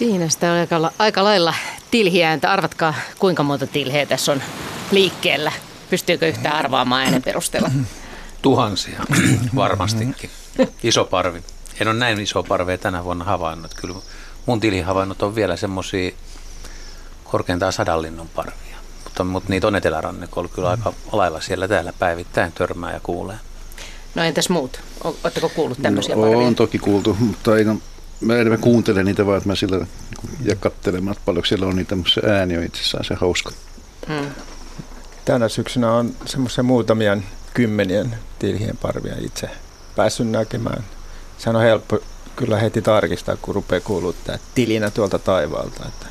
Siinä sitä on aika, aika lailla tilhiääntä. Arvatkaa, kuinka monta tilheä tässä on liikkeellä. Pystyykö yhtään arvaamaan äänen perusteella? Tuhansia, varmastikin. Iso parvi. En ole näin iso parvea tänä vuonna havainnut. Kyllä mun tilihavainnot on vielä semmoisia korkeintaan sadanlinnun parvia. Mutta, mutta niitä on etelärannikolla kyllä aika lailla siellä täällä päivittäin törmää ja kuulee. No entäs muut? Oletteko kuullut tämmöisiä no, parvia? On toki kuultu, mutta ei, no, mä enemmän kuuntelen niitä vaan, että mä sillä ja katselemaan, että paljon siellä on niitä, mutta se ääni on itsessään se hauska. Hmm. Tänä syksynä on semmoisia muutamia kymmenien tilhien parvia itse päässyt näkemään. Sehän on helppo kyllä heti tarkistaa, kun rupeaa kuulua tämä tilinä tuolta taivaalta, että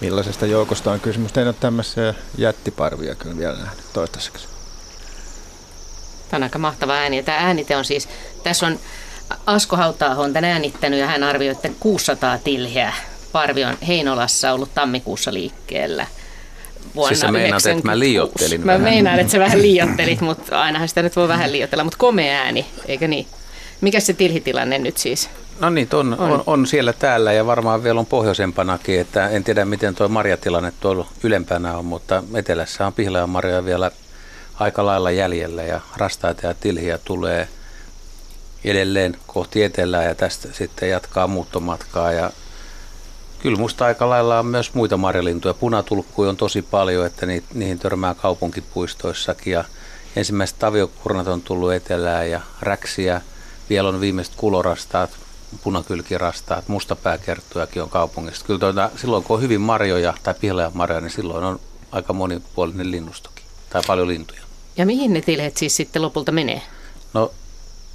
millaisesta joukosta on kysymys. En ole tämmöisiä jättiparvia kyllä vielä nähnyt toistaiseksi. Tämä on aika mahtava ääni. Tämä äänite on siis, tässä on Asko Hautaaho on tämän äänittänyt ja hän arvioi, että 600 tilheä parvi on Heinolassa ollut tammikuussa liikkeellä vuonna siis sä meinaat, että mä liiottelin Mä meinaan, että sä vähän liiottelit, mutta ainahan sitä nyt voi vähän liiotella, mutta komea ääni, eikö niin? Mikä se tilhitilanne nyt siis? No niin, on, on. On, on siellä täällä ja varmaan vielä on pohjoisempanakin, että en tiedä miten tuo marjatilanne tuolla ylempänä on, mutta etelässä on pihlajanmarjoja vielä aika lailla jäljellä ja rastaita ja tilhiä tulee edelleen kohti etelää ja tästä sitten jatkaa muuttomatkaa ja Kyllä musta aika lailla on myös muita marjalintuja. Punatulkkuja on tosi paljon, että niihin törmää kaupunkipuistoissakin. Ja ensimmäiset taviokurnat on tullut etelään ja räksiä. Vielä on viimeiset kulorastaat, punakylkirastaat, mustapääkerttujakin on kaupungista. Kyllä tuota, silloin kun on hyvin marjoja tai marjoja, niin silloin on aika monipuolinen linnustokin tai paljon lintuja. Ja mihin ne tilhet siis sitten lopulta menee? No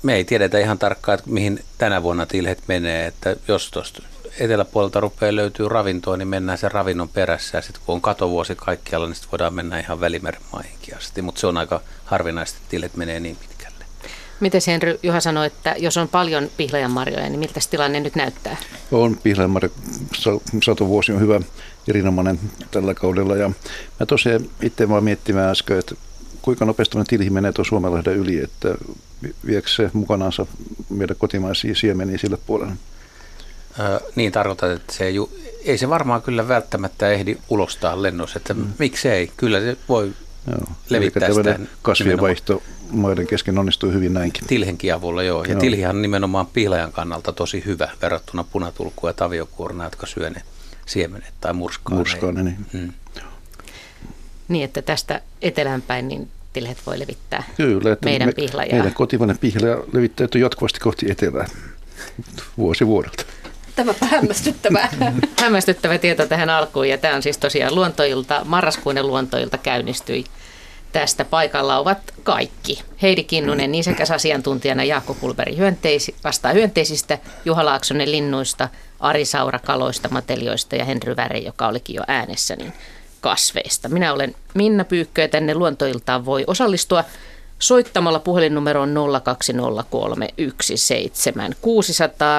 me ei tiedetä ihan tarkkaan, että mihin tänä vuonna tilhet menee. Että jos tuosta eteläpuolelta rupeaa löytyy ravintoa, niin mennään sen ravinnon perässä. Ja sitten kun on katovuosi kaikkialla, niin sitten voidaan mennä ihan välimeren maihinkin asti. Mutta se on aika harvinaista, että tilet menee niin pitkälle. Miten Henry Juha sanoi, että jos on paljon pihlajanmarjoja, niin miltä tilanne nyt näyttää? On pihlajanmarja, satovuosi on hyvä, erinomainen tällä kaudella. Ja mä tosiaan itse vaan miettimään äsken, että kuinka nopeasti tilhi menee tuon Suomenlahden yli, että viekö se mukanaansa meidän kotimaisia siemeniä sille puolelle? niin tarkoitat, että se ei, ei se varmaan kyllä välttämättä ehdi ulostaa lennossa, että mm. miksei, kyllä se voi joo. levittää Eli sitä. kasvien vaihto maiden kesken onnistuu hyvin näinkin. Tilhenkin avulla, joo. Ja joo. tilhihan on nimenomaan pihlajan kannalta tosi hyvä verrattuna punatulkkuun ja taviokuorna, jotka syö ne siemenet tai murskaan. Murskaan, niin. Mm. Niin, että tästä etelänpäin niin tilhet voi levittää Kyllä, että meidän me, pihlajaa. Meidän kotimainen pihlaja levittäytyy jatkuvasti kohti etelää vuosi vuodelta. Tämäpä hämmästyttävää. Hämmästyttävä tieto tähän alkuun ja tämä on siis tosiaan luontoilta, marraskuinen luontoilta käynnistyi. Tästä paikalla ovat kaikki. Heidi Kinnunen, nisäkäs asiantuntijana Jaakko Kulberi hyönteisi, vastaa hyönteisistä, Juha Laaksonen linnuista, Ari Saura kaloista, matelioista ja Henry Väre, joka olikin jo äänessä, niin kasveista. Minä olen Minna Pyykkö ja tänne luontoiltaan voi osallistua soittamalla puhelinnumeroon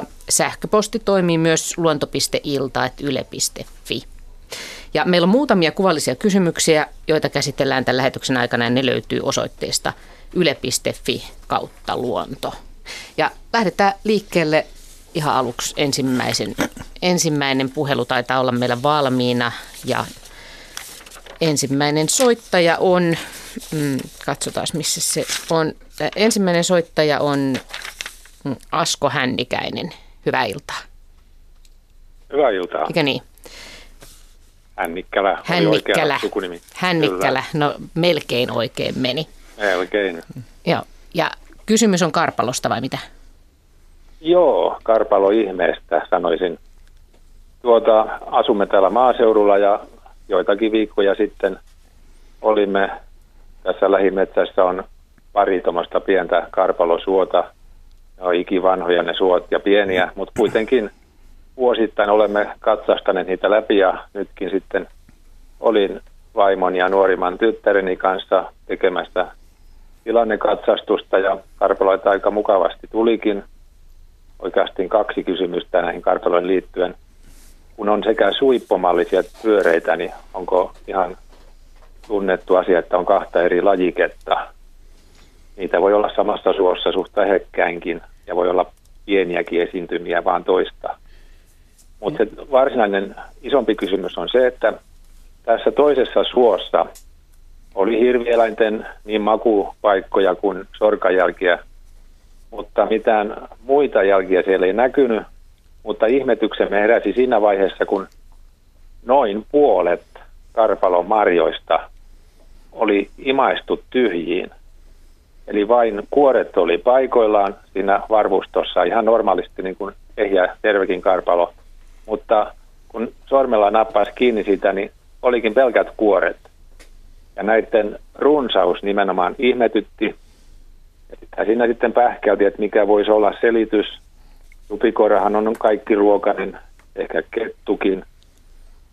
020317600. Sähköposti toimii myös luonto.ilta.yle.fi. Ja meillä on muutamia kuvallisia kysymyksiä, joita käsitellään tämän lähetyksen aikana ja ne löytyy osoitteesta yle.fi kautta luonto. Ja lähdetään liikkeelle ihan aluksi ensimmäisen. Ensimmäinen puhelu taitaa olla meillä valmiina ja ensimmäinen soittaja on mm, katsotaan missä se on. Ensimmäinen soittaja on mm, Asko Hännikäinen. Hyvää iltaa. Hyvää iltaa. Eikö niin? Hännikkälä, Hännikkälä. sukunimi. Hännikkälä, Kyllä. no melkein oikein meni. Melkein. Joo, ja kysymys on Karpalosta vai mitä? Joo, Karpalo ihmeestä sanoisin. Tuota, asumme täällä maaseudulla ja joitakin viikkoja sitten olimme tässä lähimetsässä on pari tuommoista pientä karpalosuota. Ne on ikivanhoja ne suot ja pieniä, mutta kuitenkin vuosittain olemme katsastaneet niitä läpi ja nytkin sitten olin vaimon ja nuorimman tyttäreni kanssa tekemästä tilannekatsastusta ja karpaloita aika mukavasti tulikin. Oikeasti kaksi kysymystä näihin karpaloihin liittyen. Kun on sekä suippomallisia pyöreitä, niin onko ihan tunnettu asia, että on kahta eri lajiketta. Niitä voi olla samassa suossa suhta hekkäinkin ja voi olla pieniäkin esiintymiä vaan toista. Mutta se varsinainen isompi kysymys on se, että tässä toisessa suossa oli hirvieläinten niin makupaikkoja kuin sorkajälkiä, mutta mitään muita jälkiä siellä ei näkynyt. Mutta ihmetyksemme heräsi siinä vaiheessa, kun noin puolet karpalon marjoista oli imaistu tyhjiin. Eli vain kuoret oli paikoillaan siinä varvustossa ihan normaalisti niin kuin ehjä tervekin karpalo. Mutta kun sormella nappasi kiinni sitä, niin olikin pelkät kuoret. Ja näiden runsaus nimenomaan ihmetytti. Ja siinä sitten pähkäytiin, että mikä voisi olla selitys. Supikoirahan on kaikki ruokainen, ehkä kettukin –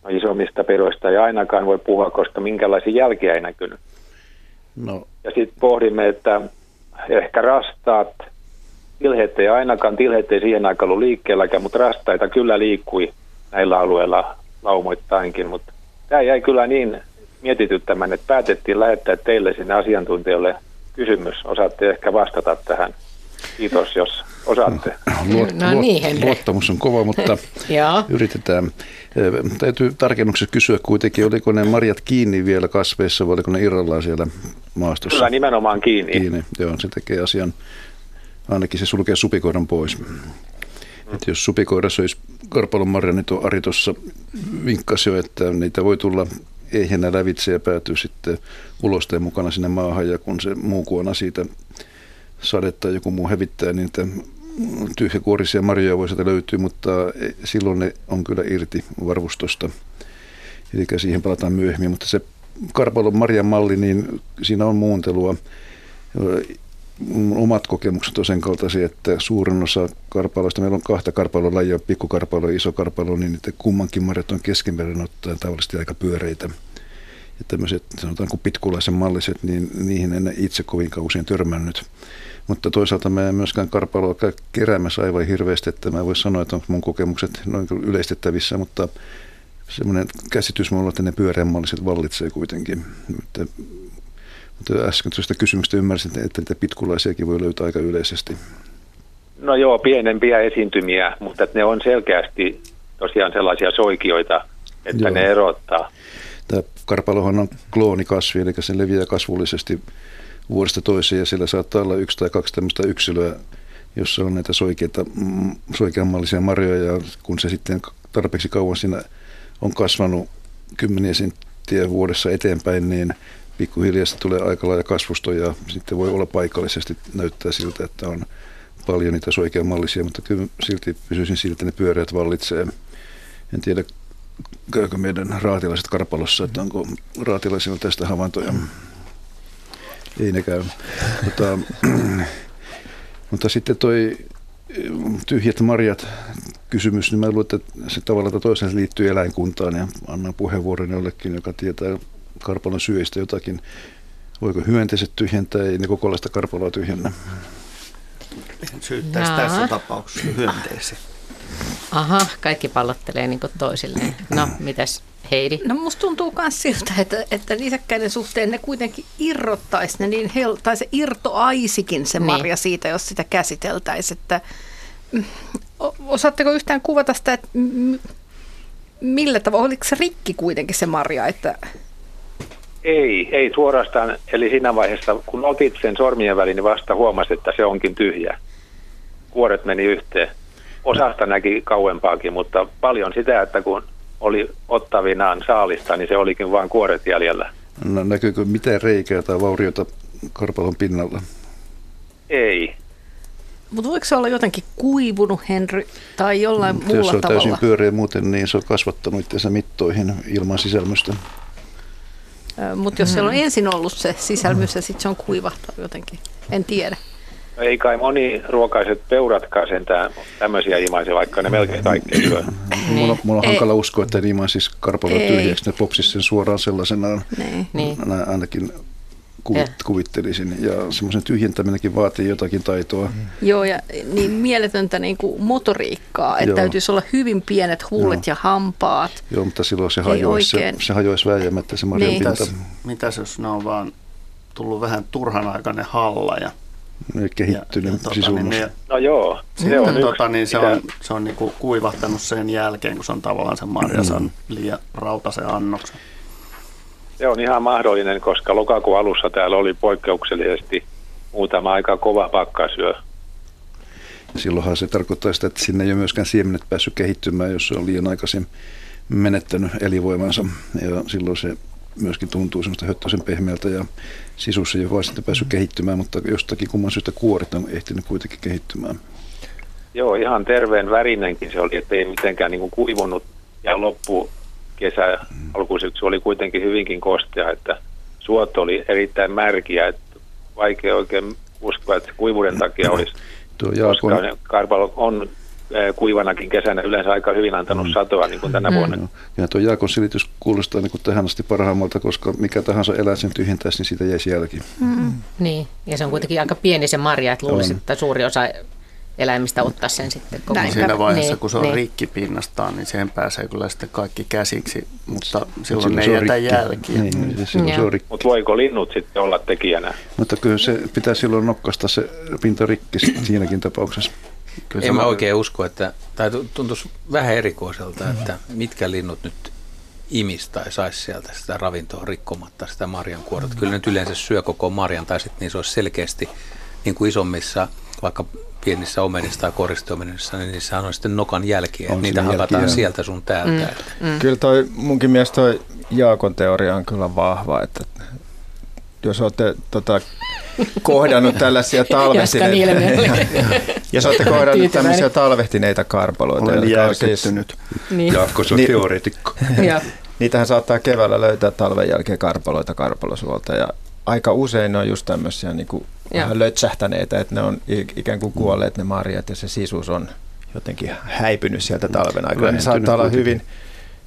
no isommista pedoista ei ainakaan voi puhua, koska minkälaisia jälkiä ei näkynyt. No. Ja sitten pohdimme, että ehkä rastaat, tilheet ei ainakaan, tilheet ei siihen aikaan ollut liikkeelläkään, mutta rastaita kyllä liikkui näillä alueilla laumoittainkin, mutta tämä jäi kyllä niin mietityttämään, että päätettiin lähettää teille sinne asiantuntijoille kysymys. Osaatte ehkä vastata tähän. Kiitos, jos osaatte. Luot, no niin, luottamus on kova, mutta yritetään. Täytyy tarkennuksessa kysyä kuitenkin, oliko ne marjat kiinni vielä kasveissa vai oliko ne irrallaan siellä maastossa? Kyllä nimenomaan kiinni. kiinni. Joo, se tekee asian, ainakin se sulkee supikoiran pois. Että jos supikoira söisi karpalon marja, niin tuo Ari tuossa vinkkasi jo, että niitä voi tulla eihän lävitse ja päätyy sitten ulosteen mukana sinne maahan ja kun se muu kuona siitä sade tai joku muu hävittää, niin tyhjäkuorisia marjoja voi sieltä löytyä, mutta silloin ne on kyllä irti varvustosta. Eli siihen palataan myöhemmin, mutta se karpalon marjan malli, niin siinä on muuntelua. Omat kokemukset on sen kaltaisia, että suurin osa karpaloista, meillä on kahta karpalon lajia, pikkukarpalo ja iso karpalo, niin että kummankin marjat on keskimäärin ottaen tavallisesti aika pyöreitä. Ja tämmöiset, kuin pitkulaisen malliset, niin niihin en itse kovin kauan törmännyt. Mutta toisaalta mä en myöskään karpaloa keräämässä aivan hirveästi, että mä voin sanoa, että on mun kokemukset noin yleistettävissä, mutta semmoinen käsitys mulla, että ne pyöreämmalliset vallitsee kuitenkin. Mutta, mutta äsken tuosta kysymystä ymmärsin, että niitä pitkulaisiakin voi löytää aika yleisesti. No joo, pienempiä esiintymiä, mutta ne on selkeästi tosiaan sellaisia soikioita, että joo. ne erottaa. Tämä karpalohan on kloonikasvi, eli se leviää kasvullisesti vuodesta toiseen ja siellä saattaa olla yksi tai kaksi tämmöistä yksilöä, jossa on näitä soikeita, mm, soikeammallisia marjoja ja kun se sitten tarpeeksi kauan siinä on kasvanut kymmeniä senttiä vuodessa eteenpäin, niin pikkuhiljaa tulee aika lailla kasvusto ja sitten voi olla paikallisesti näyttää siltä, että on paljon niitä soikeamallisia, mutta kyllä silti pysyisin siltä, että ne pyöreät vallitsee. En tiedä, käykö meidän raatilaiset karpalossa, että onko raatilaisilla tästä havaintoja. Mm ei ne käy. Mutta, mutta sitten toi tyhjät marjat kysymys, niin mä luulen, että se tavallaan toisaalta liittyy eläinkuntaan ja annan puheenvuoron jollekin, joka tietää karpalon syöistä jotakin. Voiko hyönteiset tyhjentää, ei ne kokonaista karpaloa tyhjennä? Syyttäisi tässä tapauksessa hyönteisiä. Aha, kaikki pallottelee niin toisilleen. No, mitäs Heidi? No musta tuntuu myös siltä, että, että nisäkkäiden suhteen ne kuitenkin irrottaisi ne niin hel- tai se irtoaisikin se niin. marja siitä, jos sitä käsiteltäisiin. Että, mm, osaatteko yhtään kuvata sitä, että millä tavalla, oliko se rikki kuitenkin se marja, että ei, ei suorastaan. Eli siinä vaiheessa, kun otit sen sormien väliin, niin vasta huomasit, että se onkin tyhjä. Kuoret meni yhteen. Osasta näki kauempaakin, mutta paljon sitä, että kun oli ottavinaan saalista, niin se olikin vain kuoret jäljellä. No, näkyykö mitään reikää tai vauriota karpalon pinnalla? Ei. Mutta voiko se olla jotenkin kuivunut, Henry, tai jollain Mutta muulla jos se on tavalla? täysin pyöreä muuten, niin se on kasvattanut itseänsä mittoihin ilman sisälmöstä. Mutta jos mm. siellä on ensin ollut se sisälmys ja sitten se on kuivahtanut jotenkin, en tiedä. Ei kai moni ruokaiset peuratkaan sentään tämmöisiä imaisia, vaikka ne melkein kaikki syö. Niin. Mulla, mulla on hankala uskoa, että ne imaisis karpalo tyhjäksi, ne popsis sen suoraan sellaisenaan. Niin. niin. Ainakin kuvit, kuvittelisin. Ja semmoisen tyhjentäminenkin vaatii jotakin taitoa. Mm. Joo, ja niin mieletöntä niin kuin motoriikkaa, että Joo. täytyisi olla hyvin pienet huulet Joo. ja hampaat. Joo, mutta silloin se hajoisi, se, se hajoisi väijämättä se marjan niin. Mitäs, mitäs jos ne on vaan tullut vähän turhanaikainen halla ja kehittynyt Ja- ja tota, niin ne- No joo, se Sitten on tota, yksi, niin se on, se on niinku kuivahtanut sen jälkeen, kun se on tavallaan sen marja saanut liian rautaisen annoksen. Se on ihan mahdollinen, koska lokakuun alussa täällä oli poikkeuksellisesti muutama aika kova pakkasyö. Silloinhan se tarkoittaa sitä, että sinne ei ole myöskään siemenet päässyt kehittymään, jos se on liian aikaisin menettänyt elinvoimansa. Ja silloin se myöskin tuntuu semmoista höttöisen pehmeältä ja sisussa ei ole sitten päässyt kehittymään, mutta jostakin kumman syystä kuoret on ehtinyt kuitenkin kehittymään. Joo, ihan terveen värinenkin se oli, ettei mitenkään niin kuin kuivunut. Ja loppu kesä, alkusyksy oli kuitenkin hyvinkin kostea, että suot oli erittäin märkiä. Että vaikea oikein uskoa, että se kuivuuden takia olisi, Tuo koska Jaakon, karpalo on kuivanakin kesänä yleensä aika hyvin antanut satoa, niin kuin tänä vuonna. Joo. Ja tuo Jaakon selitys kuulostaa niin kuin tähän asti parhaimmalta, koska mikä tahansa eläin sen tyhjentäisi, niin siitä jäisi jälki. Niin, ja se on kuitenkin aika pieni se marja, että luulisin, On. että suuri osa eläimistä ottaa sen sitten koko Näin. Siinä vaiheessa, Niin, kun se on niin. rikki pinnastaan, niin siihen pääsee kyllä sitten kaikki käsiksi, mutta Mut silloin ne se ei on jätä rikki. jälkiä. Niin, niin silloin se Joo. on rikki. Mutta voiko linnut sitten olla tekijänä? Mutta kyllä se pitää silloin nokkasta se pinta rikki siinäkin tapauksessa. Kyllä En se mä oikein usko, että, tai tu- tuntuisi vähän erikoiselta, että mitkä linnut nyt imis tai saisi sieltä sitä ravintoa rikkomatta sitä marjan kuorta. Kyllä nyt yleensä syö koko marjan tai sitten niissä olisi selkeästi niin kuin isommissa, vaikka pienissä omenissa tai koristeomenissa, niin niissä on sitten nokan jälkiä. On että Niitä hakataan sieltä sun täältä. Mm. Että Mm. Kyllä toi, munkin mielestä toi Jaakon teoria on kyllä vahva, että jos olette tota, kohdannut tällaisia talvehtineita, jos olette kohdannut tämmöisiä talvehtineita karpaloita, Olen jotka on siis, järkyttynyt. niin. Jaakko, se on teoreetikko. Ja, niitähän saattaa keväällä löytää talven jälkeen karpaloita karpalosuolta ja aika usein ne on just tämmöisiä niin kuin vähän lötsähtäneitä, että ne on ikään kuin kuolleet ne marjat ja se sisus on jotenkin häipynyt sieltä talven aikana. Ne saattaa olla kuitenkin. hyvin,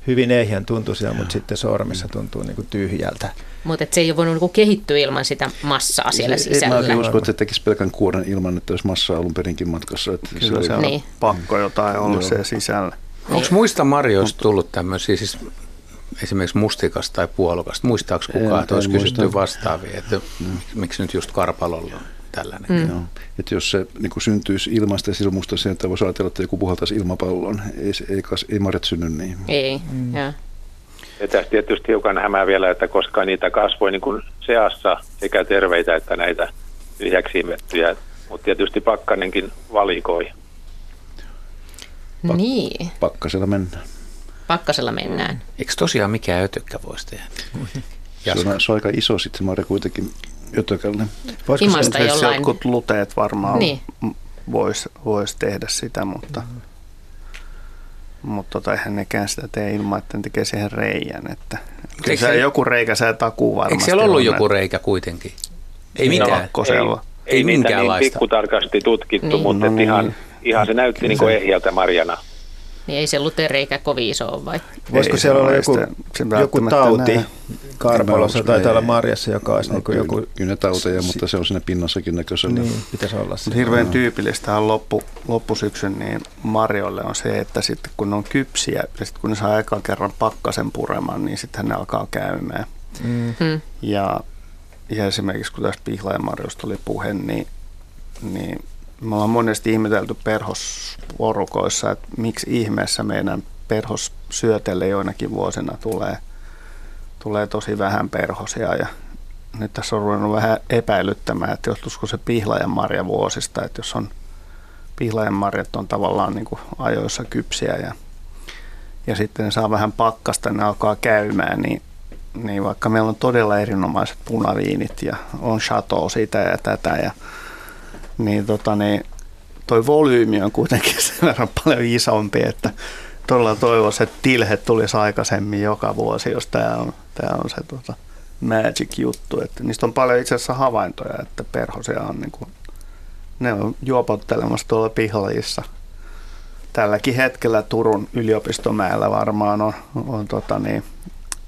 hyvin ehjän tuntuisia, mutta sitten sormissa tuntuu niin kuin tyhjältä. mutta se ei ole voinut niinku kehittyä ilman sitä massaa siellä sisällä. mäkin usko, että se tekisi pelkän kuoren ilman, että olisi massaa alun perinkin matkassa. Että Kyllä se on Niin. pakko jotain olla Joo. se sisällä. Onko muista marjoista tullut tämmöisiä, siis esimerkiksi mustikasta tai puolukasta? Muistaako En, kukaan, että olisi kysytty vastaavia, että miksi nyt just karpalolla on tällainen? Mm. Joo. Että jos se niin kuin syntyisi ilmasta ja silmusta, sen, että voisi ajatella, että joku puhaltaisi ilmapallon. Ei, se- ei, kas, ei marjat synny niin. Ei, mm. ja. Ja tässä tietysti hiukan hämää vielä, että koska niitä kasvoi niin kuin seassa sekä terveitä että näitä tyhjäksi imettyjä, mutta tietysti pakkanenkin valikoi. Niin, Pakkasella mennään. pakkasella mennään. Eikö tosiaan mikään ötökkä voisi tehdä? Se on, se on aika iso sitten marja kuitenkin ötökälle. Voisiko Imasta se, jollain- jotkut luteet varmaan Niin. niin. voisi vois tehdä sitä, mutta, mutta tota, eihän nekään sitä tee ilman, että ne tekee siihen reijän. Että, Eikö Eikö se se- joku reikä se takuu varmasti Eikö siellä ollut on, joku reikä kuitenkin? Ei mitään. Ei, ei niitä niin minkäänlaista. pikkutarkasti tutkittu, Niin. niin. mutta No no niin. ihan, ihan se näytti niin kuin ehjältä marjana. Niin ei se lutereikä kovin iso ole vai? Voisiko Ei siellä se olla ole joku, joku tauti karpalossa, usko, olla ei. marjassa, joka olisi No, niin kuin joku... kyllä ne tauteja, mutta se on siinä pinnassakin näköisellä. Niin, pitäisi olla se. Hirveän tyypillistä on loppu, loppusyksyn niin marjoille on se, että sitten kun ne on kypsiä ja sitten kun ne saa ekan kerran pakkasen puremaan, niin sitten ne alkaa käymään. Mm. Ja, ja esimerkiksi kun tästä pihlajanmarjosta oli puhe, niin, niin me ollaan monesti ihmetelty perhosporukoissa, että miksi ihmeessä meidän perhossyötelle joinakin vuosina tulee, tulee tosi vähän perhosia. Ja nyt tässä on ruvennut vähän epäilyttämään, että johtuisiko se pihlajanmarja vuosista, että jos on pihlajanmarjat on tavallaan niin kuin ajoissa kypsiä ja, ja sitten ne saa vähän pakkasta, ne alkaa käymään, niin niin vaikka meillä on todella erinomaiset punaviinit ja on chateau sitä ja tätä, ja, niin, tota, niin toi volyymi on kuitenkin sen verran paljon isompi, että todella toivoisin, että tilhet tulisi aikaisemmin joka vuosi, jos tämä on, tää on se tota, magic juttu. Että niistä on paljon itse asiassa havaintoja, että perhosia on niin kuin, ne on juopottelemassa tuolla pihlajissa. Tälläkin hetkellä Turun yliopistomäellä varmaan on, on tota niin,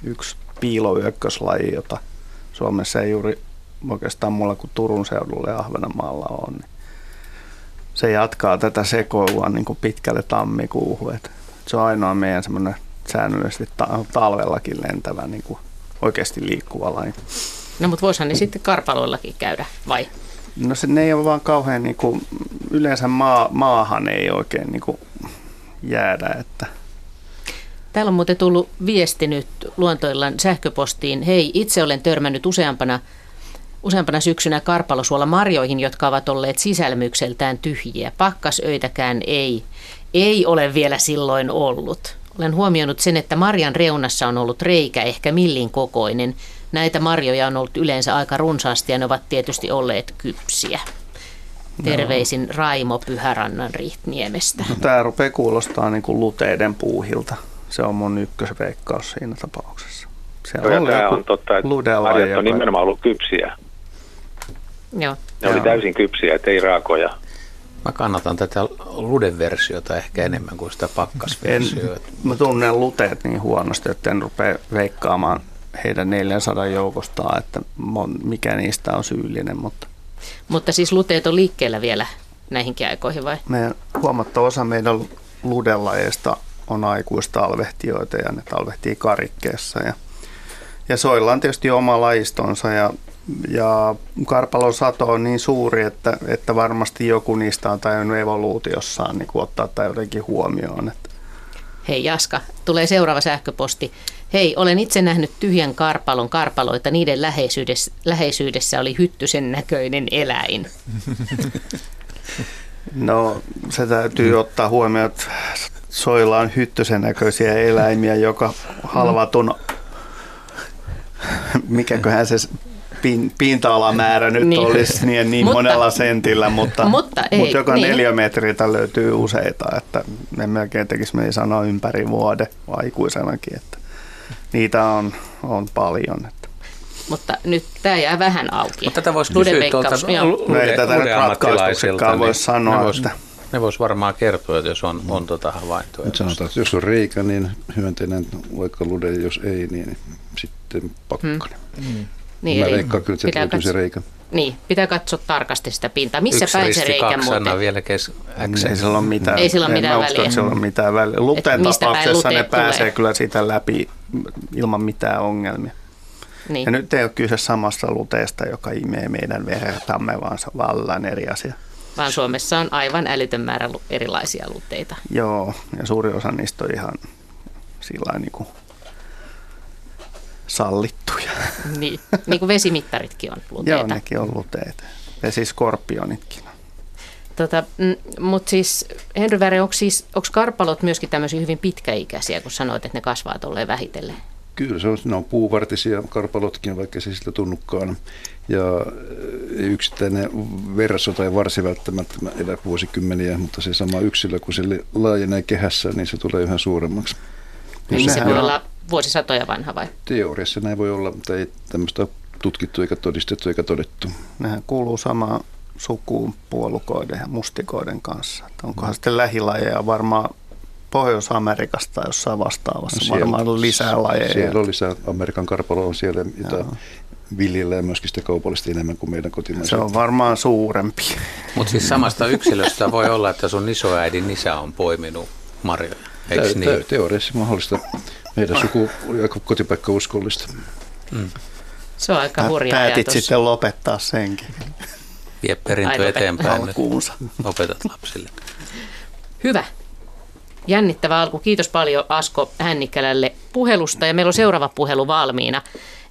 yksi piiloyökköslaji, jota Suomessa ei juuri oikeastaan muulla kuin Turun seudulla ja Ahvenanmaalla on. Niin se jatkaa tätä sekoilua niin kuin pitkälle tammikuuhun. Et se on ainoa meidän semmoinen säännöllisesti ta- talvellakin lentävä niin kuin oikeasti liikkuva laji. No mutta voisihan ne sitten karpaloillakin käydä, vai? No se, ne ei ole vaan kauhean, niin kuin, yleensä maa, maahan ei oikein niin kuin, jäädä. Että. Täällä on muuten tullut viesti nyt luontoillan sähköpostiin. Hei, itse olen törmännyt useampana, useampana syksynä karpalosuolla marjoihin, jotka ovat olleet sisälmykseltään tyhjiä. Pakkasöitäkään ei, ei ole vielä silloin ollut. Olen huomioinut sen, että marjan reunassa on ollut reikä, ehkä millin kokoinen. Näitä marjoja on ollut yleensä aika runsaasti ja ne ovat tietysti olleet kypsiä. Terveisin Raimo Pyhärannan Rihtniemestä. No, tämä rupeaa kuulostaa niin kuin luteiden puuhilta. Se on mun ykkösveikkaus siinä tapauksessa. Se on, tämä on totta, että on nimenomaan ollut kypsiä. Joo. Ne Joo. oli täysin kypsiä, että ei raakoja. Mä kannatan tätä ludeversiota ehkä enemmän kuin sitä pakkasversiota. mä tunnen luteet niin huonosti, että en rupea veikkaamaan heidän 400 joukostaan, että mikä niistä on syyllinen. Mutta, mutta siis luteet on liikkeellä vielä näihinkin aikoihin vai? Meidän huomattava osa meidän ludelajeista on aikuistalvehtijoita ja ne talvehtii karikkeessa. Ja, ja soilla on tietysti oma lajistonsa ja, ja karpalon sato on niin suuri, että, että varmasti joku niistä on tajunnut evoluutiossaan niin ottaa tai jotenkin huomioon. Että. Hei Jaska, tulee seuraava sähköposti. Hei, olen itse nähnyt tyhjän karpalon karpaloita. Niiden läheisyydessä, läheisyydessä oli hyttysen näköinen eläin. No, se täytyy ottaa huomioon, että soilla on hyttysen näköisiä eläimiä, joka halvatun, mikäköhän se pin, pinta-alamäärä nyt niin. olisi niin, niin mutta, monella sentillä, mutta, mutta, ei, mutta joka niin. neliömetriltä löytyy useita, että me melkein tekisi me sanoa ympäri vuode aikuisenakin, että niitä on, on paljon. Että. Mutta nyt tämä jää vähän auki. Mutta tätä voisi kysyä tuolta no ei tätä nyt voisi sanoa. Ne vois, että. ne vois varmaan kertoa, että jos on, on tuota havaintoja. Nyt sanotaan, että jos on reikä, niin hyönteinen, vaikka lude, jos ei, niin sitten pakkanen. Hmm. Hmm. Niin, Mä veikkaan kyllä, että löytyy se reikä. Niin, pitää katsoa tarkasti sitä pintaa. Missä Yksi päin se reikä muuten? vielä kes- Ei sillä ole mitään, ei sillä ole mitään väliä. Usko, sillä ole mitään väliä. Luteen tapauksessa ne pääsee tulee. kyllä siitä läpi ilman mitään ongelmia. Niin. Ja nyt ei ole kyse samasta luteesta, joka imee meidän vertamme, vaan se on vallan eri asia. Vaan Suomessa on aivan älytön määrä erilaisia luteita. Joo, ja suuri osa niistä on ihan sillä niin kuin sallittuja. Niin, niin kuin vesimittaritkin on luteita. Joo, nekin on luteita. Vesiskorpionitkin Tota, mm, Mutta siis Henry Väre, onko siis, karpalot myöskin tämmöisiä hyvin pitkäikäisiä, kun sanoit, että ne kasvaa tolleen vähitellen? Kyllä, se on, ne on puuvartisia karpalotkin, vaikka se siltä tunnukaan. Ja yksittäinen verso tai varsi välttämättä elää vuosikymmeniä, mutta se sama yksilö, kun se laajenee kehässä, niin se tulee yhä suuremmaksi. Niin se voi olla vuosisatoja vanha vai? Teoriassa näin voi olla, mutta ei tämmöistä tutkittu eikä todistettu eikä todettu. Nehän kuuluu samaan sukuun puolukoiden ja mustikoiden kanssa. Että onkohan sitten lähilajeja varmaan Pohjois-Amerikasta jossain vastaavassa, no siellä, varmaan lisää lajeja. Siellä on lisää, Amerikan karpalo on siellä, jota viljellään myöskin sitä kaupallisesti enemmän kuin meidän kotimaiset. Se on varmaan suurempi. Mutta siis samasta yksilöstä voi olla, että sun isoäidin isä on poiminut marjoja, eikö niin? Teoriassa mahdollista. Meidän suku oli aika kotipaikka uskollista. Mm. Se on aika hurja Päätit ajatus. sitten lopettaa senkin. Vie perintö eteenpäin nyt. Opetat lapsille. Hyvä. Jännittävä alku. Kiitos paljon Asko Hännikkälälle puhelusta ja meillä on seuraava puhelu valmiina.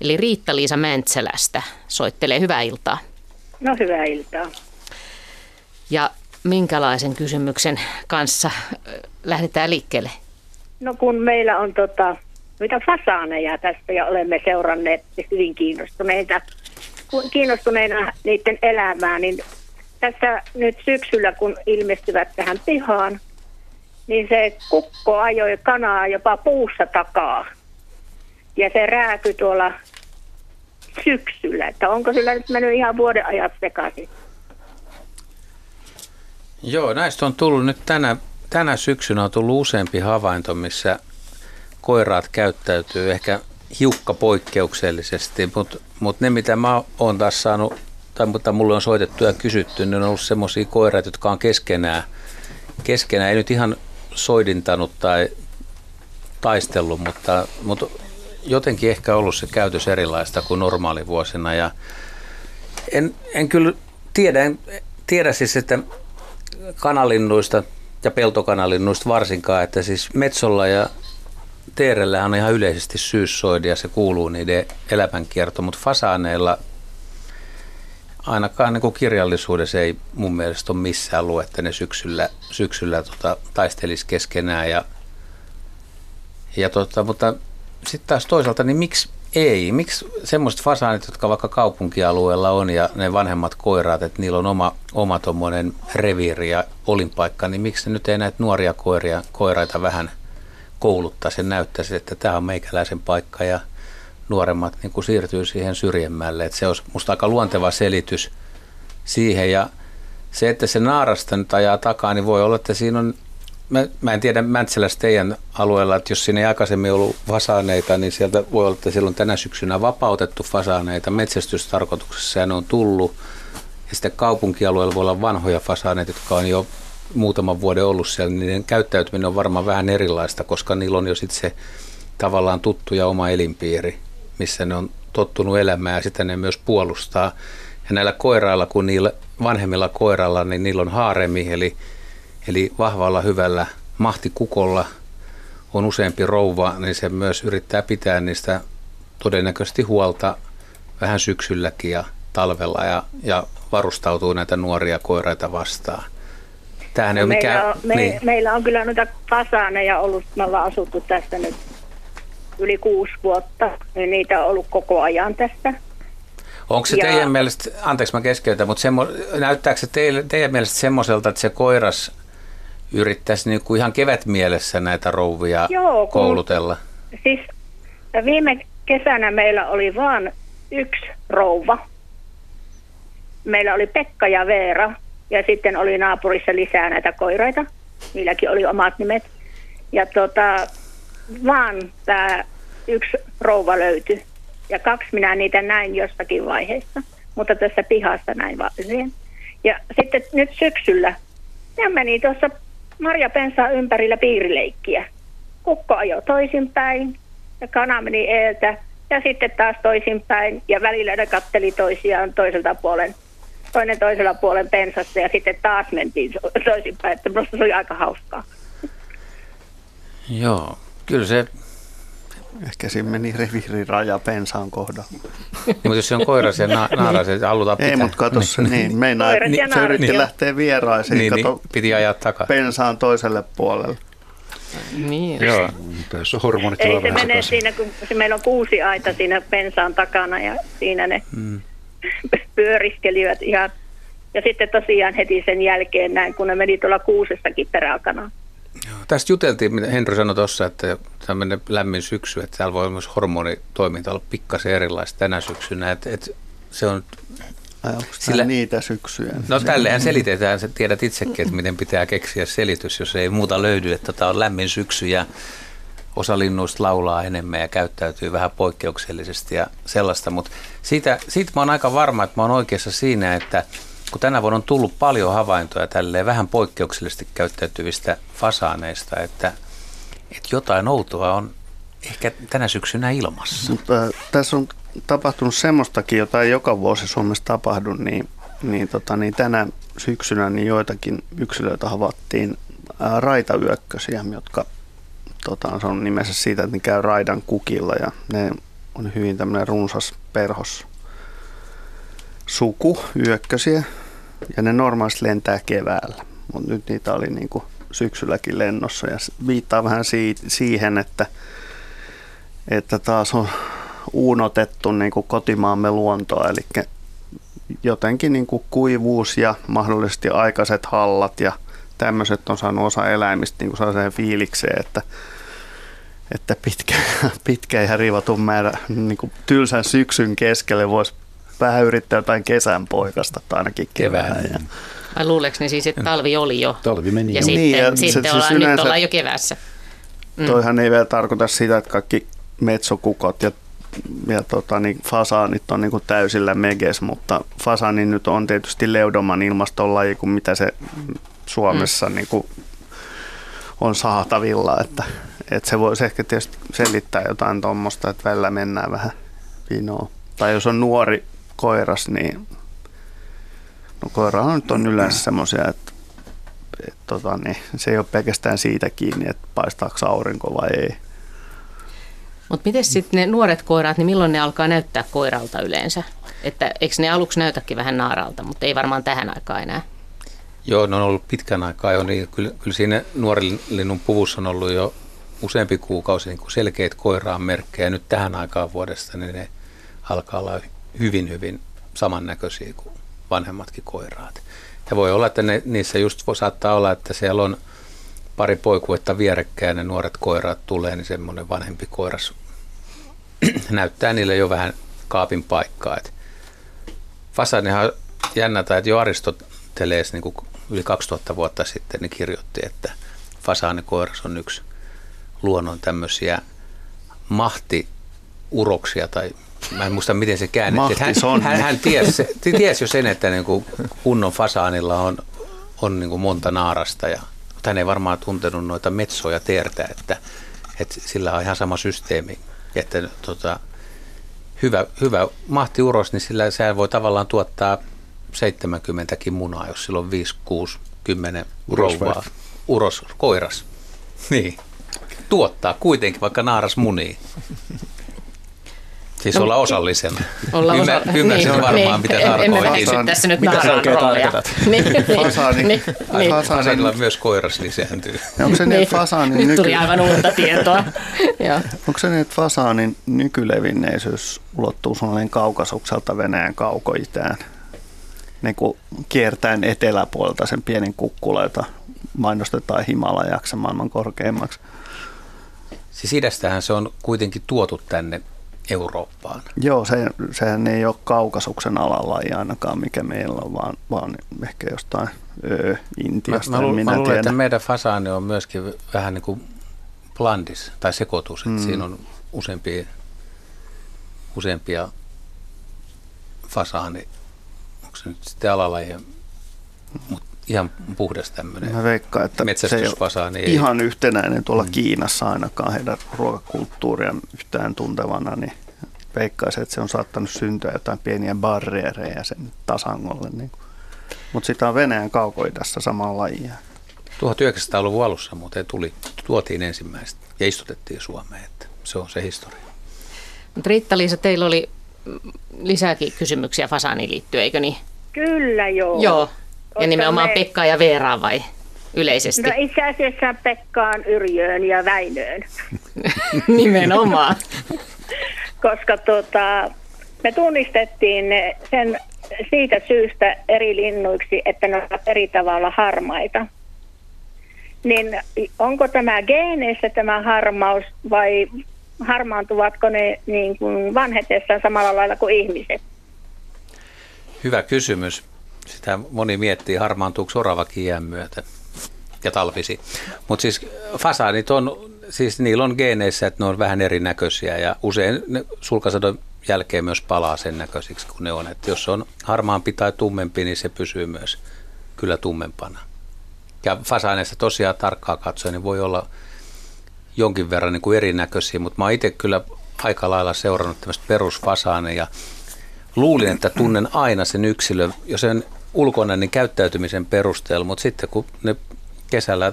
Eli Riitta-Liisa Mäntsälästä soittelee. Hyvää iltaa. No hyvää iltaa. Ja minkälaisen kysymyksen kanssa lähdetään liikkeelle? No kun meillä on tota, mitä fasaaneja tästä ja olemme seuranneet hyvin kiinnostuneita, kiinnostuneina niiden elämää, niin tässä nyt syksyllä, kun ilmestyvät tähän pihaan, niin se kukko ajoi kanaa jopa puussa takaa. Ja se rääky tuolla syksyllä, että onko sillä nyt mennyt ihan vuoden ajat sekaisin? Joo, näistä on tullut nyt tänä, tänä syksynä on tullut useampi havainto, missä koiraat käyttäytyy ehkä hiukka poikkeuksellisesti, mutta mut ne mitä mä oon taas saanut, tai mutta mulle on soitettu ja kysytty, niin on ollut semmoisia koiraita, jotka on keskenään, keskenään, ei nyt ihan soidintanut tai taistellut, mutta, mutta jotenkin ehkä ollut se käytös erilaista kuin normaalivuosina. Ja en, en kyllä tiedän, tiedän siis, että kanalinnuista ja peltokanalinnuista varsinkaan, että siis Metsolla ja Teerellä on ihan yleisesti syyssoidi ja se kuuluu niiden elämänkiertoon, mutta fasaaneilla ainakaan niin kirjallisuudessa ei mun mielestä ole missään luo, että ne syksyllä, syksyllä tota, taistelisi keskenään. Ja, ja tota, mutta sitten taas toisaalta, niin miksi ei? Miksi semmoiset fasaanit, jotka vaikka kaupunkialueella on ja ne vanhemmat koiraat, että niillä on oma, oma tuommoinen reviiri ja olinpaikka, niin miksi nyt ei näitä nuoria koiria, koiraita vähän kouluttaa sen näyttäisi, että tämä on meikäläisen paikka ja nuoremmat niin kuin siirtyy siihen syrjemmälle. Että se olisi musta aika luonteva selitys siihen ja se, että se naarasta nyt ajaa takaa, niin voi olla, että siinä on Mä, mä en tiedä Mäntsälässä teidän alueella, että jos siinä ei aikaisemmin ollut fasaaneita, niin sieltä voi olla, että siellä on tänä syksynä vapautettu fasaaneita metsästystarkoituksessa ja ne on tullut. Ja sitten kaupunkialueella voi olla vanhoja fasaaneita, jotka on jo muutaman vuoden ollut siellä, niin niiden käyttäytyminen on varmaan vähän erilaista, koska niillä on jo sitten se tavallaan tuttu ja oma elinpiiri, missä ne on tottunut elämään ja sitä ne myös puolustaa. Ja näillä koirailla, kun niillä vanhemmilla koirailla, niin niillä on haaremi, eli Eli vahvalla hyvällä mahtikukolla on useampi rouva, niin se myös yrittää pitää niistä todennäköisesti huolta vähän syksylläkin ja talvella ja, ja varustautuu näitä nuoria koiraita vastaan. Tämähän ei no ole meillä, mikään, on, me, niin. meillä on kyllä noita fasaaneja ollut, me ollaan asuttu tässä nyt yli kuusi vuotta, niin niitä on ollut koko ajan tässä. Onko se ja, teidän mielestä, anteeksi mä keskeytän, mutta semmo, näyttääkö se teille, teidän mielestä semmoiselta, että se koiras yrittäisi niin kuin ihan kevätmielessä näitä rouvia Joo, koulutella? Siis viime kesänä meillä oli vain yksi rouva. Meillä oli Pekka ja Veera ja sitten oli naapurissa lisää näitä koiraita. Niilläkin oli omat nimet. Ja tota, vaan tämä yksi rouva löytyi. Ja kaksi minä niitä näin jostakin vaiheessa, mutta tässä pihassa näin vaan yhden. Ja sitten nyt syksyllä ne meni tuossa Marja pensaa ympärillä piirileikkiä. Kukko ajoi toisinpäin ja kana meni eeltä ja sitten taas toisinpäin ja välillä ne katteli toisiaan toiselta puolen, toinen toisella puolen pensasta ja sitten taas mentiin toisinpäin, että minusta se oli aika hauskaa. Joo, kyllä se Ehkä siinä meni reviiriraja pensaan kohdalla. niin, mutta jos se on koiras ja na- naaras, että halutaan pitää. Ei, mutta kato se, niin, niin meinaa, niin, se yritti niin. lähteä vieraisiin, niin, kato, niin, piti ajaa takaa. pensaan toiselle puolelle. Niin. Joo. Tässä on hormonit Ei se menee siinä, kun se meillä on kuusi aita siinä pensaan takana ja siinä ne mm. pyöriskelivät ihan. Ja sitten tosiaan heti sen jälkeen näin, kun ne meni tuolla kuusestakin peräkanaan. Tästä juteltiin, mitä Henry sanoi tuossa, että tämmöinen lämmin syksy, että täällä voi myös hormonitoiminta olla pikkasen erilaista tänä syksynä. Että, että se on sillä, niitä syksyjä? No tälleen selitetään, sä tiedät itsekin, että miten pitää keksiä selitys, jos ei muuta löydy, että tota on lämmin syksy ja osa linnuista laulaa enemmän ja käyttäytyy vähän poikkeuksellisesti ja sellaista, mutta siitä, siitä mä oon aika varma, että mä oon oikeassa siinä, että kun tänä vuonna on tullut paljon havaintoja tälleen vähän poikkeuksellisesti käyttäytyvistä fasaaneista, että, että jotain outoa on ehkä tänä syksynä ilmassa. Mutta äh, tässä on tapahtunut semmoistakin, jota ei joka vuosi Suomessa tapahdu, niin, niin, tota, niin tänä syksynä niin joitakin yksilöitä havaittiin ää, äh, raitayökkösiä, jotka tota, on nimensä siitä, että ne käy raidan kukilla ja ne on hyvin tämmöinen runsas perhos suku yökkösiä ja ne normaalisti lentää keväällä, mutta nyt niitä oli niin kuin syksylläkin lennossa. Ja viittaa vähän siihen, että, että taas on uunotettu niin kuin kotimaamme luontoa, eli jotenkin niin kuin kuivuus ja mahdollisesti aikaiset hallat ja tämmöiset on saanut osa eläimistä niin sellaiseen fiilikseen, että, että pitkä, pitkä ja rivatun määrä niin kuin tylsän syksyn keskelle voisi vähän yrittää jotain kesän poikasta tai ainakin kevään. Ja... Vai luuleeko ne siis, että talvi oli jo? Talvi meni ja jo. Sitten, niin, ja sitten se, ollaan, siis nyt ollaan jo keväässä. Mm. Toihan ei vielä tarkoita sitä, että kaikki metsokukot ja, ja tota, niin fasaanit on niin kuin täysillä meges, mutta fasaani nyt on tietysti leudoman ilmaston laji kuin mitä se Suomessa mm. niin kuin on saatavilla, että, että se voisi ehkä tietysti selittää jotain tuommoista, että välillä mennään vähän vinoon. Tai jos on nuori koiras, niin No koirahan nyt on yleensä semmoisia, että et, tota, niin, se ei ole pelkästään siitä kiinni, että paistaako aurinko vai ei. Mutta miten sitten ne nuoret koiraat, niin milloin ne alkaa näyttää koiralta yleensä? Että eikö ne aluksi näytäkin vähän naaralta, mutta ei varmaan tähän aikaan enää. Joo, ne on ollut pitkän aikaa jo, niin kyllä, kyllä siinä nuoren linnun puvussa on ollut jo useampi kuukausi niin selkeät koiraan merkkejä. Nyt tähän aikaan vuodesta niin ne alkaa olla hyvin, hyvin samannäköisiä kuin vanhemmatkin koiraat. Ja voi olla, että ne, niissä just voi, saattaa olla, että siellä on pari poikuetta vierekkäin ja ne nuoret koiraat tulee, niin semmoinen vanhempi koiras näyttää niille jo vähän kaapin paikkaa. Et Fasanihan jännätä, että jo Aristoteles niin yli 2000 vuotta sitten niin kirjoitti, että fasaanikoiras on yksi luonnon tämmöisiä mahtiuroksia tai mä en muista miten se käännettiin. Hän, hän, hän tiesi, tiesi jo sen, että niin kuin kunnon fasaanilla on, on niin kuin monta naarasta, ja, mutta hän ei varmaan tuntenut noita metsoja teertä, että, että sillä on ihan sama systeemi. Että tota, hyvä, hyvä mahtiuros, niin sillä sehän voi tavallaan tuottaa 70kin munaa, jos sillä on 5, 6, 10 rouvaa. Uros, koiras. Niin. Tuottaa kuitenkin, vaikka naaras munii. Siis no, olla osallisena. Olla osa... Ymmär, ymmärsin niin, varmaan, niin, mitä tarkoitin. Emme Fasaan, tässä nyt mitä naaran roolia. niin, fasaani, niin, niin. Fasaanilla myös koiras lisääntyy. onko se niin, että fasaanin nyt nyky... tuli aivan uutta tietoa. onko se niin, että fasaanin nykylevinneisyys ulottuu suunnilleen kaukasukselta Venäjän kaukoitään? Niin kuin kiertäen eteläpuolelta sen pienen kukkula, mainostetaan Himalajaksi maailman korkeimmaksi. Siis idästähän se on kuitenkin tuotu tänne Eurooppaan. Joo, se, sehän ei ole kaukasuksen alalaji ainakaan, mikä meillä on, vaan, vaan ehkä jostain öö, Intiasta. Mä, mä, minä mä luulen, että meidän fasaani on myöskin vähän niin kuin blandis tai sekoitus, että mm. siinä on useampia, useampia fasaani, onko se nyt sitten alalajia, mutta ihan puhdas tämmöinen Mä veikkaan, että se ei ole ihan yhtenäinen tuolla mm. Kiinassa ainakaan heidän ruokakulttuuria yhtään tuntevana, niin veikkaisin, että se on saattanut syntyä jotain pieniä barriereja sen tasangolle. Niin. Mutta sitä on Venäjän kaukoidassa samaa lajia. 1900-luvun alussa muuten tuli, tuotiin ensimmäistä ja istutettiin Suomeen, että se on se historia. Mutta Riitta-Liisa, teillä oli lisääkin kysymyksiä Fasaniin liittyen, eikö niin? Kyllä joo. Joo, ja nimenomaan me... Pekka ja Veeraan vai yleisesti? No itse asiassa Pekkaan, Yrjöön ja Väinöön. nimenomaan. Koska tota, me tunnistettiin sen siitä syystä eri linnuiksi, että ne ovat eri tavalla harmaita. Niin onko tämä geeneissä tämä harmaus vai harmaantuvatko ne niin kuin vanhetessaan samalla lailla kuin ihmiset? Hyvä kysymys. Sitä moni miettii, harmaantuuko oravakin iän myötä ja talvisi. Mutta siis fasaanit on, siis niillä on geeneissä, että ne on vähän erinäköisiä ja usein ne sulkasadon jälkeen myös palaa sen näköisiksi kuin ne on. Että jos on harmaampi tai tummempi, niin se pysyy myös kyllä tummempana. Ja fasaaneissa tosiaan tarkkaa katsoen niin voi olla jonkin verran niin kuin erinäköisiä, mutta mä oon itse kyllä aika lailla seurannut tämmöistä perusfasaaneja. Luulin, että tunnen aina sen yksilön, jos sen ulkonäön käyttäytymisen perusteella, mutta sitten kun ne kesällä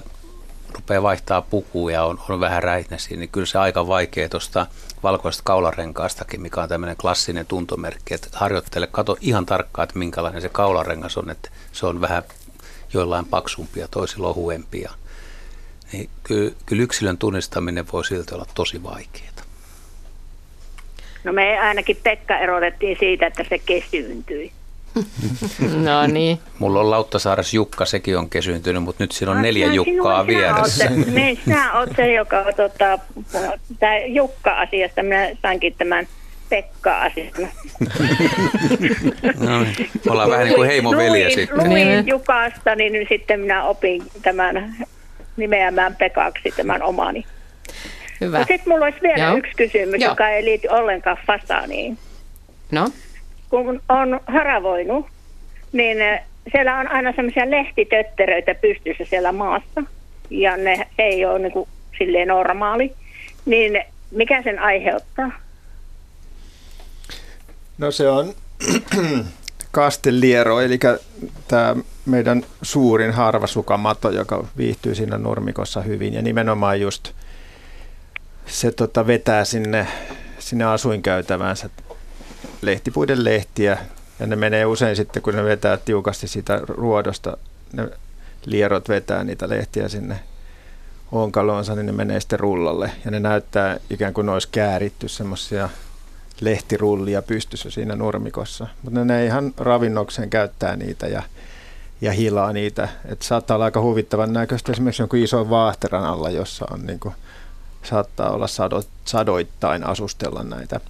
rupeaa vaihtaa pukua ja on, on vähän räihnäisiä, niin kyllä se aika vaikea tuosta valkoisesta kaularenkaastakin, mikä on tämmöinen klassinen tuntomerkki, että harjoittele, kato ihan tarkkaan, että minkälainen se kaularengas on, että se on vähän joillain paksumpia, toisilla ohuempia. Niin kyllä, kyllä yksilön tunnistaminen voi silti olla tosi vaikeaa. No me ainakin Pekka erotettiin siitä, että se kesyyntyi. No niin. Mulla on Lauttasaaras Jukka, sekin on kesyyntynyt, mutta nyt siinä on no, neljä no, Jukkaa vieressä. Sinä oot, niin, sinä oot se, joka tota, tämä Jukka-asiasta, minä sainkin tämän Pekka-asiasta. no, niin. ollaan vähän niin kuin heimoveliä luin, sitten. Luin niin. Jukasta, niin sitten minä opin tämän nimeämään Pekaksi tämän omani. Hyvä. Sitten mulla olisi vielä Joo. yksi kysymys, Joo. joka ei liity ollenkaan fasaaniin. No? Kun on haravoinut, niin eh, siellä on aina semmoisia lehtitötteröitä pystyssä siellä maassa. Ja ne ei ole niin kuin silleen normaali. Niin mikä sen aiheuttaa? No se on kasteliero, eli tämä meidän suurin harvasukamato, joka viihtyy siinä nurmikossa hyvin ja nimenomaan just se tota, vetää sinne, sinne asuinkäytävänsä lehtipuiden lehtiä ja ne menee usein sitten, kun ne vetää tiukasti sitä ruodosta, ne lierot vetää niitä lehtiä sinne onkaloonsa, niin ne menee sitten rullalle. Ja ne näyttää ikään kuin ne olisi kääritty semmoisia lehtirullia pystyssä siinä nurmikossa. Mutta ne ihan ravinnokseen käyttää niitä ja, ja hilaa niitä. Et saattaa olla aika huvittavan näköistä esimerkiksi jonkun ison vaahteran alla, jossa on niin kuin, saattaa olla sado, sadoittain asustella näitä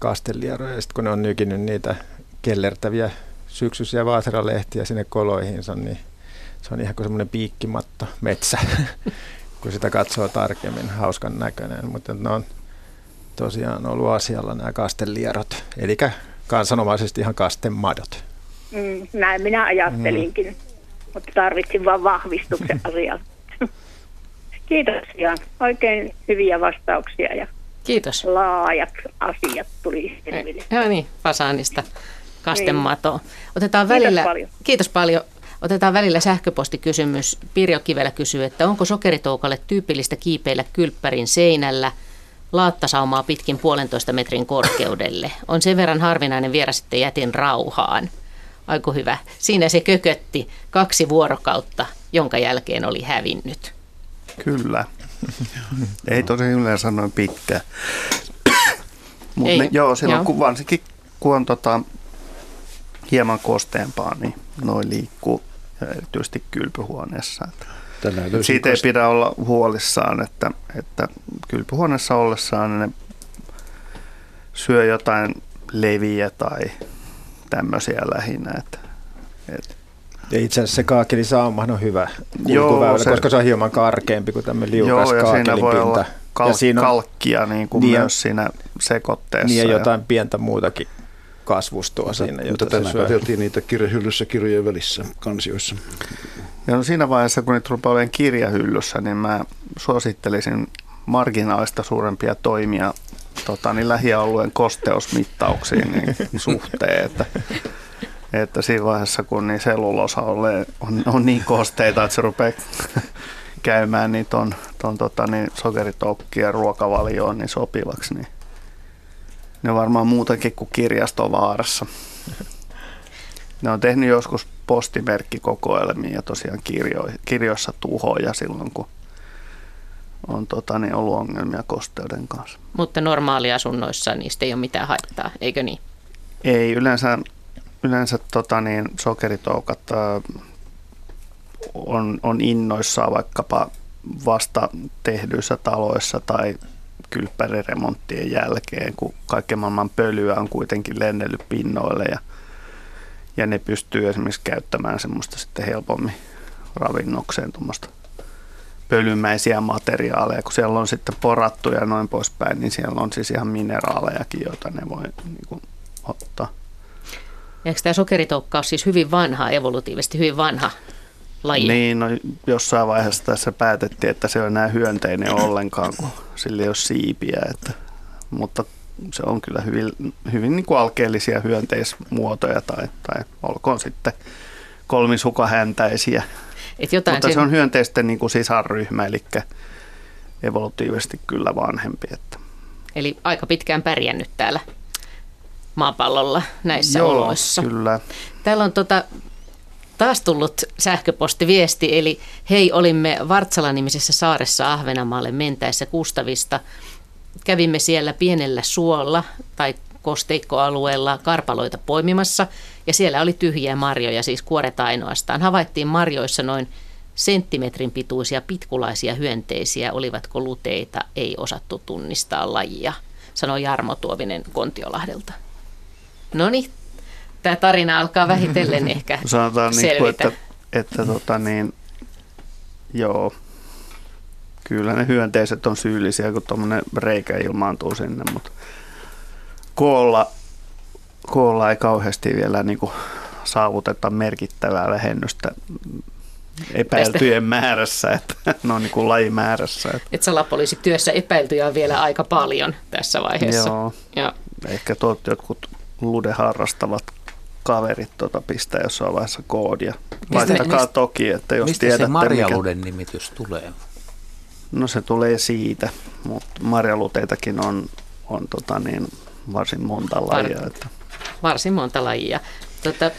kastelieroja. Ja sitten kun ne on nykinyt niitä kellertäviä syksyisiä vaateralehtiä sinne koloihinsa, niin se on ihan kuin semmoinen piikkimatto metsä, kun sitä katsoo tarkemmin, hauskan näköinen. Mutta ne on tosiaan ollut asialla nämä kastelierot, eli kansanomaisesti ihan kastemadot. Mm, näin minä ajattelinkin, mm. mutta tarvitsin vain vahvistuksen asialle. Kiitoksia. Oikein hyviä vastauksia ja Kiitos. laajat asiat tuli selville. Joo niin, fasaanista kastematoon. Otetaan kiitos välillä, paljon. Kiitos paljon. Otetaan välillä sähköpostikysymys. Pirjo Kivelä kysyy, että onko sokeritoukalle tyypillistä kiipeillä kylppärin seinällä laattasaumaa pitkin puolentoista metrin korkeudelle. On sen verran harvinainen vieras, että jätin rauhaan. Aiku hyvä. Siinä se kökötti kaksi vuorokautta, jonka jälkeen oli hävinnyt. Kyllä. Ei tosi yleensä noin pitkä. Mutta joo, silloin joo. kun varsinkin kun on tota, hieman kosteampaa, niin noin liikkuu ja erityisesti kylpyhuoneessa. Siitä ei pidä olla huolissaan, että, että kylpyhuoneessa ollessaan ne syö jotain leviä tai tämmöisiä lähinnä. Että, että ja itse asiassa se kaakelisaumahan on hyvä Joo, se, koska se on hieman karkeampi kuin tämmöinen liukas Joo, ja siinä voi olla kal- ja siinä on, kalkkia niin kuin niin, myös siinä sekoitteessa. Niin ja jotain pientä muutakin kasvustoa mutta, siinä. Mutta tänään katseltiin niitä kirjahyllyssä kirjojen välissä kansioissa. Ja no siinä vaiheessa, kun niitä rupeaa olemaan kirjahyllyssä, niin mä suosittelisin marginaalista suurempia toimia tota, niin lähialueen kosteusmittauksiin niin suhteen, että että siinä vaiheessa, kun niin sellulosa on, on, on niin kosteita, että se rupeaa käymään niin ton, ton tota, niin sokeritokkia ruokavalioon niin sopivaksi, niin ne on varmaan muutakin kuin kirjastovaarassa. Ne on tehnyt joskus postimerkkikokoelmia ja tosiaan kirjo, kirjoissa tuhoja silloin, kun on tota, niin ollut ongelmia kosteuden kanssa. Mutta normaaliasunnoissa niistä ei ole mitään haittaa, eikö niin? Ei, yleensä yleensä tota niin, sokeritoukat on, on innoissaan vaikkapa vasta tehdyissä taloissa tai kylppäriremonttien jälkeen, kun kaiken maailman pölyä on kuitenkin lennellyt pinnoille ja, ja ne pystyy esimerkiksi käyttämään semmoista sitten helpommin ravinnokseen tuommoista pölymäisiä materiaaleja, kun siellä on sitten porattu ja noin poispäin, niin siellä on siis ihan mineraalejakin, joita ne voi niin kuin, ottaa. Eikö tämä sokeritoukka ole siis hyvin vanha, evolutiivisesti hyvin vanha laji? Niin, no jossain vaiheessa tässä päätettiin, että se on enää hyönteinen ollenkaan, kun sillä ei ole siipiä. Että, mutta se on kyllä hyvin, hyvin niin kuin alkeellisia hyönteismuotoja tai, tai olkoon sitten kolmisukahäntäisiä. Et jotain mutta sen... se on hyönteisten niin kuin sisarryhmä, eli evolutiivisesti kyllä vanhempi. Että. Eli aika pitkään pärjännyt täällä maapallolla näissä Joo, oloissa. kyllä. Täällä on tota, taas tullut sähköpostiviesti, eli hei, olimme Vartsala-nimisessä saaressa Ahvenanmaalle mentäessä Kustavista. Kävimme siellä pienellä suolla tai kosteikkoalueella karpaloita poimimassa ja siellä oli tyhjiä marjoja, siis kuoret ainoastaan. Havaittiin marjoissa noin senttimetrin pituisia pitkulaisia hyönteisiä, olivatko luteita, ei osattu tunnistaa lajia, sanoi Jarmo Tuovinen Kontiolahdelta. No niin, tämä tarina alkaa vähitellen ehkä Sanotaan selvitä. Niin, että, että tota niin, joo, kyllä ne hyönteiset on syyllisiä, kun tuommoinen reikä ilmaantuu sinne, mutta koolla, koolla ei kauheasti vielä niin kuin saavuteta merkittävää vähennystä epäiltyjen määrässä, että ne on niin kuin lajimäärässä. Että. Et salapoliisityössä epäiltyjä on vielä aika paljon tässä vaiheessa. Joo, ja. ehkä tuot jotkut lude harrastavat kaverit tota, pistää jossain vaiheessa koodia. Laittakaa mistä, toki, että jos mistä tiedätte, se marjaluden mikä... nimitys tulee? No se tulee siitä, mutta marjaluteitakin on, on tota niin, varsin monta lajia. Että... Varsin monta lajia. Tota,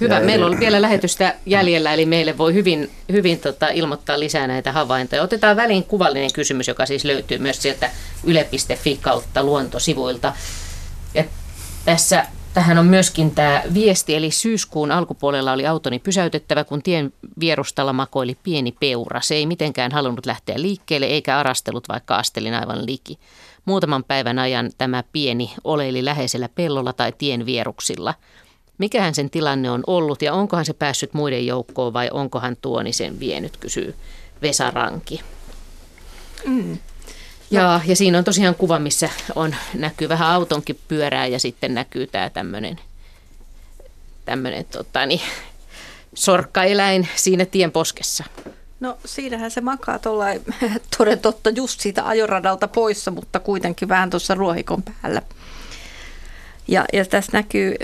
hyvä, ja meillä on vielä lähetystä jäljellä, eli meille voi hyvin, hyvin tota, ilmoittaa lisää näitä havaintoja. Otetaan väliin kuvallinen kysymys, joka siis löytyy myös sieltä yle.fi kautta luontosivuilta. Ja tässä Tähän on myöskin tämä viesti, eli syyskuun alkupuolella oli autoni pysäytettävä, kun tien vierustalla makoili pieni peura. Se ei mitenkään halunnut lähteä liikkeelle eikä arastellut, vaikka astelin aivan liki. Muutaman päivän ajan tämä pieni oleili läheisellä pellolla tai tien vieruksilla. Mikähän sen tilanne on ollut ja onkohan se päässyt muiden joukkoon vai onkohan tuoni sen vienyt, kysyy Vesa Ranki. Mm. Ja, ja siinä on tosiaan kuva, missä on, näkyy vähän autonkin pyörää ja sitten näkyy tämä tämmöinen tämmöinen tota, niin, sorkkaeläin siinä tien poskessa. No siinähän se makaa tuolla toden totta just siitä ajoradalta poissa, mutta kuitenkin vähän tuossa ruohikon päällä. Ja, ja tässä näkyy,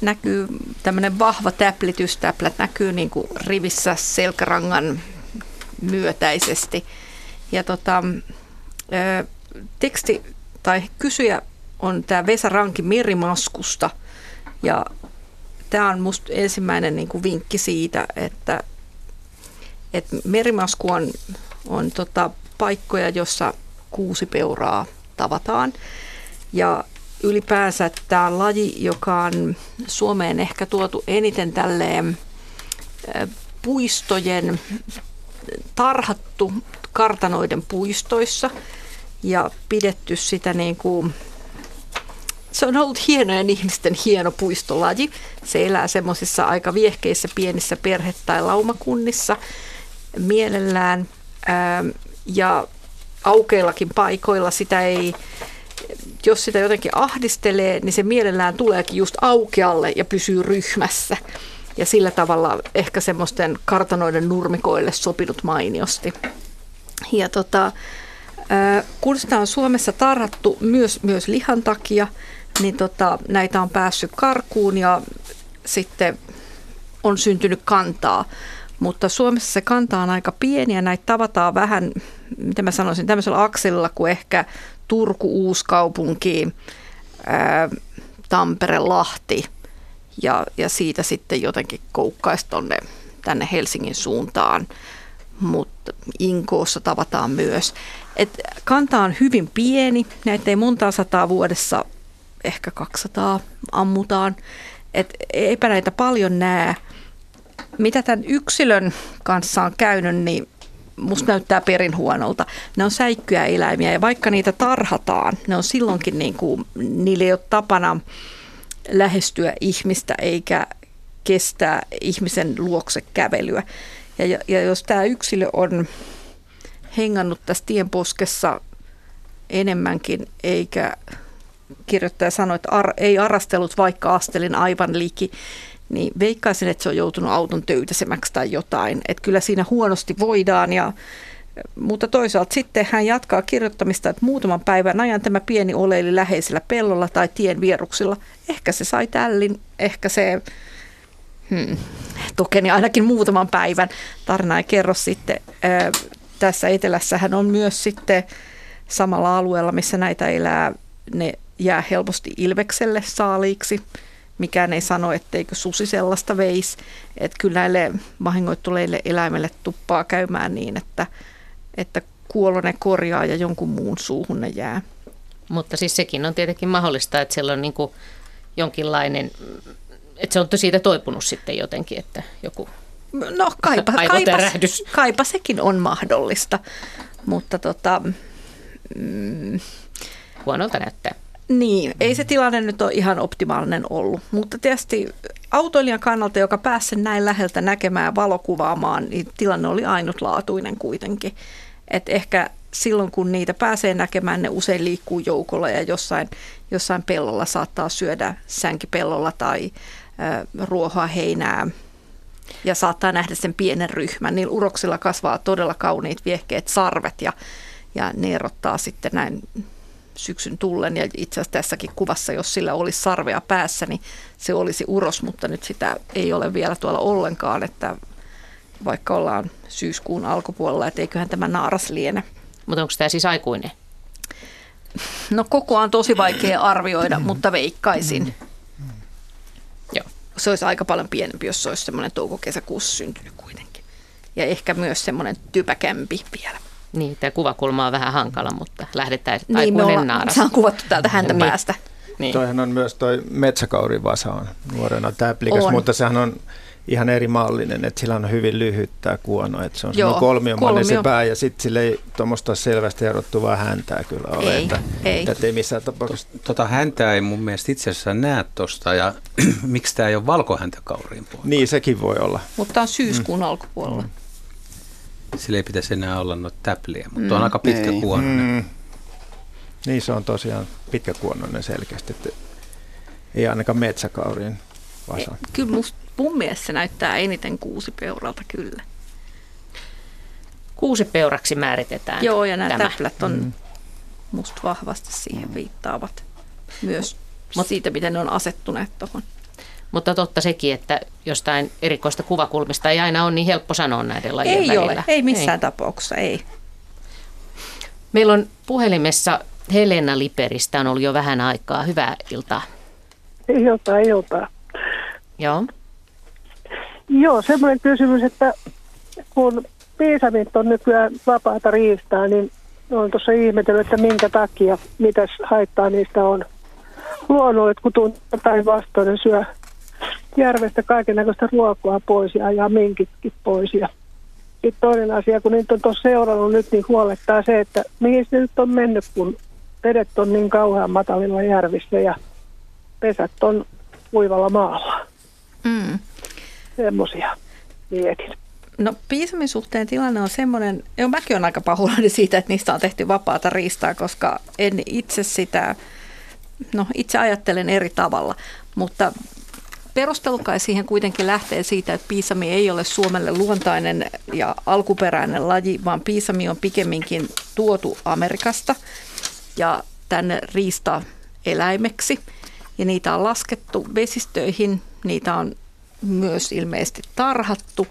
näkyy tämmöinen vahva täplitys. Täplät näkyy niin kuin rivissä selkärangan myötäisesti. Ja tota, teksti tai kysyjä on tämä Vesa Ranki Merimaskusta. Ja tämä on musta ensimmäinen niin kuin vinkki siitä, että, että merimasku on, on tota paikkoja, jossa kuusi peuraa tavataan. Ja ylipäänsä tämä laji, joka on Suomeen ehkä tuotu eniten tälleen puistojen tarhattu kartanoiden puistoissa ja pidetty sitä niin kuin, se on ollut hienojen ihmisten hieno puistolaji. Se elää semmoisissa aika viehkeissä pienissä perhe- tai laumakunnissa mielellään ää, ja aukeillakin paikoilla sitä ei, jos sitä jotenkin ahdistelee, niin se mielellään tuleekin just aukealle ja pysyy ryhmässä. Ja sillä tavalla ehkä semmoisten kartanoiden nurmikoille sopinut mainiosti. Ja tota, kun sitä on Suomessa tarhattu myös, myös lihan takia, niin tota, näitä on päässyt karkuun ja sitten on syntynyt kantaa. Mutta Suomessa se kanta on aika pieni ja näitä tavataan vähän, mitä mä sanoisin, tämmöisellä akselilla kuin ehkä Turku, Uuskaupunki, ää, Tampere, Lahti ja, ja siitä sitten jotenkin koukkaisi tonne tänne Helsingin suuntaan mutta Inkoossa tavataan myös. Et kanta on hyvin pieni, näitä ei montaa sataa vuodessa, ehkä 200 ammutaan. Et eipä näitä paljon näe. Mitä tämän yksilön kanssa on käynyt, niin musta näyttää perin huonolta. Ne on säikkyjä eläimiä ja vaikka niitä tarhataan, ne on silloinkin niin kuin, niillä ei ole tapana lähestyä ihmistä eikä kestää ihmisen luokse kävelyä. Ja, ja jos tämä yksilö on hengannut tässä tienposkessa enemmänkin, eikä kirjoittaja sanoi, että ar, ei arastellut vaikka astelin aivan liki, niin veikkaisin, että se on joutunut auton töytäsemäksi tai jotain. Että kyllä siinä huonosti voidaan ja mutta toisaalta sitten hän jatkaa kirjoittamista, että muutaman päivän ajan tämä pieni oleili läheisellä pellolla tai tien vieruksilla. Ehkä se sai tällin, ehkä se hmm, tukeni ainakin muutaman päivän. Tarina ei kerro sitten. Tässä etelässähän on myös sitten samalla alueella, missä näitä elää, ne jää helposti ilvekselle saaliiksi. Mikään ei sano, etteikö susi sellaista veisi. Että kyllä näille vahingoittuneille eläimille tuppaa käymään niin, että, että kuolone korjaa ja jonkun muun suuhun ne jää. Mutta siis sekin on tietenkin mahdollista, että siellä on niin jonkinlainen että se on siitä toipunut sitten jotenkin, että joku No kaipa, kaipa, kaipa sekin on mahdollista, mutta tota... Mm, Huonolta näyttää. Niin, ei se tilanne nyt ole ihan optimaalinen ollut, mutta tietysti autoilijan kannalta, joka pääsi näin läheltä näkemään ja valokuvaamaan, niin tilanne oli ainutlaatuinen kuitenkin. Et ehkä silloin, kun niitä pääsee näkemään, ne usein liikkuu joukolla ja jossain, jossain pellolla saattaa syödä sänkipellolla tai ruohoa, heinää ja saattaa nähdä sen pienen ryhmän. Niillä uroksilla kasvaa todella kauniit viehkeet sarvet ja, ja ne erottaa sitten näin syksyn tullen. Ja itse asiassa tässäkin kuvassa, jos sillä olisi sarvea päässä, niin se olisi uros, mutta nyt sitä ei ole vielä tuolla ollenkaan, että vaikka ollaan syyskuun alkupuolella, että eiköhän tämä naaras liene. Mutta onko tämä siis aikuinen? No koko on tosi vaikea arvioida, mutta veikkaisin. Se olisi aika paljon pienempi, jos se olisi semmoinen touko-kesäkuussa syntynyt kuitenkin. Ja ehkä myös semmoinen typäkämpi vielä. Niin, tämä kuvakulma on vähän hankala, mutta lähdetään Niin, aikuinen naaras. se on kuvattu täältä häntä Niin. päästä. Niin. Toihan on myös toi metsäkaurivasa on nuorena täplikäs, mutta sehän on ihan eri mallinen, että sillä on hyvin lyhyt tämä kuono, että se on Joo, kolmiomainen kolmio. se pää ja sitten sillä ei tuommoista selvästi erottuvaa häntää kyllä ole, Ei, että, ei. että ei missään tapauksessa. Tota häntää ei mun mielestä itse asiassa näe tosta ja miksi tämä ei ole valkohäntäkauriin puolella? Niin, sekin voi olla. Mutta on syyskuun mm. alkupuolella. Sillä ei pitäisi enää olla noita täpliä, mutta on aika pitkä Ei. kuononen. Mm. Niin, se on tosiaan pitkäkuonoinen selkeästi, että ei ainakaan metsäkauriin vasa. Kyllä must, mun mielestä se näyttää eniten kuusipeuralta kyllä. Kuusi peuraksi määritetään Joo, ja nämä tämä. täplät on mm. musta vahvasti siihen viittaavat. Myös Mut, siitä, miten ne on asettuneet tuohon. Mutta totta sekin, että jostain erikoista kuvakulmista ei aina ole niin helppo sanoa näiden lajien Ei välillä. ole, ei missään tapauksessa, ei. Meillä on puhelimessa Helena Liperistä on ollut jo vähän aikaa. Hyvää iltaa. Iltaa, iltaa. Joo. Joo, semmoinen kysymys, että kun piisamit on nykyään vapaata riistaa, niin olen tuossa ihmetellyt, että minkä takia, mitäs haittaa niistä on. Luonnolle, kun tuntuu päinvastoin, ne syö järvestä kaiken näköistä ruokaa pois ja ajaa minkitkin pois. Ja sitten toinen asia, kun niitä on tuossa seurannut nyt, niin huolettaa se, että mihin se nyt on mennyt, kun vedet on niin kauhean matalilla järvissä ja pesät on kuivalla maalla. Mm. Semmoisia mietin. No piisamin suhteen tilanne on semmoinen, jo mäkin olen aika pahoillani siitä, että niistä on tehty vapaata riistaa, koska en itse sitä, no itse ajattelen eri tavalla, mutta perustelu kai siihen kuitenkin lähtee siitä, että piisami ei ole Suomelle luontainen ja alkuperäinen laji, vaan piisami on pikemminkin tuotu Amerikasta ja tänne riistaeläimeksi. Ja niitä on laskettu vesistöihin, niitä on myös ilmeisesti tarhattu.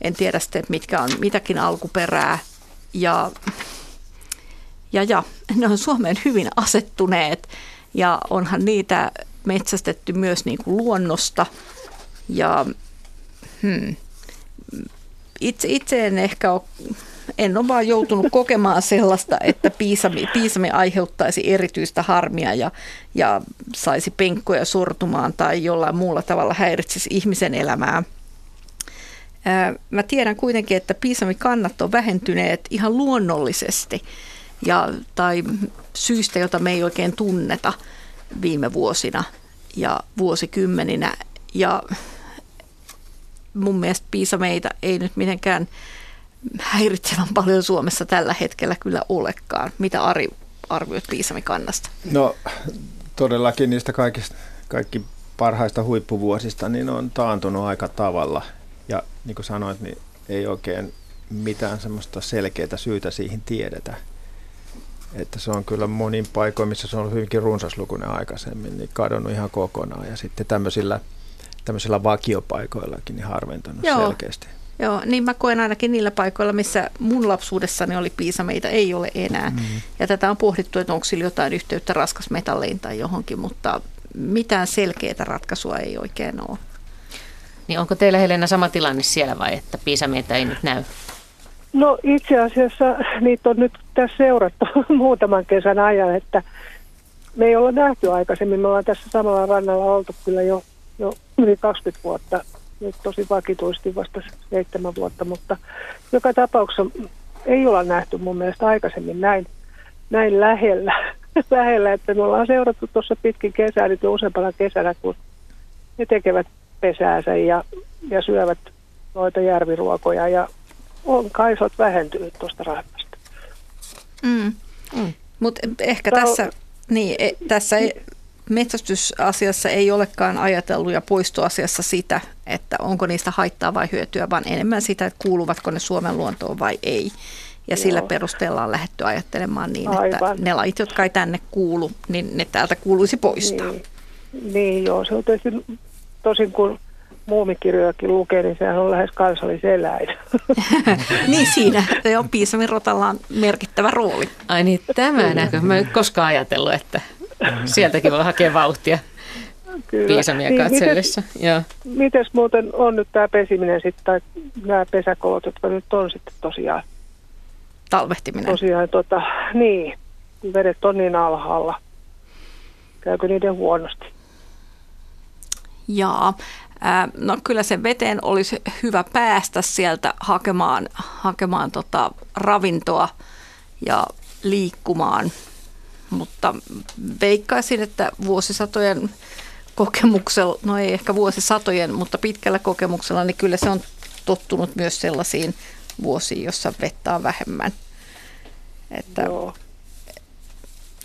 En tiedä sitten, mitkä on mitäkin alkuperää. Ja, ja, ja ne on Suomeen hyvin asettuneet ja onhan niitä metsästetty myös niin kuin luonnosta. Ja hmm, itse, itse en ehkä ole, en ole vaan joutunut kokemaan sellaista, että piisami, piisami aiheuttaisi erityistä harmia ja, ja saisi penkkoja sortumaan tai jollain muulla tavalla häiritsisi ihmisen elämää. Ää, Mä tiedän kuitenkin, että piisamikannat on vähentyneet ihan luonnollisesti ja, tai syystä, jota me ei oikein tunneta viime vuosina ja vuosikymmeninä. Ja mun mielestä piisameita ei nyt mitenkään häiritsevän paljon Suomessa tällä hetkellä kyllä olekaan. Mitä Ari arvioit piisamikannasta? No todellakin niistä kaikista, kaikki parhaista huippuvuosista niin on taantunut aika tavalla. Ja niin kuin sanoit, niin ei oikein mitään semmoista selkeää syytä siihen tiedetä. Että se on kyllä monin paikoin, missä se on ollut hyvinkin runsaslukuinen aikaisemmin, niin kadonnut ihan kokonaan. Ja sitten tämmöisillä, tämmöisillä vakiopaikoillakin niin harventanut Joo. selkeästi. Joo, niin mä koen ainakin niillä paikoilla, missä mun lapsuudessani oli piisameita, ei ole enää. Mm. Ja tätä on pohdittu, että onko sillä jotain yhteyttä raskasmetalleihin tai johonkin, mutta mitään selkeää ratkaisua ei oikein ole. Niin onko teillä Helena sama tilanne siellä vai että piisameita ei nyt näy? No itse asiassa niitä on nyt tässä seurattu muutaman kesän ajan, että me ei olla nähty aikaisemmin. Me ollaan tässä samalla rannalla oltu kyllä jo, jo yli 20 vuotta, nyt tosi vakituisesti vasta seitsemän vuotta, mutta joka tapauksessa ei olla nähty mun mielestä aikaisemmin näin, näin lähellä, lähellä, että me ollaan seurattu tuossa pitkin kesää nyt jo useampana kesänä, kun ne tekevät pesäänsä ja, ja syövät noita järviruokoja ja on kaisot vähentynyt tuosta rannasta. Mm. Mm. Mutta ehkä on- tässä, niin, e, tässä ei, metsästysasiassa ei olekaan ajatellut ja poistoasiassa sitä, että onko niistä haittaa vai hyötyä, vaan enemmän sitä, että kuuluvatko ne Suomen luontoon vai ei. Ja Joo. sillä perusteella on lähdetty ajattelemaan niin, Aivan. että ne lait, jotka ei tänne kuulu, niin ne täältä kuuluisi poistaa. Niin, niin joo, se on tietysti tosin kun muumikirjojakin lukee, niin sehän on lähes kansalliseläin. niin siinä on Piisamin rotalla on merkittävä rooli. Ai niin, tämä näkö. Mä en koskaan ajatellut, että sieltäkin voi hakea vauhtia. Kyllä. Piisamia niin, katsellessa. Mites, mites muuten on nyt tämä pesiminen sitten, tai nämä pesäkolot, jotka nyt on sitten tosiaan? Talvehtiminen. Tosiaan, tota, niin, vedet on niin alhaalla. Käykö niiden huonosti? Jaa, no kyllä se veteen olisi hyvä päästä sieltä hakemaan, hakemaan tota ravintoa ja liikkumaan, mutta veikkaisin, että vuosisatojen kokemuksella, no ei ehkä vuosisatojen, mutta pitkällä kokemuksella, niin kyllä se on tottunut myös sellaisiin vuosiin, jossa vettä on vähemmän. Että Joo.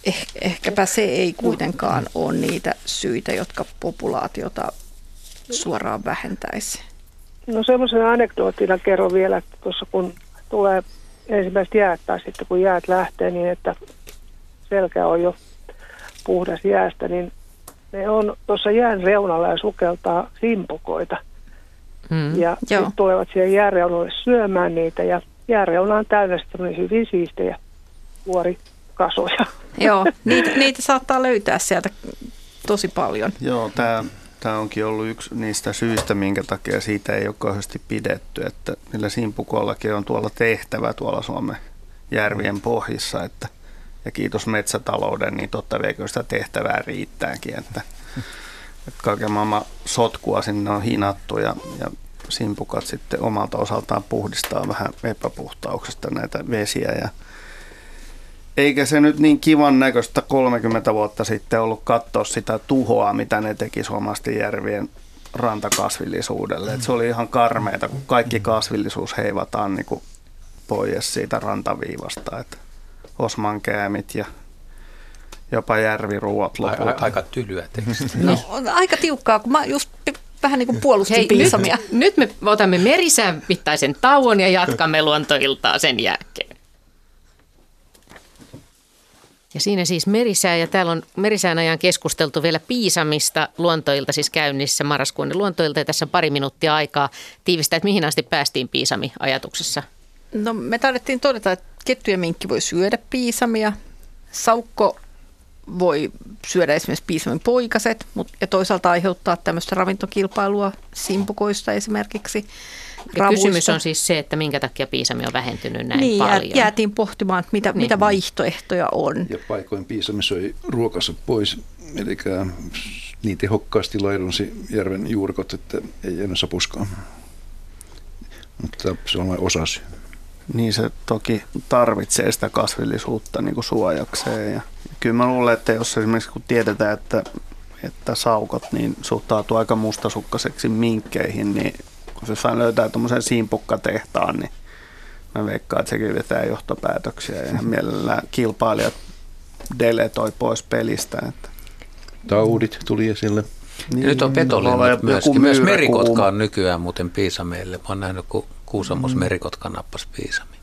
Eh, ehkäpä se ei kuitenkaan ole niitä syitä, jotka populaatiota suoraan vähentäisi. No semmoisen anekdoottina kerron vielä, että tuossa kun tulee ensimmäiset jäät tai sitten kun jäät lähtee niin, että selkä on jo puhdas jäästä, niin ne on tuossa jään reunalla ja sukeltaa simpukoita. Mm, ja sitten tulevat siihen jääreunalle syömään niitä ja jääreuna on täynnä sitten hyvin siistejä vuorikasoja. Joo, niitä, niitä saattaa löytää sieltä tosi paljon. Joo, tämä tämä onkin ollut yksi niistä syistä, minkä takia siitä ei ole kauheasti pidetty, että niillä simpukollakin on tuolla tehtävä tuolla Suomen järvien pohjissa, että ja kiitos metsätalouden, niin totta veikö sitä tehtävää riittääkin, että, että kaiken maailman sotkua sinne on hinattu ja, ja simpukat sitten omalta osaltaan puhdistaa vähän epäpuhtauksesta näitä vesiä ja eikä se nyt niin kivan näköistä 30 vuotta sitten ollut katsoa sitä tuhoa, mitä ne teki suomalaisten järvien rantakasvillisuudelle. Et se oli ihan karmeita, kun kaikki kasvillisuus heivataan niin kuin pois siitä rantaviivasta. Et Osman käämit ja jopa järviruot lopulta. Aika, aika tylyä tekstiä. No, on aika tiukkaa, kun mä just vähän niin kuin puolustin Hei, piisamia. Nyt, nyt me otamme merisään mittaisen tauon ja jatkamme luontoiltaa sen jälkeen. Ja siinä siis merisää ja täällä on merisään ajan keskusteltu vielä Piisamista luontoilta siis käynnissä marraskuun luontoilta ja tässä on pari minuuttia aikaa tiivistää, että mihin asti päästiin Piisami ajatuksessa. No me tarvittiin todeta, että kettu ja minkki voi syödä piisamia, saukko voi syödä esimerkiksi piisamin poikaset mutta, ja toisaalta aiheuttaa tämmöistä ravintokilpailua simpukoista esimerkiksi. Ja kysymys on siis se, että minkä takia piisami on vähentynyt näin niin, paljon. jäätiin pohtimaan, että mitä, niin. mitä vaihtoehtoja on. Ja paikoin piisami söi ruokansa pois, eli niin tehokkaasti laidunsi järven juurkot, että ei enää sapuskaan. Mutta se on vain osa syy. Niin se toki tarvitsee sitä kasvillisuutta niin kuin suojakseen. Ja kyllä mä luulen, että jos esimerkiksi kun tiedetään, että, että saukot niin suhtautuu aika mustasukkaiseksi minkkeihin, niin kun se saa löytää tuommoisen simpukkatehtaan, niin mä veikkaan, että sekin vetää johtopäätöksiä ja mielellään kilpailijat deletoi pois pelistä. Että. Taudit tuli esille. Niin, nyt on petolinnut myöskin. Myös merikotka on nykyään muuten piisameille. Mä oon nähnyt, kun Kuusamos mm. merikotka nappasi piisami.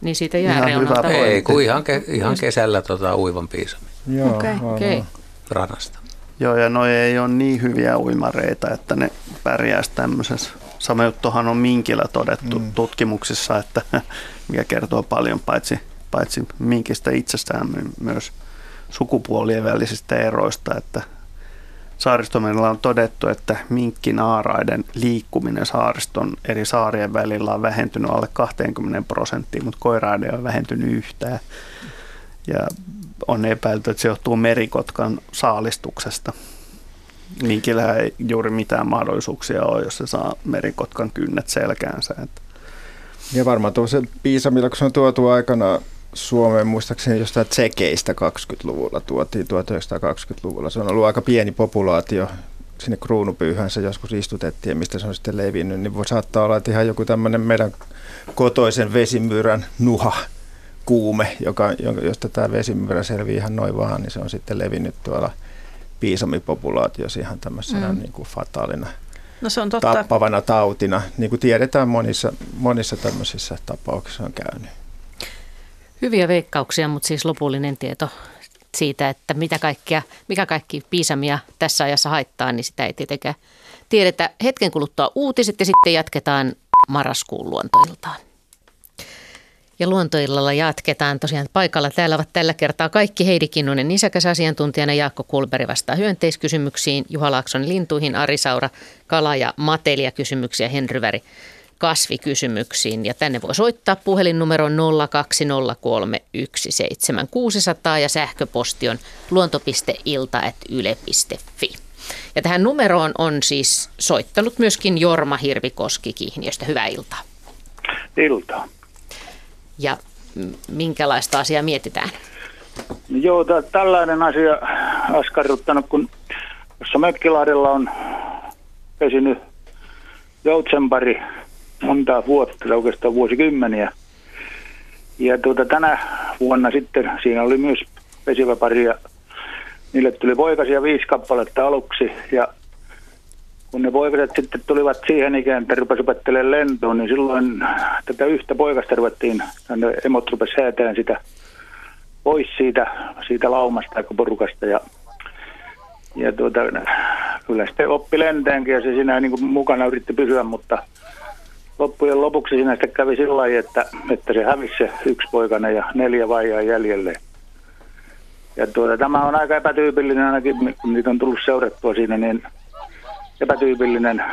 Niin siitä jää Ei, kun ihan, ke, ihan kesällä tota, uivan piisami. Joo, okay, okay. Rannasta. Joo, ja noi ei ole niin hyviä uimareita, että ne pärjäisi tämmöisessä Sama juttuhan on minkillä todettu mm. tutkimuksissa, että mikä kertoo paljon paitsi, paitsi minkistä itsestään, niin myös sukupuolien välisistä eroista, että Saaristomerellä on todettu, että minkkinaaraiden liikkuminen saariston eri saarien välillä on vähentynyt alle 20 prosenttia, mutta koiraiden on vähentynyt yhtään. Ja on epäilty, että se johtuu merikotkan saalistuksesta. Minkillä ei juuri mitään mahdollisuuksia ole, jos se saa merikotkan kynnet selkäänsä. Ja varmaan tuossa Piisamilla, kun se on tuotu aikana Suomeen muistaakseni jostain tsekeistä 20-luvulla tuotiin 1920-luvulla. Se on ollut aika pieni populaatio. Sinne kruunupyyhän se joskus istutettiin, mistä se on sitten levinnyt. Niin voi saattaa olla, että ihan joku tämmöinen meidän kotoisen vesimyyrän nuha kuume, joka, josta tämä vesimyyrä selvii ihan noin vaan, niin se on sitten levinnyt tuolla – piisamipopulaatiossa ihan tämmöisenä mm. niin kuin fataalina no se on totta. tappavana tautina, niin kuin tiedetään monissa, monissa tämmöisissä tapauksissa on käynyt. Hyviä veikkauksia, mutta siis lopullinen tieto siitä, että mitä kaikkia, mikä kaikki piisamia tässä ajassa haittaa, niin sitä ei tietenkään tiedetä. Hetken kuluttua uutiset ja sitten jatketaan marraskuun luontoiltaan. Ja luontoillalla jatketaan tosiaan paikalla. Täällä ovat tällä kertaa kaikki Heidi Kinnunen nisäkäs asiantuntijana, Jaakko Kulberi vastaa hyönteiskysymyksiin, Juha Laakson lintuihin, Ari Saura kala- ja matelia kysymyksiä, Henry Väri kasvikysymyksiin. Ja tänne voi soittaa puhelinnumero 020317600 ja sähköposti on luonto.ilta.yle.fi. Ja tähän numeroon on siis soittanut myöskin Jorma Hirvikoski Kihniöstä. Hyvää iltaa. Iltaa. Ja minkälaista asiaa mietitään? Joo, t- tällainen asia askarruttanut, kun tuossa Mökkilahdella on pesinyt joutsenpari monta vuotta, oikeastaan vuosikymmeniä. Ja tuota, tänä vuonna sitten siinä oli myös pesivä pari ja niille tuli poikasia viisi kappaletta aluksi ja kun ne poikaset sitten tulivat siihen ikään, että rupesi opettelemaan lentoon, niin silloin tätä yhtä poikasta ruvettiin, emot rupesi häätään sitä pois siitä, siitä laumasta tai porukasta ja, ja tuota, kyllä sitten oppi lentäänkin ja se siinä niin mukana yritti pysyä, mutta loppujen lopuksi siinä sitten kävi sillä lailla, että, että se hävisi se yksi poikana ja neljä vaijaa jäljelle. Ja tuota, tämä on aika epätyypillinen ainakin, kun niitä on tullut seurattua siinä, niin epätyypillinen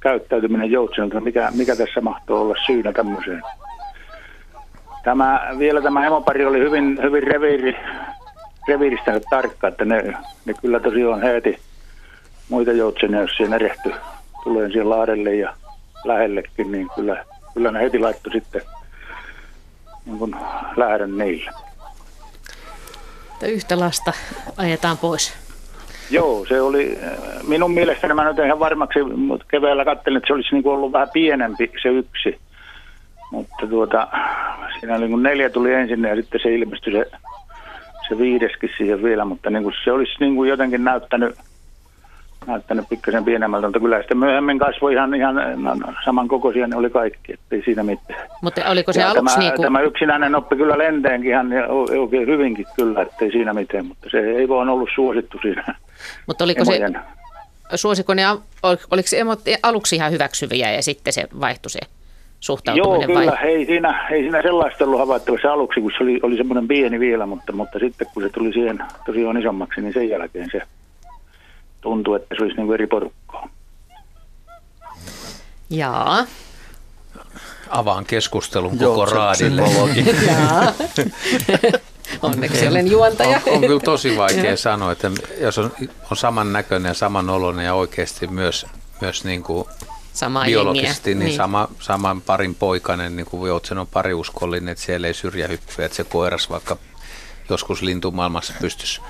käyttäytyminen joutsenilta, mikä, mikä tässä mahtoo olla syynä tämmöiseen. Tämä, vielä tämä emopari oli hyvin, hyvin reviiri, reviiristä tarkka, että ne, ne kyllä tosiaan heti muita joutsenia, jos siinä erehty tulee siihen laadelle ja lähellekin, niin kyllä, kyllä ne heti laittoi sitten niin kuin lähdön niille. Yhtä lasta ajetaan pois. Joo, se oli, minun mielestäni mä nyt ihan varmaksi, mutta keväällä katselin, että se olisi niin ollut vähän pienempi se yksi. Mutta tuota, siinä niin kuin neljä tuli ensin ja sitten se ilmestyi se, se viideskin siihen vielä, mutta niin kuin se olisi niin kuin jotenkin näyttänyt, näyttänyt pikkasen pienemmältä, mutta kyllä sitten myöhemmin kasvoi ihan, ihan samankokoisia, ne oli kaikki, ettei siinä mitään. Mutta oliko se Ja aluksi tämä, niin kuin... tämä yksinäinen oppi kyllä lentäänkin ihan oikein hyvinkin kyllä, ettei siinä mitään, mutta se ei vaan ollut suosittu siinä. Mutta oliko se, emojen. suosiko ne, ol- oliko se emot aluksi ihan hyväksyviä ja sitten se vaihtui se Joo, suhtautuminen kyllä. vai? Ei siinä, ei siinä sellaista ollut havaittavissa aluksi, kun se oli, oli semmoinen pieni vielä, mutta, mutta sitten kun se tuli siihen tosiaan isommaksi, niin sen jälkeen se tuntui, että se olisi niin kuin eri porukkaa. Jaa. Avaan keskustelun koko Joutsen raadille. Onneksi olen juontaja. On, on kyllä tosi vaikea sanoa, että jos on, on samannäköinen ja samanoloinen ja oikeasti myös, myös niin kuin Samaa biologisesti jengiä. niin, Sama, saman parin poikainen, niin kuin Joutsen on pariuskollinen, että siellä ei syrjähyppyä, että se koiras vaikka joskus lintumaailmassa pystyisi,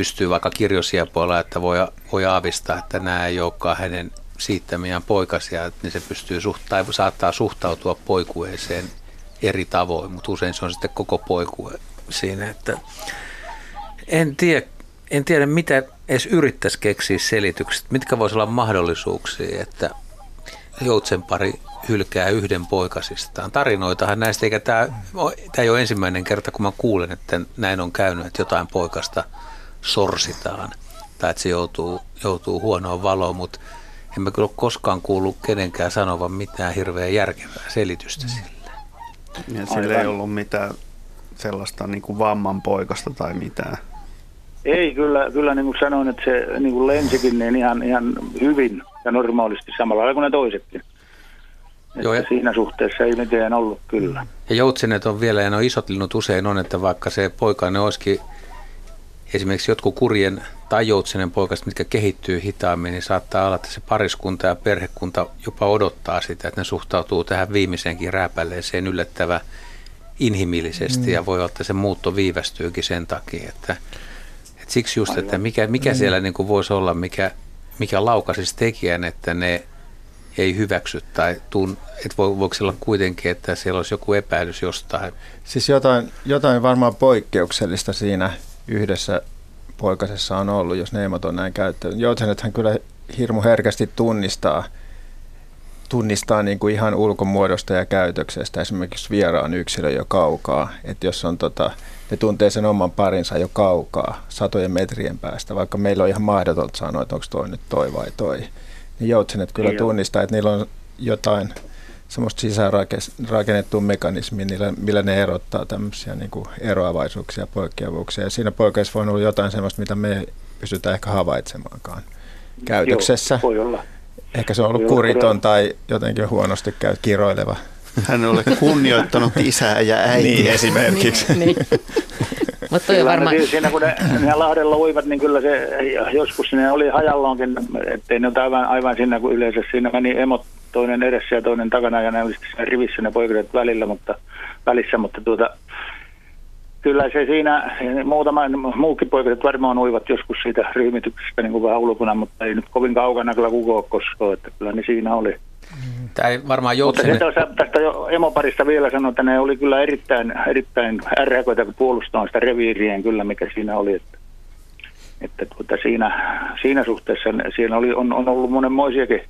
pystyy vaikka kirjosiepuolella, että voi, voi aavistaa, että nämä ei olekaan hänen siittämiään poikasia, niin se pystyy suht, tai saattaa suhtautua poikueeseen eri tavoin, mutta usein se on sitten koko poikue siinä, että en tiedä, en tiedä mitä edes yrittäisi keksiä selitykset, mitkä voisi olla mahdollisuuksia, että joutsenpari hylkää yhden poikasistaan. Tarinoitahan näistä, eikä tämä, tämä ei ole ensimmäinen kerta, kun mä kuulen, että näin on käynyt, että jotain poikasta sorsitaan tai että se joutuu, joutuu huonoon valoon, mutta en mä kyllä ole koskaan kuullut kenenkään sanovan mitään hirveän järkevää selitystä sille. Ja sillä ei ollut mitään sellaista niin kuin vamman poikasta tai mitään. Ei, kyllä, kyllä niin kuin sanoin, että se niin kuin lensikin niin ihan, ihan hyvin ja normaalisti samalla lailla kuin ne toisetkin. Joo, ja- Siinä suhteessa ei mitään ollut kyllä. Ja joutsenet on vielä, ja no isot linnut usein on, että vaikka se poikainen olisikin esimerkiksi jotkut kurjen tai joutsenen poikaset, mitkä kehittyy hitaammin, niin saattaa olla, että se pariskunta ja perhekunta jopa odottaa sitä, että ne suhtautuu tähän viimeiseenkin rääpäleeseen yllättävän inhimillisesti mm. ja voi olla, että se muutto viivästyykin sen takia, että, että siksi just, että mikä, mikä siellä niin kuin voisi olla, mikä, mikä laukaisisi tekijän, että ne ei hyväksy tai tun, että vo, voiko olla kuitenkin, että siellä olisi joku epäilys jostain. Siis jotain, jotain varmaan poikkeuksellista siinä yhdessä poikasessa on ollut, jos ne emot on näin käyttänyt. Joutsenethän kyllä hirmu herkästi tunnistaa tunnistaa niin kuin ihan ulkomuodosta ja käytöksestä esimerkiksi vieraan yksilö jo kaukaa. Että jos on tota, ne tuntee sen oman parinsa jo kaukaa, satojen metrien päästä, vaikka meillä on ihan mahdotonta sanoa, että onko toi nyt toi vai toi. Niin joutsenet kyllä tunnistaa, että niillä on jotain semmoista sisäänrakennettua mekanismia, millä, millä ne erottaa tämmöisiä niin kuin eroavaisuuksia ja poikkeavuuksia. Ja siinä poikkeus voi olla jotain semmoista, mitä me ei pystytä ehkä havaitsemaankaan käytöksessä. Joo, voi olla. Ehkä se on ollut kuriton tai jotenkin huonosti käy kiroileva. Hän ole kunnioittanut isää ja äitiä. Niin esimerkiksi. niin, niin. Mutta varmaan... Siinä kun ne, ne Lahdella uivat, niin kyllä se joskus ne oli hajalloonkin, ettei ne ole aivan, aivan siinä kuin yleensä. Siinä meni emot toinen edessä ja toinen takana ja ne oli sitten rivissä ne poikaset välillä, mutta, välissä, mutta tuota, kyllä se siinä, muutama muukin poikaset varmaan uivat joskus siitä ryhmityksestä niin kuin vähän ulkona, mutta ei nyt kovin kaukana kyllä kukaan koskaan, että kyllä ne siinä oli. Tämä ei varmaan joutsene... Mutta tästä jo emoparista vielä sanoa, että ne oli kyllä erittäin, erittäin ärhäköitä puolustaa sitä reviirien kyllä, mikä siinä oli. Että, että tuota, siinä, siinä suhteessa siinä oli, on, on ollut monenmoisiakin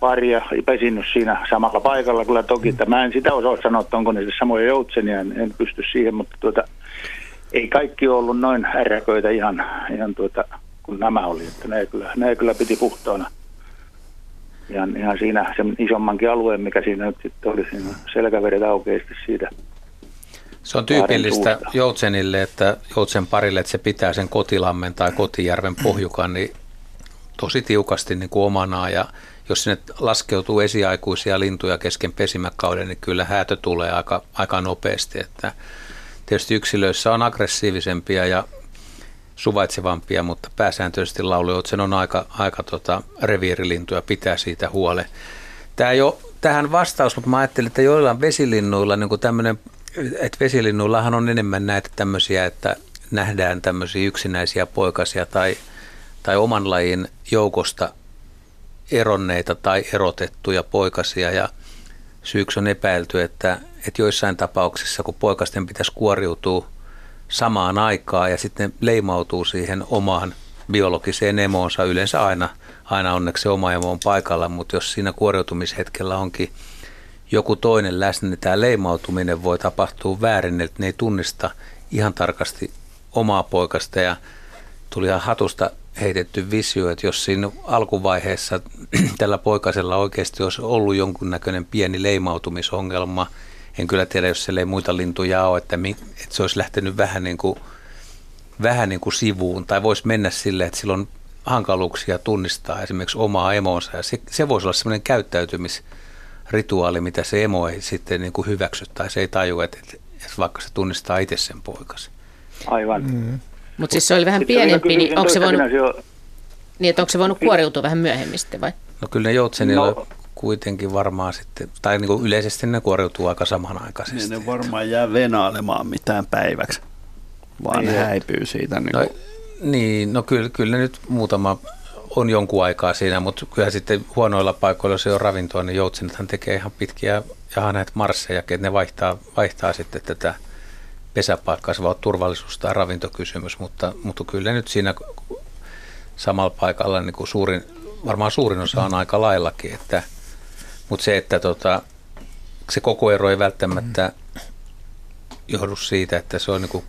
paria pesinyt siinä samalla paikalla kyllä toki. Että mä en sitä osaa sanoa, että onko ne samoja joutsenia, en, en pysty siihen, mutta tuota, ei kaikki ollut noin ärräköitä ihan, ihan tuota, kuin nämä oli. Että ne, kyllä, ne kyllä piti puhtaana ihan, ihan siinä sen isommankin alueen, mikä siinä nyt sitten oli siinä selkäveret aukeasti siitä. Se on tyypillistä joutsenille, että joutsen parille, että se pitää sen kotilammen tai kotijärven pohjukan niin tosi tiukasti niin kuin omanaan ja jos sinne laskeutuu esiaikuisia lintuja kesken pesimäkauden, niin kyllä häätö tulee aika, aika nopeasti. Että tietysti yksilöissä on aggressiivisempia ja suvaitsevampia, mutta pääsääntöisesti laulujoutsen on aika, aika tota, reviirilintuja, pitää siitä huole. Tämä jo tähän vastaus, mutta mä ajattelin, että joillain vesilinnuilla niin tämmöinen, että vesilinnuillahan on enemmän näitä tämmöisiä, että nähdään tämmöisiä yksinäisiä poikasia tai, tai oman lajin joukosta eronneita tai erotettuja poikasia ja syyksi on epäilty, että, että joissain tapauksissa, kun poikasten pitäisi kuoriutua samaan aikaan ja sitten leimautuu siihen omaan biologiseen emoonsa, yleensä aina, aina onneksi oma emo on paikalla, mutta jos siinä kuoriutumishetkellä onkin joku toinen läsnä, niin tämä leimautuminen voi tapahtua väärin, että ne ei tunnista ihan tarkasti omaa poikasta. Ja tuli ihan hatusta heitetty visio, että jos siinä alkuvaiheessa tällä poikasella oikeasti olisi ollut jonkunnäköinen pieni leimautumisongelma, en kyllä tiedä, jos siellä ei muita lintuja ole, että, että se olisi lähtenyt vähän niin kuin, vähän niin kuin sivuun, tai voisi mennä silleen, että silloin hankaluuksia tunnistaa esimerkiksi omaa emonsa, ja se, se voisi olla semmoinen käyttäytymisrituaali, mitä se emo ei sitten niin kuin hyväksy, tai se ei tajua, että, että vaikka se tunnistaa itse sen poikasi. Aivan. Mm. Mutta siis se oli vähän pienempi, niin onko se voinut, niin, että onko se voinut kuoriutua vähän myöhemmin sitten vai? No kyllä ne joutsenilla no. kuitenkin varmaan sitten, tai niin kuin yleisesti ne kuoriutuu aika samanaikaisesti. Niin ne varmaan jää venailemaan mitään päiväksi, vaan ne häipyy siitä. Niin, no, niin, no kyllä, kyllä nyt muutama on jonkun aikaa siinä, mutta kyllä sitten huonoilla paikoilla, jos ei ole ravintoa, niin joutsenethan tekee ihan pitkiä ja näitä marsseja, että ne vaihtaa, vaihtaa sitten tätä pesäpaikkaa, se voi olla turvallisuus- tai ravintokysymys, mutta, mutta kyllä nyt siinä samalla paikalla niin kuin suurin, varmaan suurin osa on aika laillakin, että, mutta se, että tota, se koko ero ei välttämättä johdu siitä, että se on niin kuin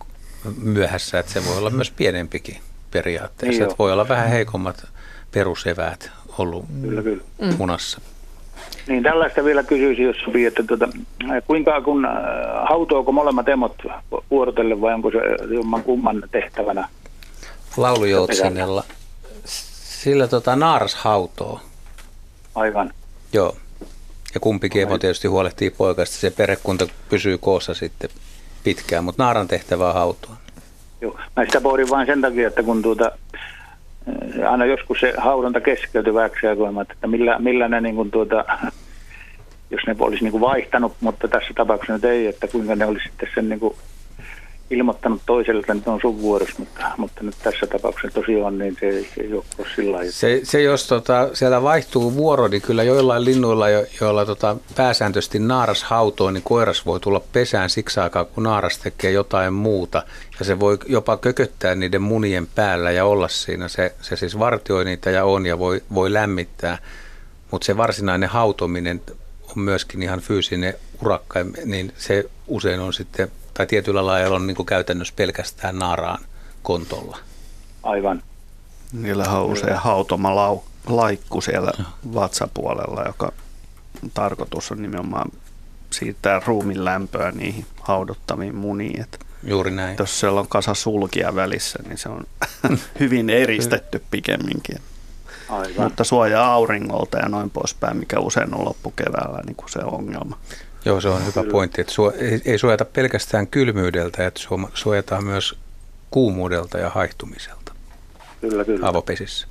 myöhässä, että se voi olla myös pienempikin periaatteessa, niin että voi olla vähän heikommat peruseväät ollut kyllä, kyllä. munassa. Niin tällaista vielä kysyisin, jos sopii, että tuota, kuinka kun äh, hautoako molemmat emot vuorotelle vai onko se jomman kumman tehtävänä? Laulujoutsenella. Sillä tota, naaras hautoo. Aivan. Joo. Ja kumpikin emo tietysti huolehtii poikasta. Se perhekunta pysyy koossa sitten pitkään, mutta naaran tehtävä on hautoa. Joo. Mä sitä pohdin vain sen takia, että kun tuota, aina joskus se haudonta keskeytyi vähäksi että millä, millä ne niin kuin tuota, jos ne olisi niin kuin vaihtanut, mutta tässä tapauksessa nyt ei, että kuinka ne olisi sitten sen niin kuin ilmoittanut toiselle, että nyt on sun vuorossa, mutta, mutta nyt tässä tapauksessa tosiaan niin se se ei ole sillä lailla. Se, se jos tota, siellä vaihtuu vuoro, niin kyllä joillain linnuilla, jo, joilla tota, pääsääntöisesti naaras hautoo, niin koiras voi tulla pesään siksi aikaa, kun naaras tekee jotain muuta. Ja se voi jopa kököttää niiden munien päällä ja olla siinä. Se, se siis vartioi niitä ja on ja voi, voi lämmittää. Mutta se varsinainen hautominen on myöskin ihan fyysinen urakka, niin se usein on sitten, tai tietyllä lailla on niin kuin käytännössä pelkästään naaraan kontolla. Aivan. Niillä on usein hautoma lau, laikku siellä vatsapuolella, joka tarkoitus on nimenomaan siirtää ruumin lämpöä niihin haudottaviin muniin. Et Juuri näin. jos siellä on kasa sulkia välissä, niin se on hyvin eristetty pikemminkin. Aivan. Mutta suojaa auringolta ja noin poispäin, mikä usein on loppukeväällä niin kuin se ongelma. Joo, se on hyvä pointti, että suo, ei, ei suojata pelkästään kylmyydeltä, että suoma- suojataan myös kuumuudelta ja haihtumiselta Kyllä, kyllä. avopesissä.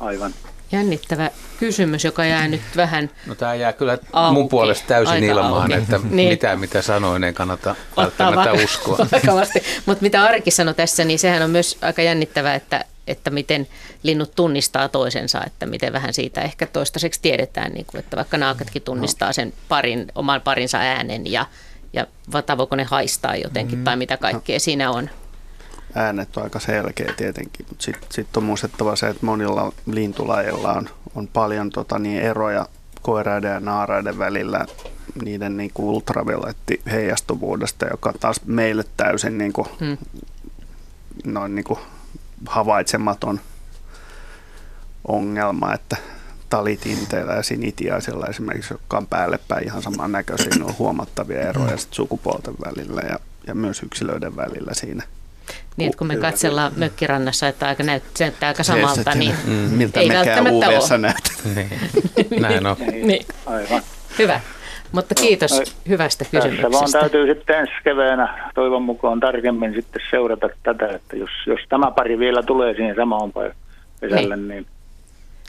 Aivan. Jännittävä kysymys, joka jää nyt vähän No tämä jää kyllä Auki. mun puolesta täysin Aika ilmaan, auki. että Niin. mitä mitä sanoin ei kannata ottaa välttämättä va- uskoa. vakavasti. Mutta mitä Arki sanoi tässä, niin sehän on myös aika jännittävää, että, että miten linnut tunnistaa toisensa, että miten vähän siitä ehkä toistaiseksi tiedetään, niin kuin, että vaikka naakatkin tunnistaa sen parin, oman parinsa äänen ja, ja vata, voiko ne haistaa jotenkin Mm. tai mitä kaikkea siinä on. Äänet on aika selkeä tietenkin, mutta sitten sit on muistettava se, että monilla lintulajeilla on, on paljon tota, niin eroja koiraiden ja naaraiden välillä niiden niin kuin ultravioletti heijastuvuudesta, joka taas meille täysin niin kuin, Hmm. noin niin kuin havaitsematon ongelma, että talitinteillä ja sinitiaisilla esimerkiksi, jotka on päälle päin ihan saman näköisiä, niin on huomattavia eroja sit sukupuolten välillä ja, ja myös yksilöiden välillä siinä. Niin, että kun me katsellaan mökkirannassa, että aika näyt, se näyttää aika samalta, niin mm, miltä ei välttämättä ole. näytä. Niin. Näin on. Niin, Aivan. hyvä. Mutta kiitos Ai, hyvästä Tässä vaan kysymyksestä. täytyy sitten ensi keväänä toivon mukaan tarkemmin sitten seurata tätä, että jos, jos tämä pari vielä tulee siihen samaan pesälle, niin, niin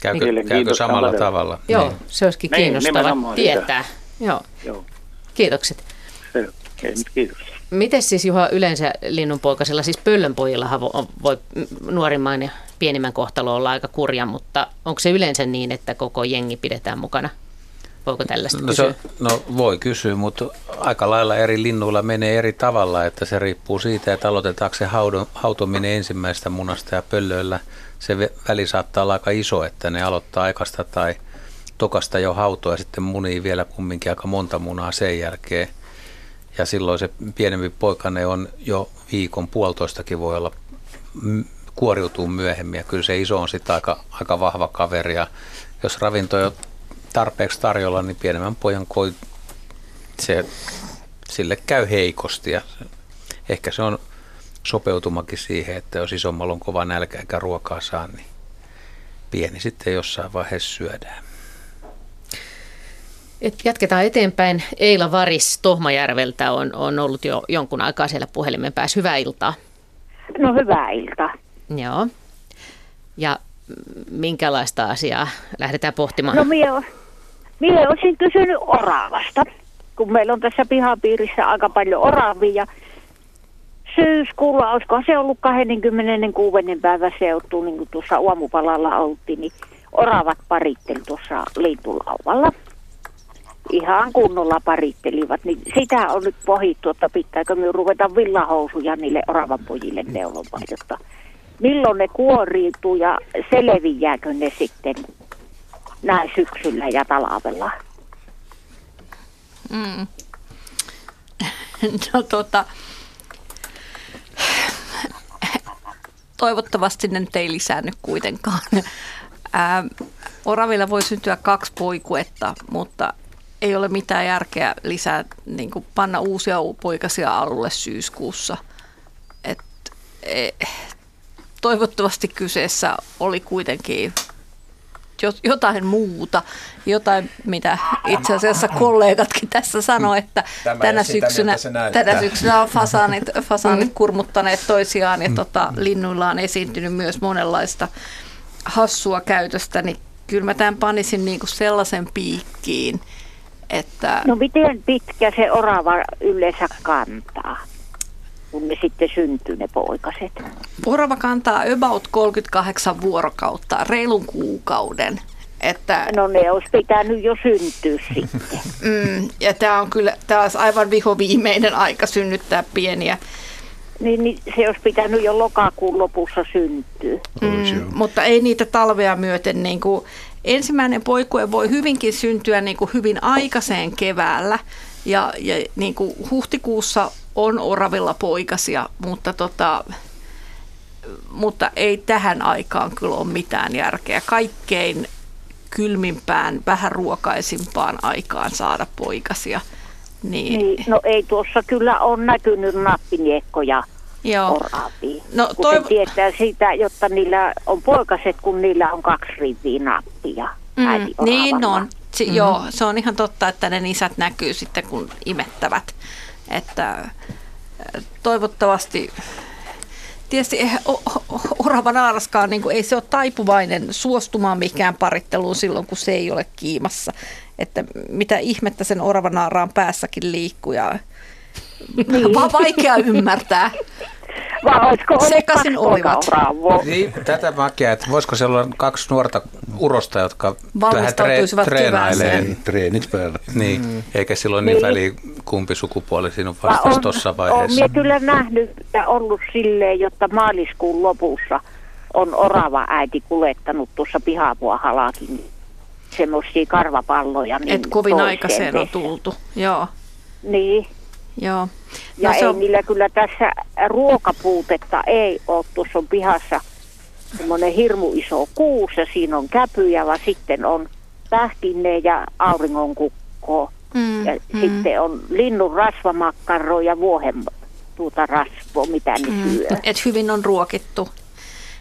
Käykö, Niin. käykö samalla kaveria. tavalla? Joo, Niin. se olisikin Niin, sitä. tietää. Joo, joo, kiitokset. se, ei, nyt kiitos. Miten siis Juha yleensä linnunpoikasella, siis pöllönpojillahan vo- on- voi nuorimman ja pienimmän kohtalo olla aika kurja, mutta onko se yleensä niin, että koko jengi pidetään mukana? Voiko tällaista No, kysyä? se, no voi kysyä, mutta aika lailla eri linnuilla menee eri tavalla, että se riippuu siitä, että aloitetaanko se haudon, hautominen ensimmäistä munasta ja pöllöillä se väli saattaa olla aika iso, että ne aloittaa aikasta tai tokasta jo hautoa ja sitten munii vielä kumminkin aika monta munaa sen jälkeen. Ja silloin se pienempi poikane on jo viikon puolitoistakin voi olla kuoriutuu myöhemmin ja kyllä se iso on sitten aika, aika vahva kaveri ja jos ravinto tarpeeksi tarjolla, niin pienemmän pojan koi, se, sille käy heikosti ja ehkä se on sopeutumakin siihen, että jos isommalla on kova nälkä eikä ruokaa saa, niin pieni sitten jossain vaiheessa syödään. Et jatketaan eteenpäin. Eila Varis Tohmajärveltä on, on ollut jo jonkun aikaa siellä puhelimen päässä. Hyvää iltaa. No hyvää iltaa. Joo. Ja minkälaista asiaa lähdetään pohtimaan? No mie, mie olisin kysynyt oravasta, kun meillä on tässä pihapiirissä aika paljon oravia. Syyskuulla, olisiko se ollut 26. päivä seutu, niin kuin tuossa uomupalalla oltiin, niin oravat paritteli tuossa liitulauvalla. Ihan kunnolla parittelivat, niin sitä on nyt pohittu, että pitääkö me ruveta villahousuja niille oravan pojille neulomaan, jotta milloin ne kuoriutuu ja selviääkö ne sitten näin syksyllä ja talvella. Mm. No tota, toivottavasti ne nyt ei lisäänny kuitenkaan. Ää, oravilla voi syntyä kaksi poikuetta, mutta ei ole mitään järkeä lisää niin kuin panna uusia poikasia alulle syyskuussa. Et, e, toivottavasti kyseessä oli kuitenkin jotain muuta, jotain mitä itse asiassa kollegatkin tässä sanoi, että Tämä tänä syksynä, tänä syksynä on fasaanit, fasaanit kurmuttaneet toisiaan ja tota, linnuilla on esiintynyt myös monenlaista hassua käytöstä, niin kyllä mä tämän panisin niinku sellaisen piikkiin, että No miten pitkä se orava yleensä kantaa, kun ne sitten syntyy ne poikaset? orava kantaa about 38 vuorokautta, reilun kuukauden. Että, No ne olisi pitänyt jo syntyä sitten. mm, ja tämä on kyllä tää olisi aivan vihoviimeinen aika synnyttää pieniä Niin, niin se olisi pitänyt jo lokakuun lopussa syntyä. Mm, mutta ei niitä talvea myöten niin kuin, ensimmäinen poikue voi hyvinkin syntyä niin kuin hyvin aikaiseen keväällä ja, ja niin kuin huhtikuussa on oravilla poikasia, mutta, tota, mutta ei tähän aikaan kyllä ole mitään järkeä. Kaikkein kylmimpään, vähän ruokaisimpaan aikaan saada poikasia. Niin. niin no ei tuossa kyllä ole näkynyt nappiniekkoja Joo. oraviin. No, se tietää sitä, jotta niillä on poikaset, kun niillä on kaksi riviä nappia. Mm, niin on. Si- mm-hmm. Joo, se on ihan totta, että ne isät näkyy sitten, kun imettävät. Että toivottavasti tietysti eihän orava naaraskaan, niin kuin, ei se ole taipuvainen suostumaan mikään paritteluun silloin, kun se ei ole kiimassa. Että mitä ihmettä sen oravanaaraan päässäkin liikkuu ja niin. vaan vaikea ymmärtää. Vai olisiko Sekaisin olivat. Niin, tätä mäkin, että voisiko siellä olla kaksi nuorta urosta, jotka valmistautuisivat tre- treenailee. Niin, treenit päällä. Niin, mm. eikä silloin niin, niin väliä kumpi sukupuoli siinä on vasta tuossa vaiheessa. Olen kyllä nähnyt ja ollut silleen, jotta maaliskuun lopussa on orava äiti kulettanut tuossa pihapuohalakin semmoisia karvapalloja. Niin Et kovin aikaiseen on tultu, joo. Niin. Joo. Ja no, ei on... niillä kyllä tässä ruokapuutetta ei ole. Tuossa on pihassa semmoinen hirmu iso kuus ja siinä on käpyjä, vaan sitten on pähkinne ja auringonkukko. Mm, ja mm. sitten on linnun rasvamakkaro ja vuohen tuota rasvo, mitä ne mm. syö. Et hyvin on ruokittu.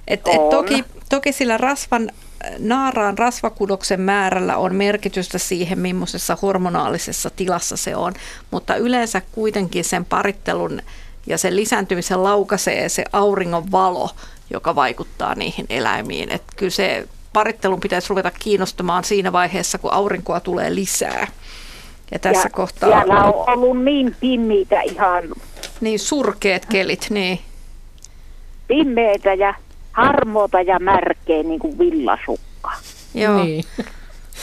Et, et toki, toki sillä rasvan naaraan rasvakudoksen määrällä on merkitystä siihen, millaisessa hormonaalisessa tilassa se on, mutta yleensä kuitenkin sen parittelun ja sen lisääntymisen laukaisee se auringon valo, joka vaikuttaa niihin eläimiin. Et kyllä se parittelun pitäisi ruveta kiinnostamaan siinä vaiheessa, kun aurinkoa tulee lisää. Ja tässä ja kohtaa... Siellä on ollut niin pimmiitä ihan... Niin, surkeat kelit, niin. Pimmeitä ja harmoota ja märkeä niin kuin villasukka. Joo. Niin.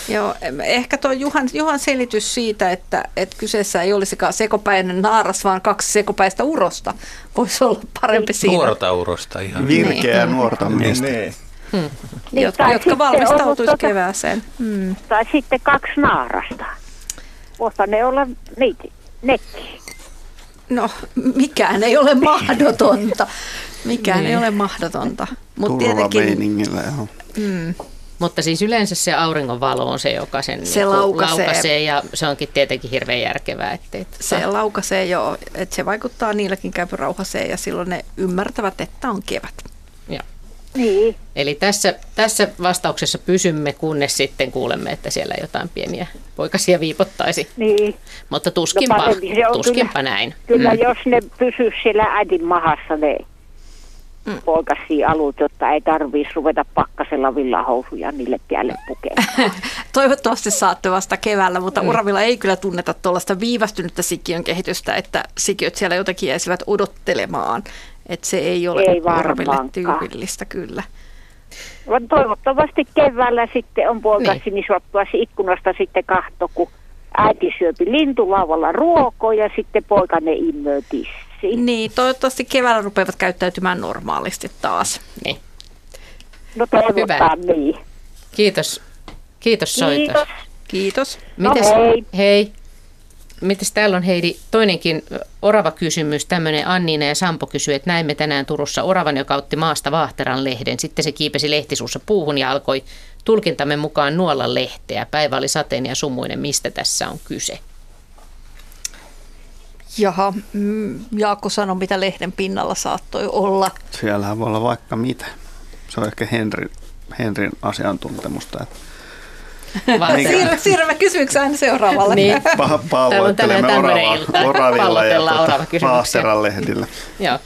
Joo, ehkä tuo Juhan, Juhan selitys siitä, että, että kyseessä ei olisikaan sekopäinen naaras, vaan kaksi sekopäistä urosta, voisi olla parempi siinä. Nuorta urosta ihan. Virkeä niin. nuorta miestä. Niin. Hmm. Niin, jotka, jotka valmistautuisi tuota, kevääseen. Hmm. Tai sitten kaksi naarasta. Voisi ne olla niitä, nekin. No, mikään ei ole mahdotonta. Mikään niin. ei ole mahdotonta. Mut tietenkin, joo. Mm. Mutta siis yleensä se auringonvalo on se, joka sen se niin laukaisee. laukaisee ja se onkin tietenkin hirveän järkevää. Ettei, tota... Se laukaisee joo, että se vaikuttaa niilläkin käypyrauhaseen ja silloin ne ymmärtävät, että on kevät. Joo. Niin. Eli tässä, tässä vastauksessa pysymme, kunnes sitten kuulemme, että siellä jotain pieniä poikasia viipottaisi. Niin. Mutta tuskinpa, no tuskinpa kyllä, näin. Kyllä, mm. jos ne pysyisi siellä äidin mahassa, ne mm. poikasia alut, jotta ei tarvitsisi ruveta pakkasella villahousuja niille päälle pukemaan. Toivottavasti saatte vasta keväällä, mutta mm. Uravilla ei kyllä tunneta tuollaista viivästynyttä sikiön kehitystä, että sikiöt siellä jotenkin jäisivät odottelemaan. Että se ei ole ei Uraville tyypillistä kyllä. Vaan toivottavasti keväällä sitten on poikasi, niin. niin ikkunasta sitten kahto, kun äiti syöpi lintulaavalla ruokoa ja sitten poikane immöö vissiin. Niin, toivottavasti keväällä rupeavat käyttäytymään normaalisti taas. Niin. No toivotaan Hyvä. niin. Kiitos. Kiitos soitos. Kiitos. Mites, no hei. hei. Mites täällä on Heidi toinenkin orava kysymys, tämmöinen Anniina ja Sampo kysyy, että näimme tänään Turussa oravan, joka otti maasta vaahteran lehden. Sitten se kiipesi lehtisuussa puuhun ja alkoi tulkintamme mukaan nuolla lehteä. Päivä oli sateen ja sumuinen. Mistä tässä on kyse? Jaha, mm, Jaakko sanoi, mitä lehden pinnalla saattoi olla. Siellähän voi olla vaikka mitä. Se on ehkä Henrin, Henrin asiantuntemusta. Että Siirrä, siirrämme kysymyksen aina seuraavalle. Niin. Pa- palloittelemme orava, oravilla ja tuota, lehdillä. Joo.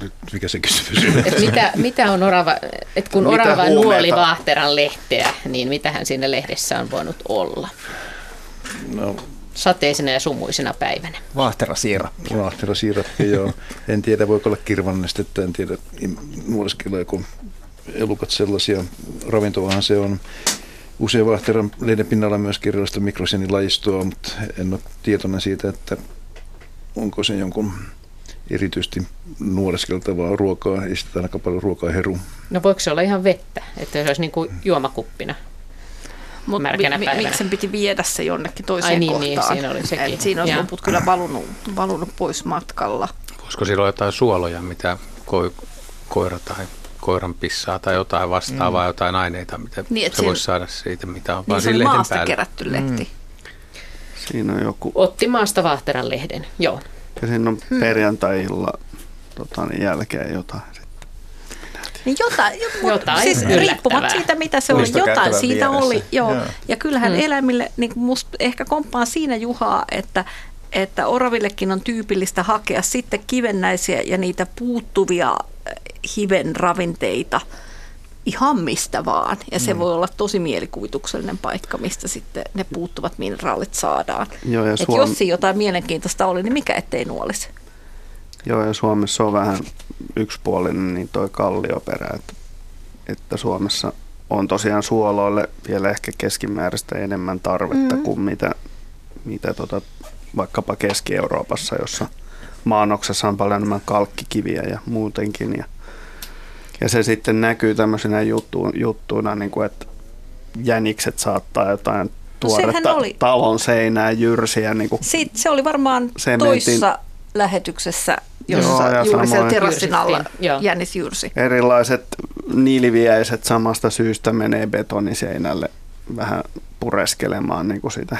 Nyt mikä se kysymys Et mitä, mitä on orava, et kun mitä orava huumeita? nuoli vaahteran lehteä, niin mitähän siinä lehdessä on voinut olla? No, sateisena ja sumuisena päivänä. Vaahterasiirappi. Vaahterasiirappi, joo. En tiedä, voiko olla kirvannestettä, en tiedä, nuoleskelee elukat sellaisia. Ravintoahan se on. Usein vaahteran leiden pinnalla myös kirjallista mikrosienilajistoa, mutta en ole tietoinen siitä, että onko se jonkun erityisesti nuoreskeltavaa ruokaa, ei sitä aika paljon ruokaa heru. No voiko se olla ihan vettä, että se olisi niin kuin juomakuppina? Mut märkänä mi- päivänä. miksi sen piti viedä se jonnekin toiseen Ai niin, kohtaan? niin, siinä oli sekin. Et siinä olisi Joo. loput kyllä valunut, valunut pois matkalla. Voisiko sillä olla jotain suoloja, mitä ko- koira tai koiran pissaa tai jotain vastaavaa, mm. jotain aineita, mitä Niin, niin, se voisi saada siitä, mitä on Niin vaan se siinä lehden maasta kerätty lehti. Siinä on joku, Otti maasta vaahteran lehden, joo. ja siinä on perjantai-illa tota, niin jälkeen jotain. Niin jotain, Jotain siis riippumatta siitä, mitä se oli, Muistakaa jotain siitä vieressä. oli. Joo. Joo. Ja kyllähän mm. eläimille, niin musta ehkä komppaan siinä Juhaa, että, että oravillekin on tyypillistä hakea sitten kivennäisiä ja niitä puuttuvia äh, hiven ravinteita ihan mistä vaan. Ja se mm. voi olla tosi mielikuvituksellinen paikka, mistä sitten ne puuttuvat mineraalit saadaan. Joo, ja Et Suom- jos siinä jotain mielenkiintoista oli, niin mikä ettei nuolisi? Joo, ja Suomessa on vähän yksipuolinen niin toi kallioperä, että, että Suomessa on tosiaan suoloille vielä ehkä keskimääräistä enemmän tarvetta mm. kuin mitä, mitä tota, vaikkapa Keski-Euroopassa, jossa maanoksessa on paljon enemmän kalkkikiviä ja muutenkin. Ja, ja se sitten näkyy tämmöisenä juttu, juttuina, niin kuin, että jänikset saattaa jotain tuoretta sehän oli. talon seinää jyrsiä. Niin kuin Siitä, se oli varmaan Se toissa lähetyksessä, jossa Joo, ja juuri siellä terassin alla joo. Jännis jyrsi. erilaiset nilviäiset samasta syystä menee betoniseinälle vähän pureskelemaan niin kuin sitä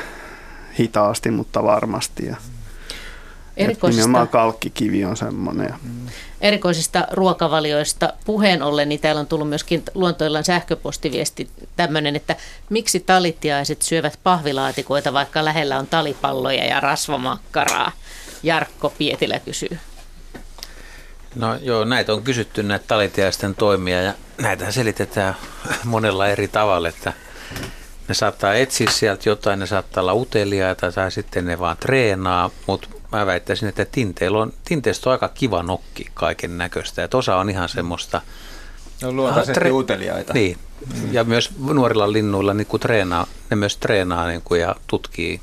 hitaasti, mutta varmasti. Ja, Erikoisista, nimenomaan kalkkikivi on semmoinen. Erikoisista ruokavalioista puheen ollen, niin täällä on tullut myöskin luontoillan sähköpostiviesti tämmöinen, että miksi talitiaiset syövät pahvilaatikoita, vaikka lähellä on talipalloja ja rasvamakkaraa? Jarkko Pietilä kysyy. No joo, näitä on kysytty näitä talitiaisten toimia ja näitä selitetään monella eri tavalla, että ne saattaa etsiä sieltä jotain, ne saattaa olla uteliaita tai sitten ne vaan treenaa, mutta mä väittäisin, että tinteillä on, tinteistä on aika kiva nokki kaiken näköistä, että osa on ihan semmoista, Ne on luontaisesti Tre- uteliaita. niin, ja myös nuorilla linnuilla niin kuin treenaa, ne myös treenaa niin kuin, ja tutkii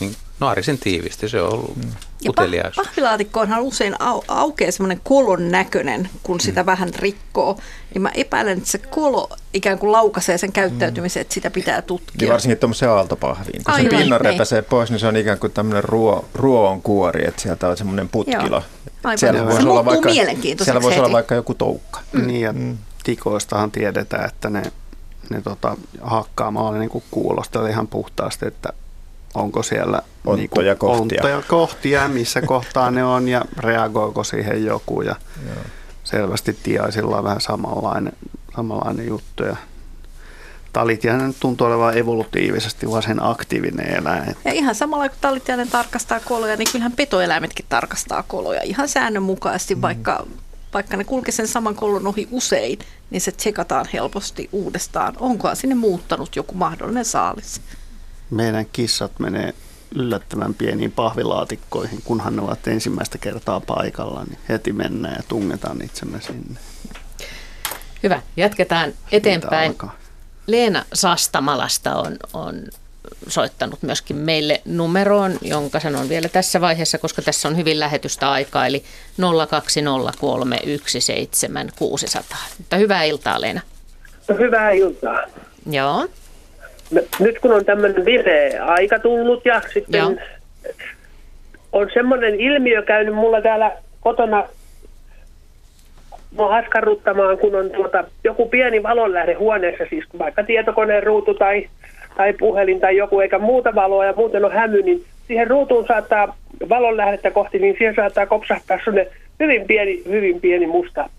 niin, naarisen tiivisti, se on ollut mm. Uteliaisuus. pah- pahvilaatikkoonhan usein au- aukeaa semmoinen kolon näköinen, kun sitä mm. vähän rikkoo. Niin mä epäilen, että se kolo ikään kuin laukaisee sen käyttäytymisen, että sitä pitää tutkia. Niin varsinkin tuommoiseen aaltopahviin. Kun Aivan, sen pinnan niin. repäsee pois, niin se on ikään kuin tämmöinen ruo, ruoon kuori, että sieltä on semmoinen putkilo. Siellä Se voisi muuttuu olla vaikka, mielenkiintoiseksi siellä voisi olla vaikka joku toukka. mm. Niin, ja tikoistahan tiedetään, että ne, ne tota, hakkaamalla niin kuin kuulostaa ihan puhtaasti, että onko siellä Onttoja niin kuin, kohtia. onttoja kohtia, missä kohtaa ne on ja reagoiko siihen joku. Ja Joo. selvästi tiaisilla on vähän samanlainen, samanlainen juttu. Ja talitiainen tuntuu olevan evolutiivisesti varsin aktiivinen eläin. Ja ihan samalla kun talitiainen tarkastaa koloja, niin kyllähän petoeläimetkin tarkastaa koloja ihan säännönmukaisesti, mm. vaikka, vaikka ne kulkee sen saman kolon ohi usein, niin se tsekataan helposti uudestaan. Onkohan sinne muuttanut joku mahdollinen saalis? Meidän kissat menee yllättävän pieniin pahvilaatikkoihin, kunhan ne ovat ensimmäistä kertaa paikalla, niin heti mennään ja tungetaan itsemme sinne. Hyvä, jatketaan eteenpäin. Leena Sastamalasta on, on soittanut myöskin meille numeroon, jonka sanon vielä tässä vaiheessa, koska tässä on hyvin lähetystä aikaa, eli 020317600. Mutta hyvää iltaa, Leena. No, hyvää iltaa. Joo, Nyt kun on tämmöinen vireä aika tullut ja sitten Joo. on semmoinen ilmiö käynyt mulla täällä kotona mua askarruttamaan, kun on tuota, joku pieni valonlähde huoneessa, siis vaikka tietokoneen ruutu tai, tai puhelin tai joku, eikä muuta valoa ja muuten on hämy, niin siihen ruutuun saattaa valonlähdettä kohti, niin siihen saattaa kopsahtaa sellainen hyvin pieni, hyvin pieni musta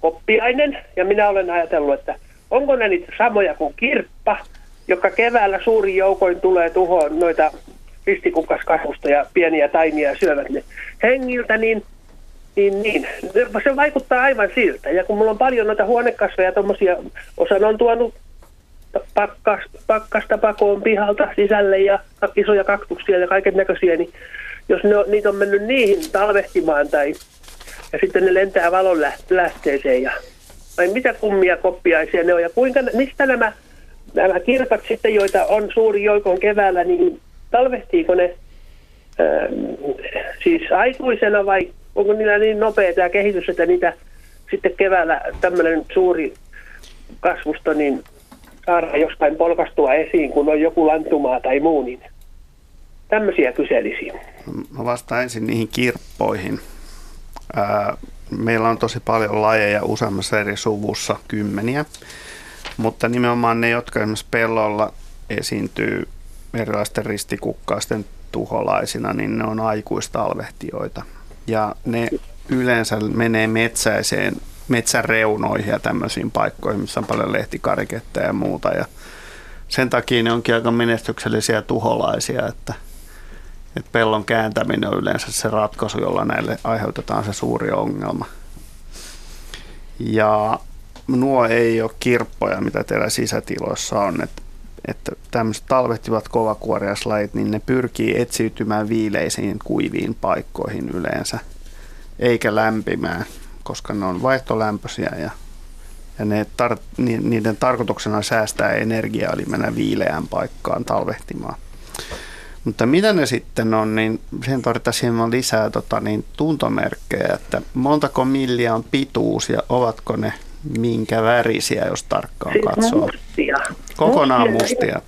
koppiainen. Ja minä olen ajatellut, että onko ne niitä samoja kuin kirppa, joka keväällä suurin joukoin tulee tuhoon noita ristikukkaskasvusta ja pieniä taimia syövät ne hengiltä, niin niin, niin. Se vaikuttaa aivan siltä. Ja kun mulla on paljon noita huonekasveja, tommosia, osan on tuonut pakkas, pakkasta pakoon pihalta sisälle ja isoja kaktuksia ja kaiken näköisiä, niin jos ne on, niitä on mennyt niihin talvehtimaan tai ja sitten ne lentää valon läht- lähteeseen ja vai mitä kummia koppiaisia ne on ja kuinka, mistä nämä, nämä kirkat sitten, joita on suuri joukon keväällä, niin talvehtiiko ne ähm, siis aikuisena vai onko niillä niin nopea tämä kehitys, että niitä sitten keväällä tämmöinen suuri kasvusto, niin saadaan jostain polkastua esiin, kun on joku lanttumaa tai muu, niin tämmöisiä kyselisin. Mä vastaan ensin niihin kirppoihin. Ää, meillä on tosi paljon lajeja useammassa eri suvussa, kymmeniä, mutta nimenomaan ne, jotka esimerkiksi pellolla esiintyy erilaisten ristikukkaisten tuholaisina, niin ne on aikuistalvehtijoita. Ja ne yleensä menee metsäiseen, metsän reunoihin ja tämmöisiin paikkoihin, missä on paljon lehtikariketta ja muuta. Ja sen takia ne onkin aika menestyksellisiä tuholaisia, että, että pellon kääntäminen on yleensä se ratkaisu, jolla näille aiheutetaan se suuri ongelma. Ja nuo ei ole kirppoja, mitä teillä sisätiloissa on. Että, että tämmöiset talvehtivat kovakuoriaislajit, niin ne pyrkii etsiytymään viileisiin kuiviin paikkoihin yleensä, eikä lämpimään, koska ne on vaihtolämpöisiä ja, ja ne tar, niiden tarkoituksena on säästää energiaa, eli mennä viileään paikkaan talvehtimaan. Mutta mitä ne sitten on, niin sen tarvitaan hieman lisää tota, niin, tuntomerkkejä, että montako milliä on pituus ja ovatko ne minkä värisiä, jos tarkkaan siis katsoo. Mustia. Kokonaan mustia. mustia.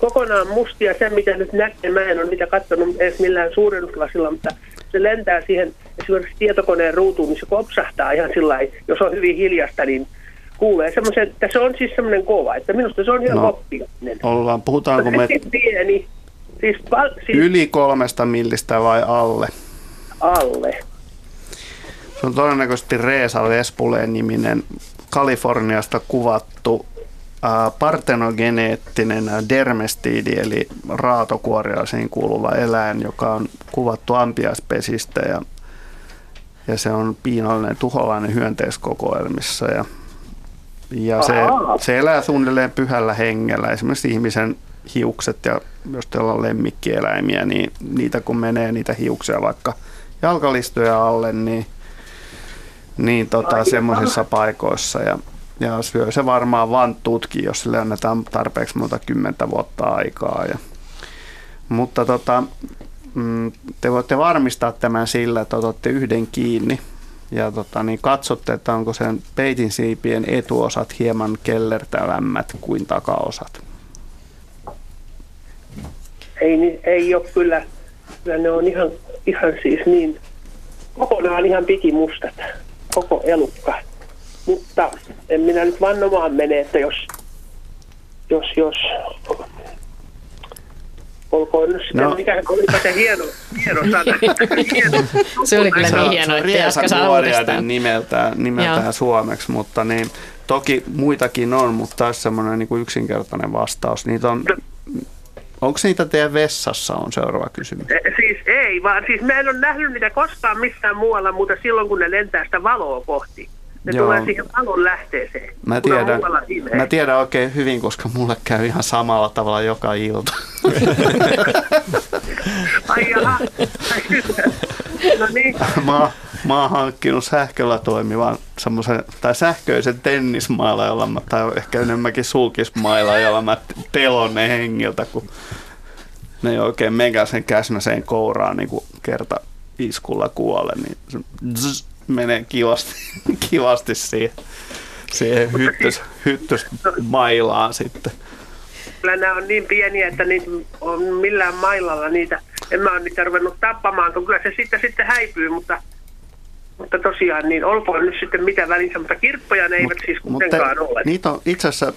Kokonaan mustia. Se, mitä nyt näkee, mä en ole niitä katsonut edes millään suurennuslasilla, mutta se lentää siihen esimerkiksi tietokoneen ruutuun, niin se kopsahtaa ihan sillä jos on hyvin hiljasta, niin kuulee semmoisen, että se on siis semmoinen kova, että minusta se on ihan no, oppinen. Ollaan, puhutaanko me... Pieni. Siis, val, siis... Yli kolmesta millistä vai alle? Alle. Se on todennäköisesti Reesa Vespuleen niminen Kaliforniasta kuvattu partenogeneettinen dermestiidi, eli raatokuoriaisiin kuuluva eläin, joka on kuvattu ampiaispesistä ja, ja se on piinallinen tuholainen hyönteiskokoelmissa ja, ja se, se elää suunnilleen pyhällä hengellä. Esimerkiksi ihmisen hiukset ja jos teillä on lemmikkieläimiä, niin niitä kun menee niitä hiuksia vaikka jalkalistoja alle, niin niin tota, semmoisissa paikoissa. Ja, ja syö se varmaan vaan tutki, jos sille annetaan tarpeeksi muuta kymmentä vuotta aikaa. Ja, mutta tota, mm, te voitte varmistaa tämän sillä, että otatte yhden kiinni ja tota, niin katsotte, että onko sen peitin siipien etuosat hieman kellertävämmät kuin takaosat. Ei, ei ole kyllä, kyllä ne on ihan, ihan siis niin kokonaan ihan pikimustat koko elukka. Mutta en minä nyt vannomaan mene, että jos, jos, jos olkoon nyt sitten, no. mikä olipa se hieno, hieno sana. hieno, se oli kyllä niin hieno, että jatka saa nimeltään, nimeltään suomeksi, mutta niin, toki muitakin on, mutta taas semmoinen niin kuin yksinkertainen vastaus. Niitä on. Onko niitä teidän vessassa on seuraava kysymys? E, siis ei, vaan siis mä en ole nähnyt niitä koskaan missään muualla, mutta silloin kun ne lentää sitä valoa kohti. Ne Joo. tulee siihen valon lähteeseen. Mä tiedän, mä tiedän oikein hyvin, koska mulle käy ihan samalla tavalla joka ilta. Ai jaha. no niin. Mä, mä oon hankkinut sähköllä toimivan semmoisen, tai sähköisen tennismailla, jolla mä, tai ehkä enemmänkin sulkismailla, jolla mä telon ne hengiltä, kun ne ei oikein megasen käsmäseen kouraan niin kuin kerta iskulla kuole, niin zzz, menee kivasti, kivasti siihen, siihen hyttys, hyttysmailaan sitten. Kyllä nämä on niin pieniä, että niitä on millään mailalla niitä, en mä ole niitä ruvennut tappamaan, kun kyllä se sitten, sitten häipyy, mutta mutta tosiaan, niin olkoon nyt sitten mitä välissä, mutta kirppoja ne eivät Mut, siis kuitenkaan ole. Niitä on itse asiassa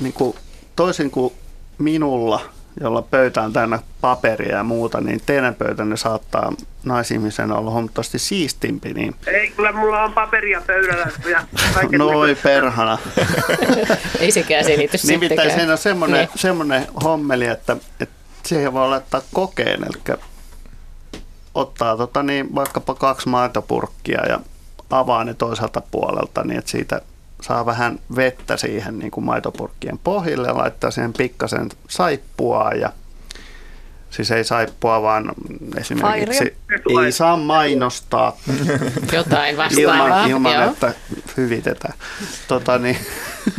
niin kuin, toisin kuin minulla, jolla pöytään täynnä paperia ja muuta, niin teidän pöytänne saattaa naisihmisen olla huomattavasti siistimpi. Niin... Ei, kyllä mulla on paperia pöydällä. Ja Noi perhana. Ei sekään selity Nimittäin siinä on semmoinen, niin. semmoinen hommeli, että, että siihen voi laittaa kokeen, eli ottaa tota niin, vaikkapa kaksi maitopurkkia ja avaa ne toiselta puolelta niin, että siitä saa vähän vettä siihen niin kuin maitopurkkien pohjille ja laittaa siihen pikkasen saippua ja Siis ei saippua, vaan esimerkiksi Fairia. ei saa mainostaa jotain vastaavaa. Ilman, ilman että hyvitetään. Tota, niin,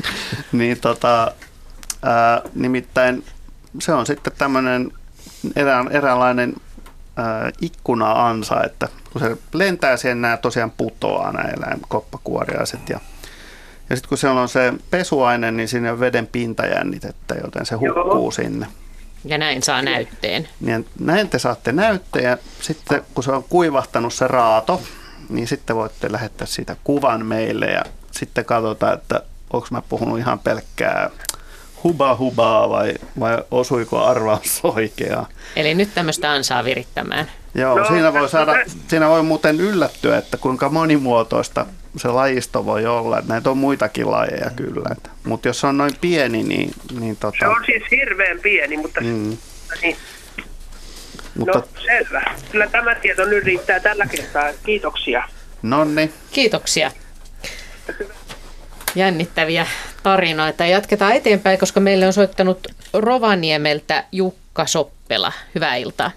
niin, tota, ää, nimittäin se on sitten tämmöinen erään, eräänlainen ää, ikkuna-ansa, että kun se lentää siihen, nämä tosiaan putoaa nämä eläinkoppakuoriaiset ja ja sitten kun siellä on se pesuaine, niin sinne on veden pintajännitettä, joten se hukkuu Joo. sinne. Ja näin saa näytteen. Niin näin te saatte näytteen ja sitten kun se on kuivahtanut se raato, niin sitten voitte lähettää siitä kuvan meille ja sitten katsotaan, että onko mä puhunut ihan pelkkää huba hubaa vai, vai osuiko arvaus oikeaa. Eli nyt tämmöistä ansaa virittämään. Joo, no, siinä, voi saada, siinä voi muuten yllättyä, että kuinka monimuotoista se lajisto voi olla. Näitä on muitakin lajeja kyllä. Mutta jos se on noin pieni, niin... niin tota... Se on siis hirveän pieni, mutta... Mm. Niin. Mutta... No selvä. Kyllä tämä tieto nyt riittää tällä kertaa. Kiitoksia. Nonni. Kiitoksia. Jännittäviä tarinoita. Jatketaan eteenpäin, koska meille on soittanut Rovaniemeltä Jukka Soppela. Hyvää iltaa.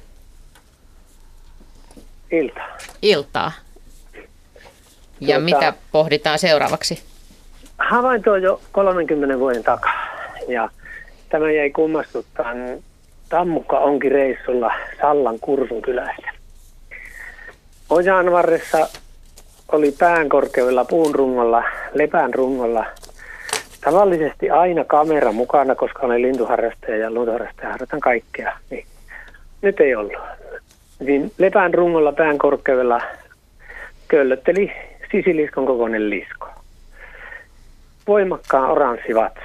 Iltaa. Iltaa. Ja tuota, mitä pohditaan seuraavaksi? Havainto on jo 30 vuoden takaa. Ja tämä jäi kummastuttaan. Tammukka onkin reissulla Sallan Kursun kylässä. Ojan varressa oli pään korkeudella puun rungolla, lepän rungolla. Tavallisesti aina kamera mukana, koska olen lintuharrastaja ja luontoharrastaja harrastan kaikkea. Niin. Nyt ei ollut. Niin lepän rungolla pään korkeudella köllötteli sisiliskon kokoinen lisko. Voimakkaan oranssi vatsa.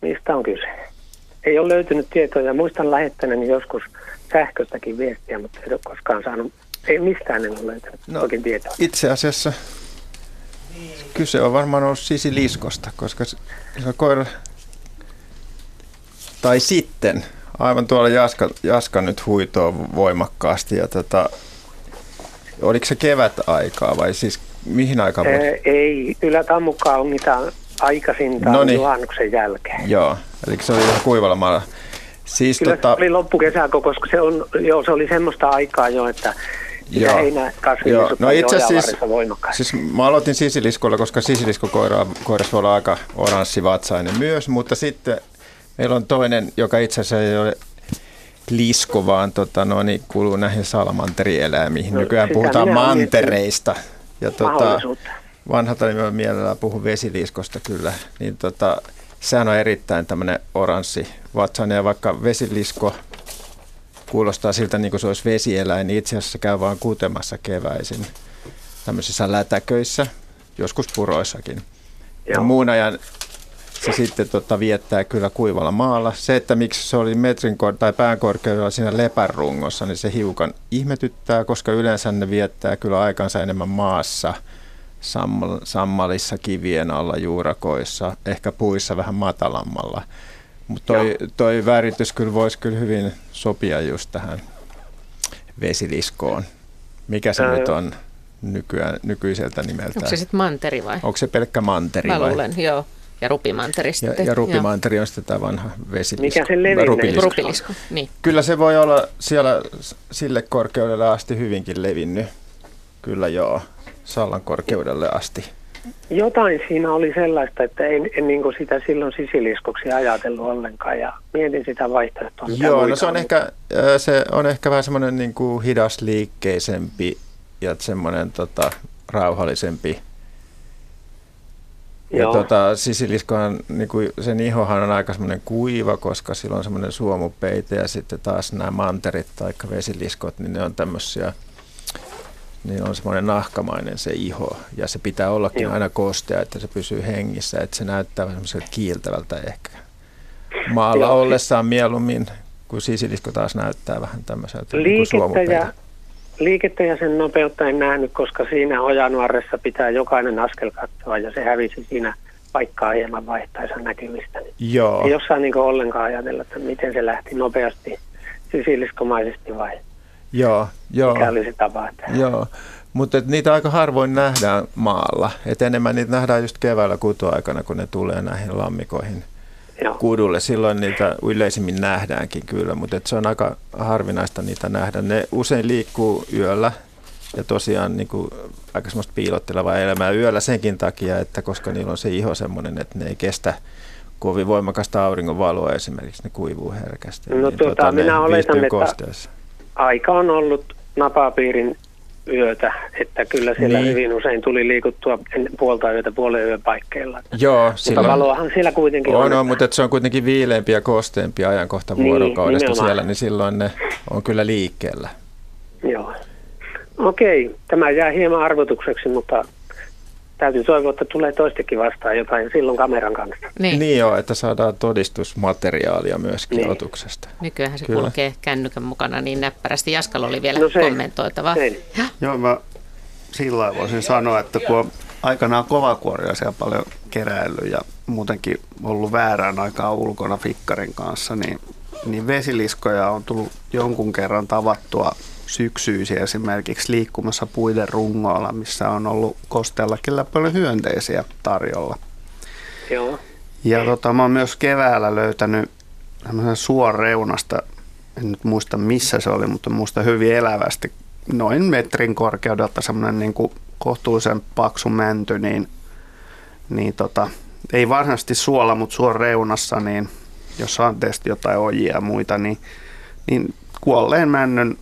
Mistä on kyse? Ei ole löytynyt tietoja. Muistan lähettäneeni joskus sähköstäkin viestiä, mutta ei ole koskaan saanut, ei mistään en ole no, oikein tietoa. Itse asiassa kyse on varmaan ollut sisiliskosta, koska se on koira, tai sitten aivan tuolla Jaska, Jaska nyt huitoo voimakkaasti ja tota, Oliko se kevät aikaa vai siis mihin aikaan? Ää, ei, ylätammukkaa on mitä aikaisintaan Noniin. juhannuksen jälkeen. Joo, eli se oli ihan kuivalla maalla. Siis Kyllä tota... se oli loppukesäkö, koska se, on, joo, se oli semmoista aikaa jo, että Joo. Joo. No itse siis, siis mä aloitin sisiliskolla, koska sisiliskokoira koirassa voi olla aika oranssivatsainen myös, mutta sitten meillä on toinen, joka itse asiassa ei ole lisko, vaan tota, no, niin kuuluu näihin salamanterieläimiin. No, Nykyään puhutaan mantereista. Ja tota, vanhalta nimellä mielellään puhun vesiliskosta kyllä. Niin tota, sehän on erittäin tämmöinen oranssi vatsainen ja vaikka vesilisko kuulostaa siltä niin kuin se olisi vesieläin, niin itse asiassa käy vain kutemassa keväisin tämmöisissä lätäköissä, joskus puroissakin. Ja muun ajan se sitten tota, viettää kyllä kuivalla maalla. Se, että miksi se oli metrin kor- tai päänkorkeudella siinä lepärungossa, niin se hiukan ihmetyttää, koska yleensä ne viettää kyllä aikansa enemmän maassa, sammal- sammalissa, kivien alla, juurakoissa, ehkä puissa vähän matalammalla. Mutta toi, toi väritys kyllä voisi kyllä hyvin sopia just tähän vesiliskoon. Mikä se Ää... nyt on nykyään, nykyiseltä nimeltä? Onko se sitten manteri vai? Onko se pelkkä manteri Mä vai? luulen, joo. Ja rupimanteri sitten. Ja, ja rupimanteri on sitten tämä vanha vesilisko. Mikä se levinne? Rupilisko. rupilisko. Niin. Kyllä se voi olla siellä sille korkeudelle asti hyvinkin levinnyt. Kyllä joo, Sallan korkeudelle asti. Jotain siinä oli sellaista, että en, en niin sitä silloin sisiliskoksi ajatellut ollenkaan ja mietin sitä vaihtoehtoa. Joo, no se on, ehkä, se on ehkä vähän semmoinen niin kuin hidasliikkeisempi ja semmoinen tota, rauhallisempi ja tota, sisiliskohan, niin kuin, sen ihohan on aika semmoinen kuiva, koska sillä on semmoinen suomupeite ja sitten taas nämä manterit tai vesiliskot, niin ne on tämmöisiä, niin on semmoinen nahkamainen se iho ja se pitää ollakin Joo. aina kostea, että se pysyy hengissä, että se näyttää semmoiselta kiiltävältä ehkä. Maalla Joo. ollessaan mieluummin, kun sisilisko taas näyttää vähän tämmöiseltä Liikettä niin ja liikettä ja sen nopeutta en nähnyt, koska siinä ojanuoressa pitää jokainen askel katsoa ja se hävisi siinä paikkaa hieman vaihtaessa näkymistä. Joo. Ei jossain niin ollenkaan ajatella, että miten se lähti nopeasti sisiliskomaisesti vai Joo, joo. mikä oli se tapa. Että... Joo, mutta niitä aika harvoin nähdään maalla. Et enemmän niitä nähdään just keväällä kutuaikana, kun ne tulee näihin lammikoihin – Joo. kudulle. Silloin niitä yleisimmin nähdäänkin kyllä, mutta se on aika harvinaista niitä nähdä. Ne usein liikkuu yöllä ja tosiaan niin kuin, aika semmoista piilottelevaa elämää yöllä senkin takia, että koska niillä on se iho semmoinen, että ne ei kestä kovin voimakasta auringonvaloa esimerkiksi, ne kuivuu herkästi. No niin, tuota, tuota, minä oletan, että aika on ollut napapiirin yötä, että kyllä siellä Niin. hyvin usein tuli liikuttua puolta yötä puolen yön paikkeilla. Joo, Mutta silloin, valoahan siellä kuitenkin on, on. mutta että se on kuitenkin viileämpi ja kosteempi ajankohta Niin, vuorokaudesta nimenomaan. siellä, niin silloin ne on kyllä liikkeellä. Joo. Okei, tämä jää hieman arvotukseksi, mutta täytyy toivoa, että tulee toistekin vastaan jotain silloin kameran kanssa. Niin. Niin joo, että saadaan todistusmateriaalia myöskin Niin. otuksesta. Nykyään se Kyllä. kulkee kännykän mukana niin näppärästi. Jaskalla oli vielä No se- kommentoitavaa. se- Joo, mä sillä voisin sanoa, että kun on aikanaan kovakuoria siellä paljon keräillyt ja muutenkin ollut väärään aikaa ulkona fikkarin kanssa, niin, niin vesiliskoja on tullut jonkun kerran tavattua syksyisiä esimerkiksi liikkumassa puiden rungoilla, missä on ollut kosteella kyllä paljon hyönteisiä tarjolla. Joo. Ja tota, mä oon myös keväällä löytänyt suon reunasta, en nyt muista missä se oli, mutta muista hyvin elävästi, noin metrin korkeudelta semmoinen niin kuin kohtuullisen paksu mänty, niin, niin tota, ei varsinaisesti suola, mutta suon reunassa, niin jos on tietysti jotain ojia ja muita, niin, niin kuolleen männyn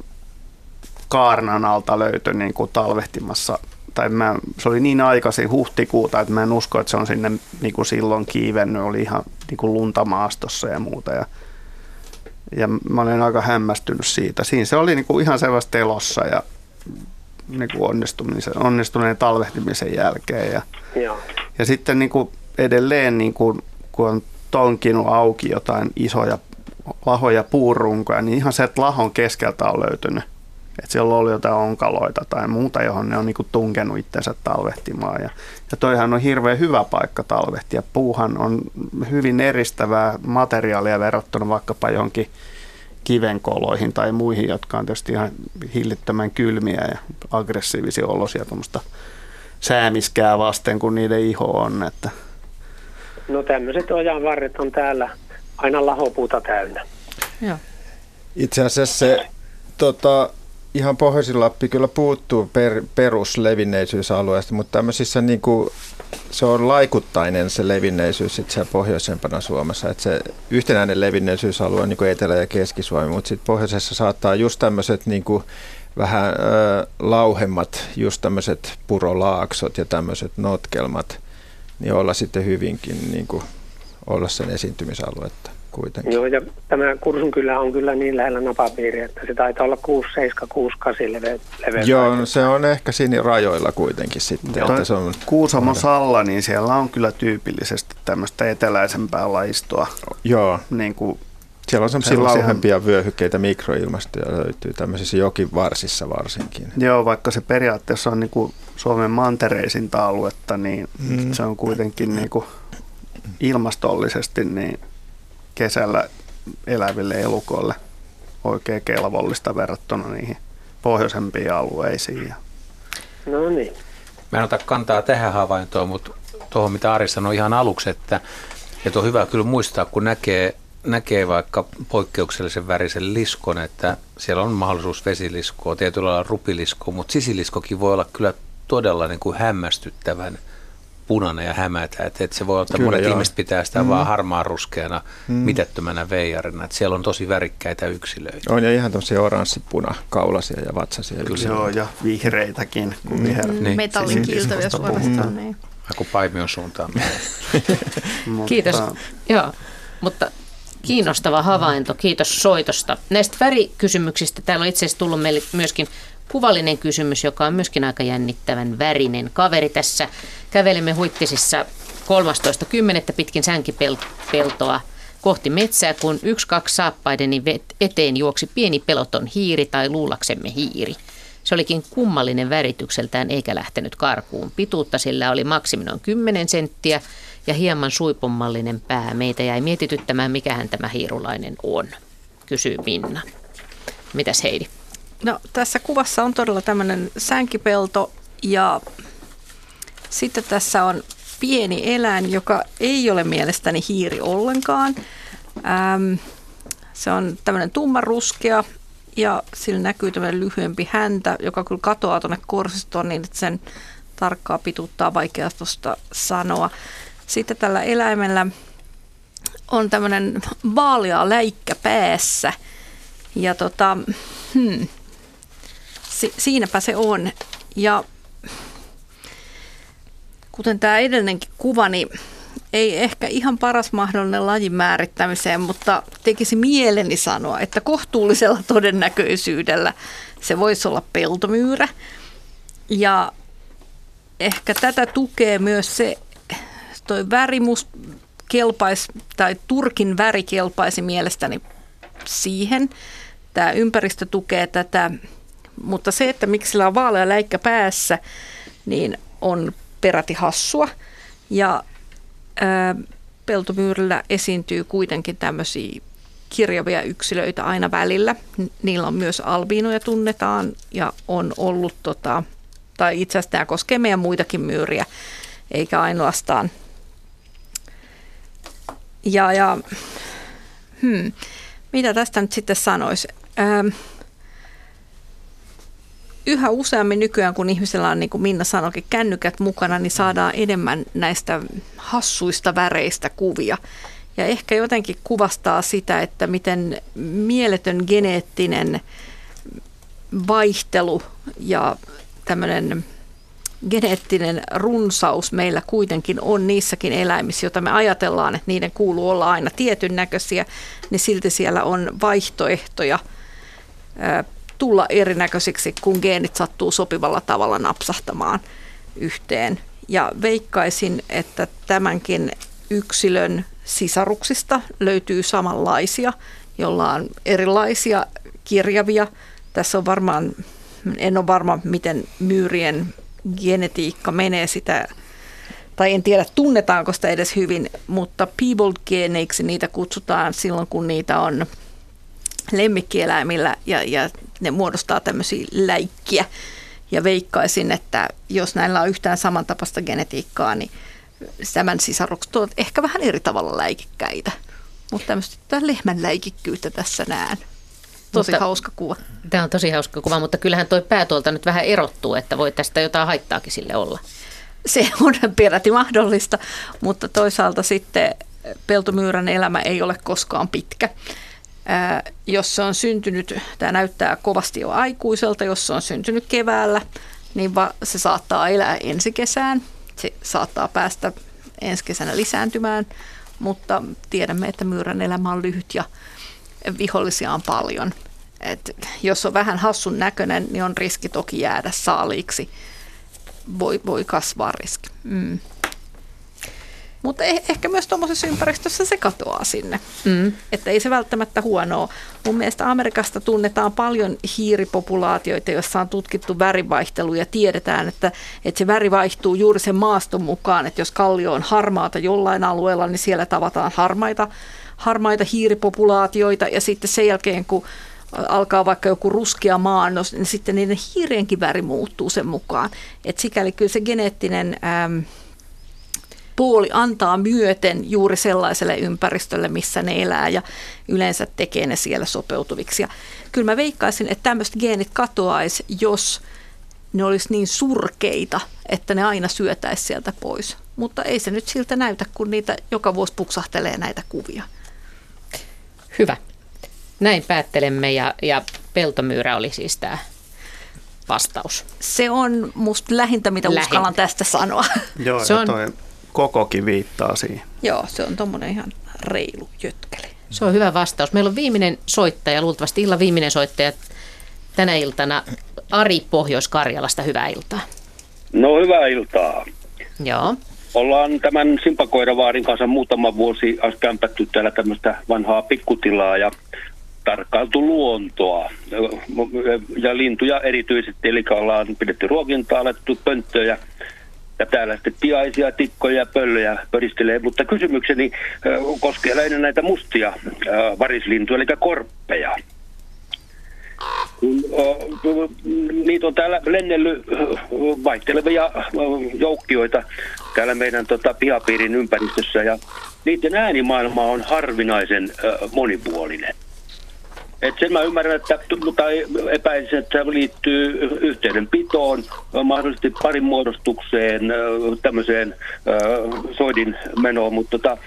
kaarnan alta löytyi niin kuin talvehtimassa tai mä, se oli niin aikaisin huhtikuuta, että mä en usko, että se on sinne niin kuin silloin kiivennyt, oli ihan niin kuin lunta maastossa ja muuta. Ja, ja mä olen aika hämmästynyt siitä. Siinä se oli niin kuin ihan selvästi elossa ja niin kuin onnistumisen, onnistuneen talvehtimisen jälkeen. Ja, Joo. ja sitten niin kuin edelleen, niin kuin, kun on tonkinut auki jotain isoja lahoja puurunkoja, niin ihan se, että lahon keskeltä on löytynyt. Että siellä on ollut jotain onkaloita tai muuta, johon ne on niin tunkenut itsensä talvehtimaan. Ja, ja toihan on hirveän hyvä paikka talvehtia. Puuhan on hyvin eristävää materiaalia verrattuna vaikkapa johonkin kivenkoloihin tai muihin, jotka on tietysti ihan hillittömän kylmiä ja aggressiivisia olosia tuommoista säämiskää vasten, kun niiden iho on. Että No tämmöiset ojan varret on täällä aina lahopuuta täynnä. Joo. Itse asiassa se tota, ihan pohjoisin Lappi kyllä puuttuu per, peruslevinneisyysalueesta, mutta tämmöisissä niin kuin, se on laikuttainen se levinneisyys sit siellä pohjoisempana Suomessa. että se yhtenäinen levinneisyysalue on niin kuin Etelä- ja Keski-Suomi, mutta sitten pohjoisessa saattaa just tämmöiset niin vähän ö, lauhemmat, just tämmöiset purolaaksot ja tämmöiset notkelmat, niin olla sitten hyvinkin niin kuin, olla sen esiintymisaluetta kuitenkin. Joo, ja tämä Kursun kylä on kyllä niin lähellä napapiiriä, että se taitaa olla 6, 7, 6, 8 leve, leveys. Joo, no se on ehkä siinä rajoilla kuitenkin sitten. Toi Että se on, Kuusamon Salla, niin siellä on kyllä tyypillisesti tämmöistä eteläisempää laistoa. joo, Niin kuin, siellä on semmoisia lauhempia vyöhykkeitä, mikroilmastoja löytyy tämmöisissä jokivarsissa varsinkin. joo, vaikka se periaatteessa on niin kuin Suomen mantereisinta aluetta, niin Mm. se on kuitenkin niin kuin ilmastollisesti niin kesällä eläville elukoille oikein kelvollista verrattuna niihin pohjoisempiin alueisiin. Ja No niin. Mä en ota kantaa tähän havaintoon, mutta tuohon mitä Ari sanoi ihan aluksi, että, että on hyvä kyllä muistaa, kun näkee, näkee vaikka poikkeuksellisen värisen liskon, että siellä on mahdollisuus vesiliskoa, tietyllä lailla rupiliskoa, mutta sisiliskokin voi olla kyllä todella niin kuin hämmästyttävän punainen ja hämätä. Että, että se voi olla, että Kyllä, monet joo. ihmiset pitää sitä Mm. vaan harmaan ruskeana, Mm. mitättömänä veijarina. Että siellä on tosi värikkäitä yksilöitä. On ja ihan tämmöisiä oranssipuna kaulasia ja vatsasia. Kyllä. yksilöitä. Joo, ja vihreitäkin, kun Mm. viher. Niin. Metallin kiiltäviä suorastaan. Niin. Joku paimion suuntaan. Kiitos. Joo, mutta kiinnostava havainto. Kiitos soitosta. Näistä värikysymyksistä täällä on itse asiassa tullut meille myöskin kuvallinen kysymys, joka on myöskin aika jännittävän värinen kaveri tässä. Kävelemme Huittisissa 13.10. pitkin sänkipeltoa kohti metsää, kun yksi kaksi saappaideni eteen juoksi pieni peloton hiiri tai luulaksemme hiiri. Se olikin kummallinen väritykseltään eikä lähtenyt karkuun. Pituutta sillä oli maksimi noin 10 senttiä ja hieman suipummallinen pää. Meitä jäi mietityttämään, mikähän tämä hiirulainen on, kysyy Minna. Mitäs Heidi? No, tässä kuvassa on todella tämmöinen sänkipelto ja sitten tässä on pieni eläin, joka ei ole mielestäni hiiri ollenkaan. Ähm, se on tämmöinen tummaruskea ja sillä näkyy tämmöinen lyhyempi häntä, joka kyllä katoaa tuonne korsistoon niin, että sen tarkkaa pituuttaa vaikea tuosta sanoa. Sitten tällä eläimellä on tämmöinen vaalea läikkä päässä ja tota, hmm, si, siinäpä se on. Ja kuten tämä edellinenkin kuva, niin ei ehkä ihan paras mahdollinen lajin määrittämiseen, mutta tekisi mieleni sanoa, että kohtuullisella todennäköisyydellä se voisi olla peltomyyrä. Ja ehkä tätä tukee myös se, toi värimus kelpaisi, tai Turkin väri kelpaisi mielestäni siihen. Tämä ympäristö tukee tätä, mutta se, että miksi sillä on vaalea läikkä päässä, niin on peräti hassua. Ja ää, peltomyyrillä esiintyy kuitenkin tämmöisiä kirjavia yksilöitä aina välillä. Niillä on myös albiinoja tunnetaan ja on ollut, tota, tai itse asiassa tämä koskee meidän muitakin myyriä, eikä ainoastaan. Ja, ja hmm, mitä tästä nyt sitten sanoisi? Ähm, yhä useammin nykyään, kun ihmisellä on, niin kuin Minna sanoikin, kännykät mukana, niin saadaan enemmän näistä hassuista väreistä kuvia. Ja ehkä jotenkin kuvastaa sitä, että miten mieletön geneettinen vaihtelu ja tämmöinen geneettinen runsaus meillä kuitenkin on niissäkin eläimissä, joita me ajatellaan, että niiden kuuluu olla aina tietyn näköisiä, niin silti siellä on vaihtoehtoja tulla erinäköisiksi, kun geenit sattuu sopivalla tavalla napsahtamaan yhteen. Ja veikkaisin, että tämänkin yksilön sisaruksista löytyy samanlaisia, jolla on erilaisia kirjavia. Tässä on varmaan, en ole varma, miten myyrien genetiikka menee sitä, tai en tiedä tunnetaanko sitä edes hyvin, mutta people-geeneiksi niitä kutsutaan silloin, kun niitä on lemmikkieläimillä ja, ja ne muodostaa tämmöisiä läikkiä. Ja veikkaisin, että jos näillä on yhtään samantapaista genetiikkaa, niin tämän sisarukset ovat ehkä vähän eri tavalla läikikkäitä. Mutta tämmöistä lehmän läikikkyyttä tässä näen. Tosi mutta, hauska kuva. Tämä on tosi hauska kuva, mutta kyllähän tuo pää tuolta nyt vähän erottuu, että voi tästä jotain haittaakin sille olla. Se on peräti mahdollista, mutta toisaalta sitten peltomyyrän elämä ei ole koskaan pitkä. Jos se on syntynyt, tämä näyttää kovasti jo aikuiselta, jos se on syntynyt keväällä, niin va, se saattaa elää ensi kesään. Se saattaa päästä ensi kesänä lisääntymään, mutta tiedämme, että myyrän elämä on lyhyt ja vihollisia on paljon. Et jos on vähän hassun näköinen, niin on riski toki jäädä saaliiksi. Voi, voi kasvaa riski. Mm. Mutta eh- ehkä myös tuommoisessa ympäristössä se katoaa sinne. Mm. Että ei se välttämättä huonoa. Mun mielestä Amerikasta tunnetaan paljon hiiripopulaatioita, joissa on tutkittu värivaihtelu ja tiedetään, että, että se väri vaihtuu juuri sen maaston mukaan. Että jos kallio on harmaata jollain alueella, niin siellä tavataan harmaita, harmaita hiiripopulaatioita ja sitten sen jälkeen, kun alkaa vaikka joku ruskea maannos, niin sitten niiden hiirienkin väri muuttuu sen mukaan. Et sikäli kyllä se geneettinen... Ähm, puoli antaa myöten juuri sellaiselle ympäristölle, missä ne elää ja yleensä tekee ne siellä sopeutuviksi. Ja kyllä mä veikkaisin, että tämmöiset geenit katoaisi, jos ne olisi niin surkeita, että ne aina syötäisi sieltä pois. Mutta ei se nyt siltä näytä, kun niitä joka vuosi puksahtelee näitä kuvia. Hyvä. Näin päättelemme ja, ja peltomyyrä oli siis tämä vastaus. Se on musta lähintä, mitä lähintä. uskallan tästä sanoa. Joo, se on, toi kokokin viittaa siihen. Joo, se on tuommoinen ihan reilu jötkeli. Se on hyvä vastaus. Meillä on viimeinen soittaja, luultavasti illan viimeinen soittaja tänä iltana. Ari Pohjois-Karjalasta, hyvää iltaa. No hyvää iltaa. Joo. Ollaan tämän Simpakoiravaarin kanssa muutama vuosi kämpätty täällä tämmöistä vanhaa pikkutilaa ja tarkkailtu luontoa ja lintuja erityisesti, eli ollaan pidetty ruokintaa, alettu pönttöjä ja täällä sitten tiaisia, tikkoja ja pöllöjä pöristelee, mutta kysymykseni koskee lähinnä näitä mustia varislintuja, eli korppeja. Niitä on täällä lennellyt vaihtelevia joukkioita täällä meidän tota, pihapiirin ympäristössä ja niiden äänimaailma on harvinaisen monipuolinen. Et sen mä ymmärrän, että, tai epäisin, että se liittyy yhteydenpitoon, mahdollisesti parin muodostukseen, tämmöiseen soidin menoon, mutta tota,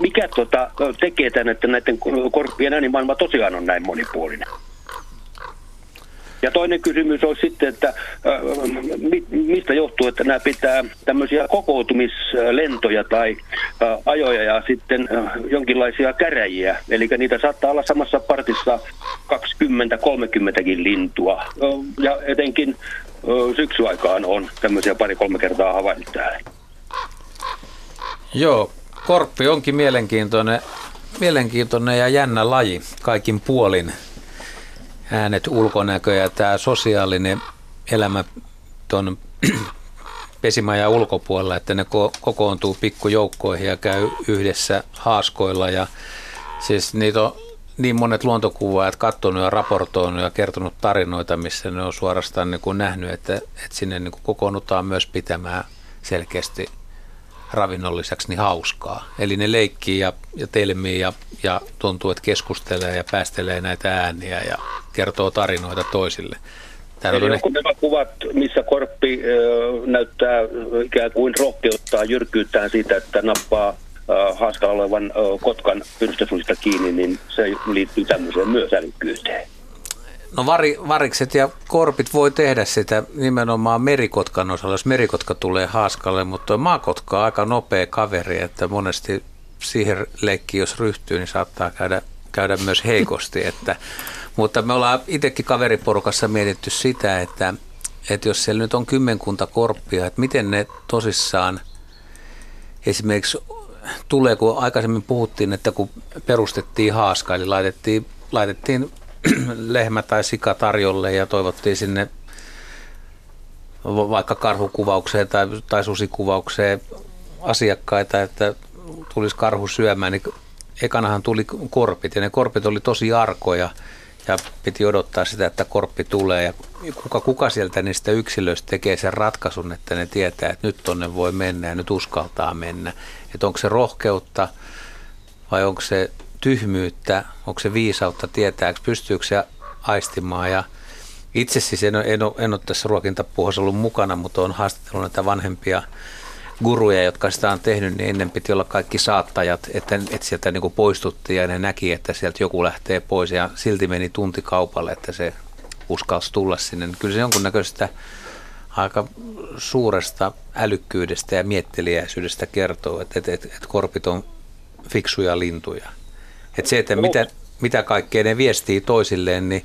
mikä tota, tekee tämän, että näiden korppien äänimaailma tosiaan on näin monipuolinen? Ja toinen kysymys on sitten, että mistä johtuu, että nämä pitää tämmöisiä kokoutumislentoja tai ajoja ja sitten jonkinlaisia käräjiä. Eli niitä saattaa olla samassa partissa 20-30kin lintua. Ja etenkin syksyaikaan on tämmöisiä pari-kolme kertaa havainnut täällä. Joo, korppi onkin mielenkiintoinen, mielenkiintoinen ja jännä laji kaikin puolin äänet, ulkonäkö ja tämä sosiaalinen elämä tuon pesimajan ulkopuolella, että ne ko- kokoontuu pikkujoukkoihin ja käy yhdessä haaskoilla. Ja siis niitä on niin monet luontokuvaajat katsonut ja raportoinut ja kertonut tarinoita, missä ne on suorastaan niin kuin nähnyt, että, että sinne niin kuin kokoonnutaan myös pitämään selkeästi ravinnon lisäksi niin hauskaa. Eli ne leikkii ja, ja telmii ja, ja tuntuu, että keskustelee ja päästelee näitä ääniä ja kertoo tarinoita toisille. Täällä Eli onko nämä kuvat, missä korppi ö, näyttää ikään kuin rohkeuttaa jyrkkyyttään siitä, että nappaa haaskalla olevan ö, kotkan pyrstösuista kiinni, niin se liittyy tämmöiseen myös älykkyyteen. No vari, varikset ja korpit voi tehdä sitä nimenomaan merikotkan osalla, jos merikotka tulee haaskalle, mutta maakotka on aika nopea kaveri, että monesti siihen leikki, jos ryhtyy, niin saattaa käydä, käydä myös heikosti. Että, mutta me ollaan itsekin kaveriporukassa mietitty sitä, että, että jos siellä nyt on kymmenkunta korppia, että miten ne tosissaan esimerkiksi tulee, kun aikaisemmin puhuttiin, että kun perustettiin haaska, eli laitettiin, laitettiin lehmä tai sika tarjolle ja toivottiin sinne vaikka karhukuvaukseen tai, tai susikuvaukseen asiakkaita, että tulisi karhu syömään, niin ekanahan tuli korpit ja ne korpit oli tosi arkoja ja piti odottaa sitä, että korppi tulee ja kuka, kuka sieltä niistä yksilöistä tekee sen ratkaisun, että ne tietää, että nyt tonne voi mennä ja nyt uskaltaa mennä. Että onko se rohkeutta vai onko se tyhmyyttä, onko se viisautta, tietääkö, pystyykö se aistimaan? Ja itse siis en, en, en ole tässä ruokintapuheessa ollut mukana, mutta olen haastatellut näitä vanhempia guruja, jotka sitä on tehnyt, niin ennen piti olla kaikki saattajat, että, että sieltä niin kuin poistuttiin ja ne näki, että sieltä joku lähtee pois. Ja silti meni tunti kaupalle, että se uskalsi tulla sinne. Kyllä se jonkunnäköistä aika suuresta älykkyydestä ja mietteliäisyydestä kertoo, että, että, että korpit on fiksuja lintuja. Että se, että mitä, mitä kaikkea ne viestii toisilleen, niin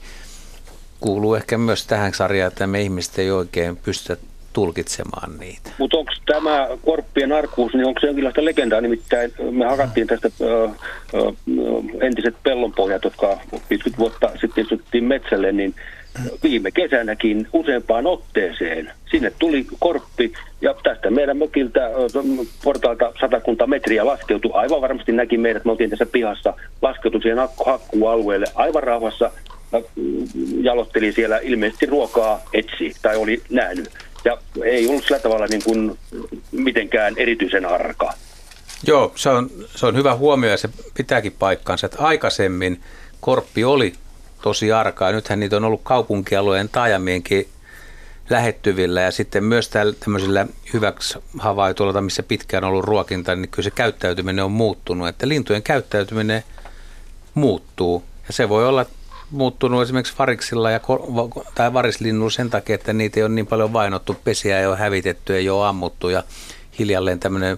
kuuluu ehkä myös tähän sarjaan, että me ihmiset ei oikein pystytä tulkitsemaan niitä. Mutta onko tämä korppien arkuus, niin onko se jonkinlaista legendaa? Nimittäin me hakattiin tästä ö, ö, entiset pellonpohjat, jotka 50 vuotta sitten istuttiin metsälle, niin viime kesänäkin useampaan otteeseen. Sinne tuli korppi ja tästä meidän mökiltä portaalta satakunta metriä laskeutui. Aivan varmasti näki meidät, me oltiin tässä pihassa, laskeutui siihen hakkualueelle aivan rauhassa. Jalotteli siellä ilmeisesti ruokaa etsi tai oli nähnyt. Ja ei ollut sillä tavalla niin kuin mitenkään erityisen arka. Joo, se on, se on hyvä huomio ja se pitääkin paikkaansa, että aikaisemmin korppi oli tosi arkaa. Nythän niitä on ollut kaupunkialueen taajamienkin lähettyvillä ja sitten myös tämmöisillä hyväksi havaituilla, missä pitkään on ollut ruokinta, niin kyllä se käyttäytyminen on muuttunut, että lintujen käyttäytyminen muuttuu. Ja se voi olla muuttunut esimerkiksi variksilla ja, tai varislinnulla sen takia, että niitä ei ole niin paljon vainottu, pesiä ei ole hävitetty, ei ole ammuttu ja hiljalleen tämmöinen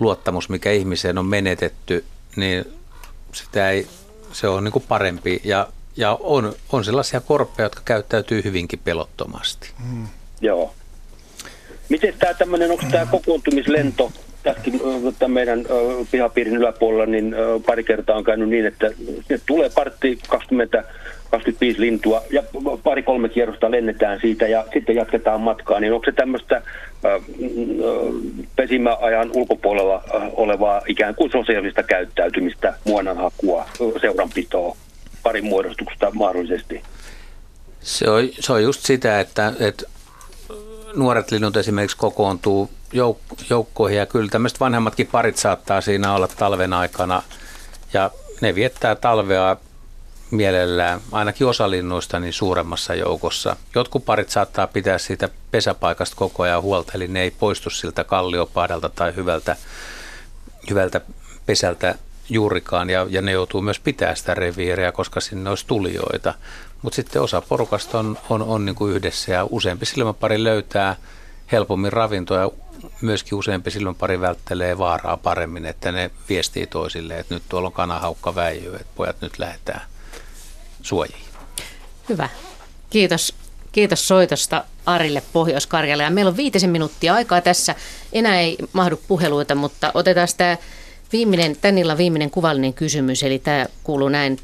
luottamus, mikä ihmiseen on menetetty, niin sitä ei, se on niin kuin parempi. Ja ja on, on sellaisia korppeja, jotka käyttäytyy hyvinkin pelottomasti. Mm. Joo. Miten tämä tämmöinen, onko tämä kokoontumislento tässäkin tämän meidän pihapiirin yläpuolella, niin pari kertaa on käynyt niin, että sinne tulee partti 20 25 lintua ja pari-kolme kierrosta lennetään siitä ja sitten jatketaan matkaa, niin onko se tämmöistä pesimäajan ulkopuolella olevaa ikään kuin sosiaalista käyttäytymistä, muonanhakua, seuranpitoa? Parin muodostuksesta mahdollisesti. Se on, se on just sitä, että, että nuoret linnut esimerkiksi kokoontuu jouk- joukkoihin ja kyllä tämmöiset vanhemmatkin parit saattaa siinä olla talven aikana ja ne viettää talvea mielellään, ainakin osa linnuista, niin suuremmassa joukossa. Jotkut parit saattaa pitää siitä pesäpaikasta koko ajan huolta, eli ne ei poistu siltä kalliopaadalta tai hyvältä, hyvältä pesältä juurikaan ja, ja ne joutuu myös pitää sitä reviiriä, koska sinne olisi tulijoita. Mutta sitten osa porukasta on, on, on niin kuin yhdessä ja useampi silmäpari löytää helpommin ravintoa ja myöskin useampi silmäpari välttelee vaaraa paremmin, että ne viestii toisille, että nyt tuolla on kanahaukka väijy, että pojat nyt lähdetään suojiin. Hyvä. Kiitos, kiitos soitosta Arille pohjois ja Meillä on viitisen minuuttia aikaa tässä. Enää ei mahdu puheluita, mutta otetaan tämä viimeinen, tän illan viimeinen kuvallinen kysymys. Eli tämä kuuluu näin.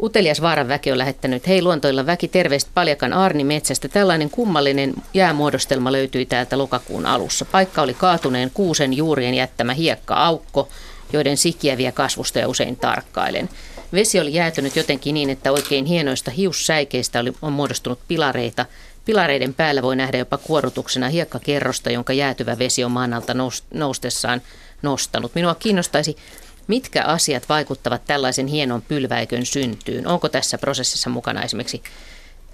Utelias Vaaran väki on lähettänyt, hei luontoilla väki, terveistä Paljakan Arni metsästä. Tällainen kummallinen jäämuodostelma löytyi täältä lokakuun alussa. Paikka oli kaatuneen kuusen juurien jättämä hiekka-aukko, joiden sikiäviä kasvusta ja usein tarkkailen. Vesi oli jäätynyt jotenkin niin, että oikein hienoista hiussäikeistä oli, on muodostunut pilareita. Pilareiden päällä voi nähdä jopa kuorutuksena hiekkakerrosta, jonka jäätyvä vesi on maan alta noustessaan nostanut. Minua kiinnostaisi, mitkä asiat vaikuttavat tällaisen hienon pylväikön syntyyn. Onko tässä prosessissa mukana esimerkiksi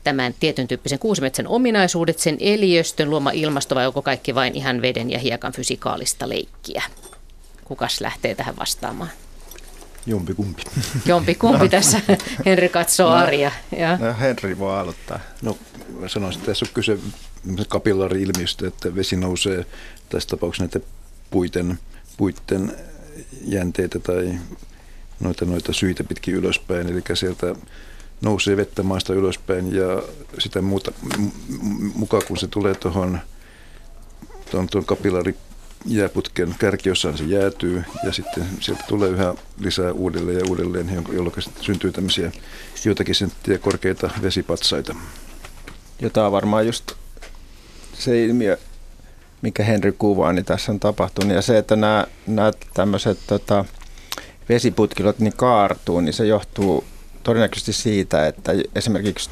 tämän tietyn tyyppisen kuusimetsän ominaisuudet, sen eliöstön luoma ilmasto vai onko kaikki vain ihan veden ja hiekan fysikaalista leikkiä? Kukas lähtee tähän vastaamaan? Jompi kumpi. Jompi kumpi tässä. Henri katsoo no, Arja. Ja. No, Henri voi aloittaa. No sanoisin, että tässä on kyse kapillari-ilmiöstä, että vesi nousee tässä tapauksessa näiden puiden, puiden jänteitä tai noita, noita syitä pitkin ylöspäin. Eli sieltä nousee vettä maasta ylöspäin ja sitä muuta, mukaan kun se tulee tuohon tuon, tuon kapillari jääputken kärkiosaan se jäätyy ja sitten sieltä tulee yhä lisää uudelleen ja uudelleen, jolloin syntyy tämmöisiä joitakin senttiä korkeita vesipatsaita. Jota varmaan just se ilmiö, mikä Henri kuvaa, niin tässä on tapahtunut. Ja se, että nämä, nämä tämmöiset tota, vesiputkilot niin kaartuu, niin se johtuu todennäköisesti siitä, että esimerkiksi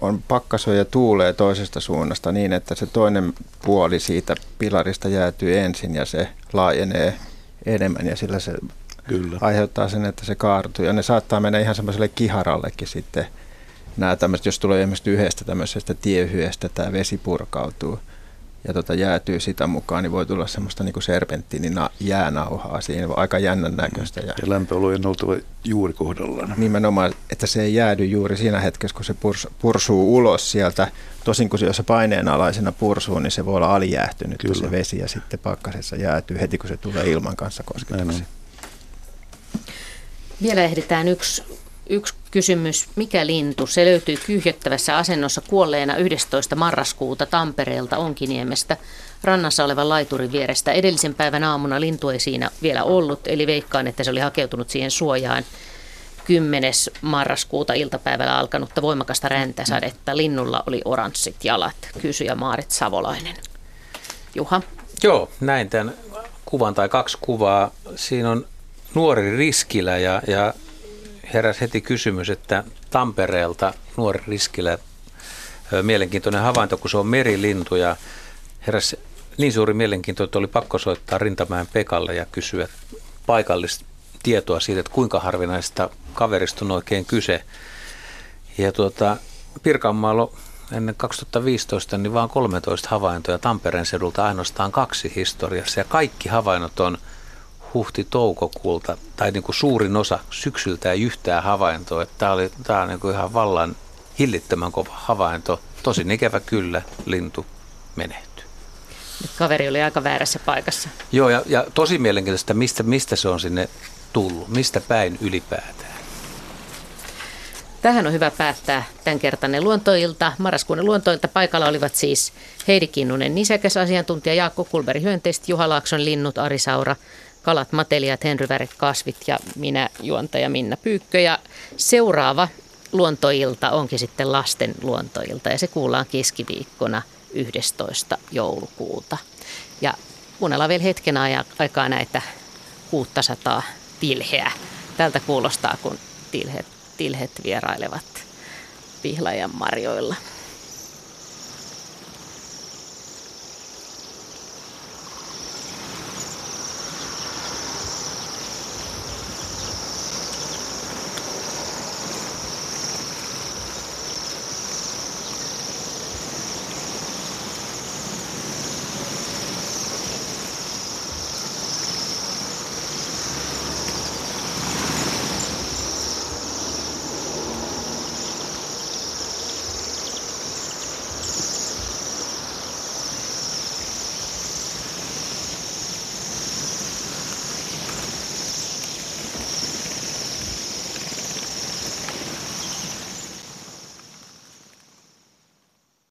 on pakkasoja tuulee toisesta suunnasta niin, että se toinen puoli siitä pilarista jäätyy ensin ja se laajenee enemmän ja sillä se Kyllä. aiheuttaa sen, että se kaartuu. Ja ne saattaa mennä ihan semmoiselle kiharallekin sitten nämä tämmöiset, jos tulee esimerkiksi yhdestä tämmöisestä tiehyestä tämä vesi purkautuu ja tota jäätyy sitä mukaan, niin voi tulla semmoista niin serpenttiinin jäänauhaa siinä, aika jännän näköistä. Ja, ja lämpöolojen oltava juuri kohdallaan. Nimenomaan, että se ei jäädy juuri siinä hetkessä, kun se purs, pursuu ulos sieltä. Tosin kun se, jos se paineenalaisena pursuu, niin se voi olla alijäähtynyt se vesi ja sitten pakkasessa jäätyy heti, kun se tulee ilman kanssa kosketuksi. Vielä ehditään yksi Yksi kysymys, mikä lintu? Se löytyy kyhjöttävässä asennossa kuolleena 11. marraskuuta Tampereelta Onkiniemestä rannassa olevan laiturin vierestä. Edellisen päivän aamuna lintu ei siinä vielä ollut, eli veikkaan, että se oli hakeutunut siihen suojaan 10. marraskuuta iltapäivällä alkanutta voimakasta räntäsadetta. Linnulla oli oranssit jalat, kysyjä Maarit Savolainen. Juha? Joo, näin tämän kuvan tai kaksi kuvaa. Siinä on nuori riskilä ja, ja heräsi heti kysymys, että Tampereelta nuori riskillä mielenkiintoinen havainto, kun se on merilintu ja heräsi niin suuri mielenkiinto, että oli pakko soittaa Rintamäen Pekalle ja kysyä paikallista tietoa siitä, että kuinka harvinaista kaverista on oikein kyse. Ja tuota, Pirkanmaalla ennen 2015 niin vain 13 havaintoja Tampereen sedulta ainoastaan kaksi historiassa ja kaikki havainnot on huhti-toukokuulta, tai niin kuin suurin osa syksyltä ei yhtään havaintoa. Että tämä, oli, tämä on niin kuin ihan vallan hillittömän kova havainto. Tosi ikävä kyllä, lintu menehtyi. Kaveri oli aika väärässä paikassa. Joo, ja, ja tosi mielenkiintoista, mistä, mistä se on sinne tullut, mistä päin ylipäätään. Tähän on hyvä päättää tämänkertainen luontoilta. Marraskuun luontoilta paikalla olivat siis Heidi Kinnunen, nisäkäs asiantuntija Jaakko Kulberi Hyönteistä, Juha Laakson linnut, Ari Saura, Kalat, matelijat, Henry Väret, kasvit ja minä juontaja Minna Pyykkö. Ja seuraava luontoilta onkin sitten lasten luontoilta ja se kuullaan keskiviikkona 11. joulukuuta. Ja kuunnellaan vielä hetken aikaa näitä 600 tilheä. Tältä kuulostaa, kun tilhet, tilhet vierailevat Pihlajan marjoilla.